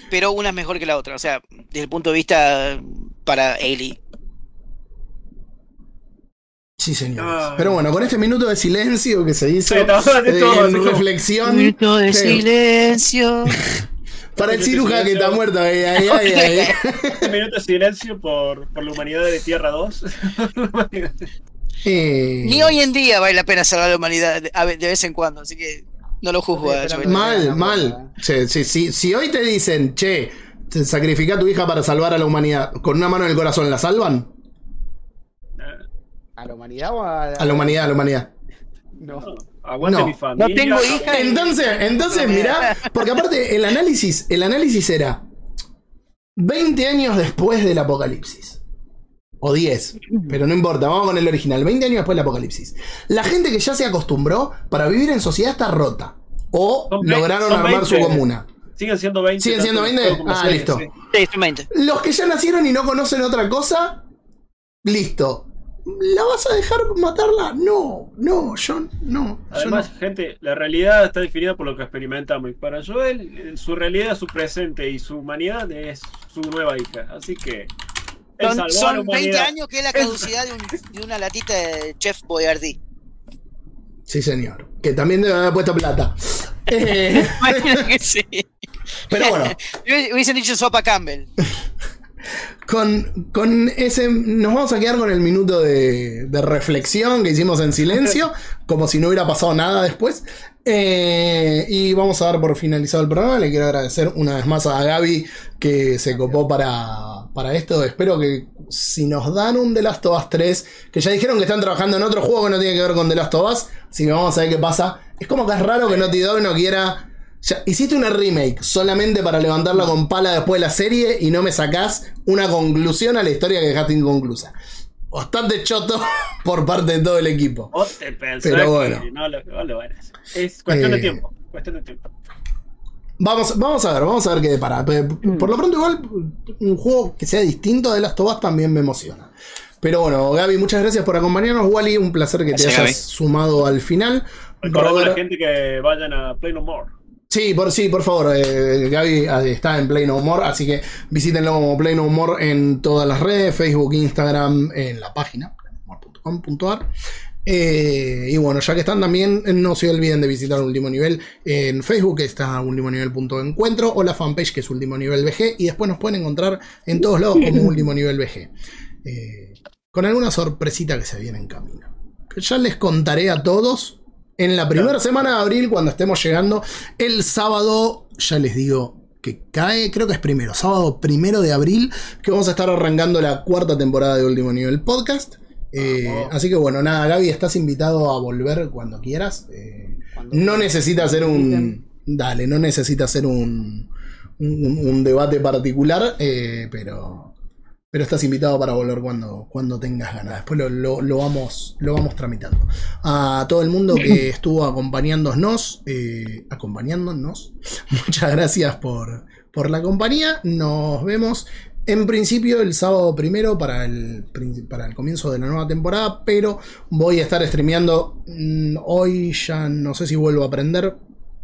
Pero una es mejor que la otra, o sea, desde el punto de vista para Ellie. Sí, señores. Ay. Pero bueno, con este minuto de silencio que se hizo Sí, no, de eh, todo, en de todo. reflexión Minuto de silencio. para el Minuto de ciruja que está muerto. ay, ay, ay, ay. Un minuto de silencio por, por la humanidad de Tierra 2. Eh, Ni hoy en día vale la pena salvar a la humanidad de, a ve- de vez en cuando, así que no lo juzgo a Sí, pero Joel. Mal, mal. Sí, sí. Si hoy te dicen, che, sacrifica a tu hija para salvar a la humanidad, con una mano en el corazón, ¿la salvan? ¿A la humanidad o a, A la humanidad, a la humanidad. No. Aguante No. mi familia. No tengo hija. Entonces, entonces, mirá, porque aparte el análisis, el análisis era 20 años después del apocalipsis. O 10, pero no importa, vamos con el original. 20 años después del apocalipsis. La gente que ya se acostumbró para vivir en sociedad está rota. O Son lograron son armar su 20. comuna. Siguen siendo 20. ¿Siguen siendo tanto 20? como la Ah, listo. sí. Los que ya nacieron y no conocen otra cosa, listo. ¿La vas a dejar matarla? No, no, yo no. yo Además, gente, la realidad está definida por lo que experimentamos. Y para Joel, eh, su realidad, su presente y su humanidad es su nueva hija. Así que. Son, salvó a la son 20 humanidad. años que es la caducidad de, un- de una latita de Chef Boyardee. no. Sí, señor. Que también debe haber puesto plata. Eh, Imagino que sí. pero bueno, Hubiesen dicho sopa Campbell. con, con ese. Nos vamos a quedar con el minuto de, de reflexión que hicimos en silencio, como si no hubiera pasado nada después. Eh, y vamos a dar por finalizado el programa. Le quiero agradecer una vez más a Gaby que se copó para, para esto. Espero que si nos dan un The Last of Us 3, que ya dijeron que están trabajando en otro juego que no tiene que ver con The Last of Us, así que vamos a ver qué pasa. Es como que es raro que Naughty Dog no quiera. Ya, hiciste una remake solamente para levantarla con pala después de la serie y no me sacás una conclusión a la historia que dejaste inconclusa. Bastante choto por parte de todo el equipo. O te pensás Pero bueno. que no lo, no lo van a hacer. Es cuestión Eh, de tiempo. Cuestión de tiempo. Vamos, vamos a ver, vamos a ver qué depara. Pe- Por lo pronto, igual, un juego que sea distinto de Last of Us también me emociona. Pero bueno, Gaby, muchas gracias por acompañarnos. Wally, un placer que te hayas Gaby. sumado al final. Recordemos a la gente que vayan a Play No More. Sí, por, sí, por favor, eh, Gaby está en Play No More, así que visítenlo como Play No More en todas las redes, Facebook, Instagram, en la página, playnomore.com.ar. Eh, y bueno, ya que están también, no se olviden de visitar Último Nivel en Facebook, que está Último Nivel punto de encuentro, o la fanpage que es Último Nivel VG, y después nos pueden encontrar en todos lados como Último Nivel VG. Eh, con alguna sorpresita que se viene en camino. Que ya les contaré a todos en la primera semana de abril, cuando estemos llegando, el sábado, ya les digo que cae, creo que es primero, sábado primero de abril, que vamos a estar arrancando la cuarta temporada de Último Nivel Podcast. Eh, así que bueno, nada, Gaby, estás invitado a volver cuando quieras. Eh, Cuando no necesita hacer un. Dale, no necesita hacer un, un, un debate particular, eh, pero. Pero estás invitado para volver cuando, cuando tengas ganas. Después lo, lo- lo vamos, lo vamos tramitando. A todo el mundo que estuvo acompañándonos, eh, acompañándonos, muchas gracias por, por la compañía. Nos vemos en principio el sábado primero para el, para el comienzo de la nueva temporada, pero voy a estar streameando. mm, Hoy ya no sé si vuelvo a aprender.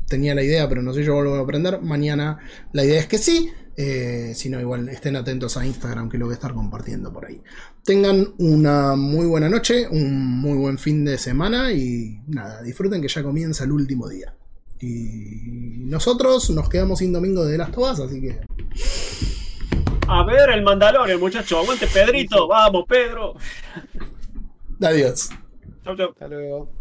Tenía la idea, pero no sé si yo vuelvo a aprender. Mañana la idea es que sí. Eh, si no, igual estén atentos a Instagram, que lo voy a estar compartiendo por ahí. Tengan una muy buena noche, un muy buen fin de semana y nada, disfruten que ya comienza el último día. Y nosotros nos quedamos sin domingo de las tobas, así que A ver, el Mandalorian, muchacho. Aguante, Pedrito. Vamos, Pedro. adiós. Chau, chau. Hasta luego.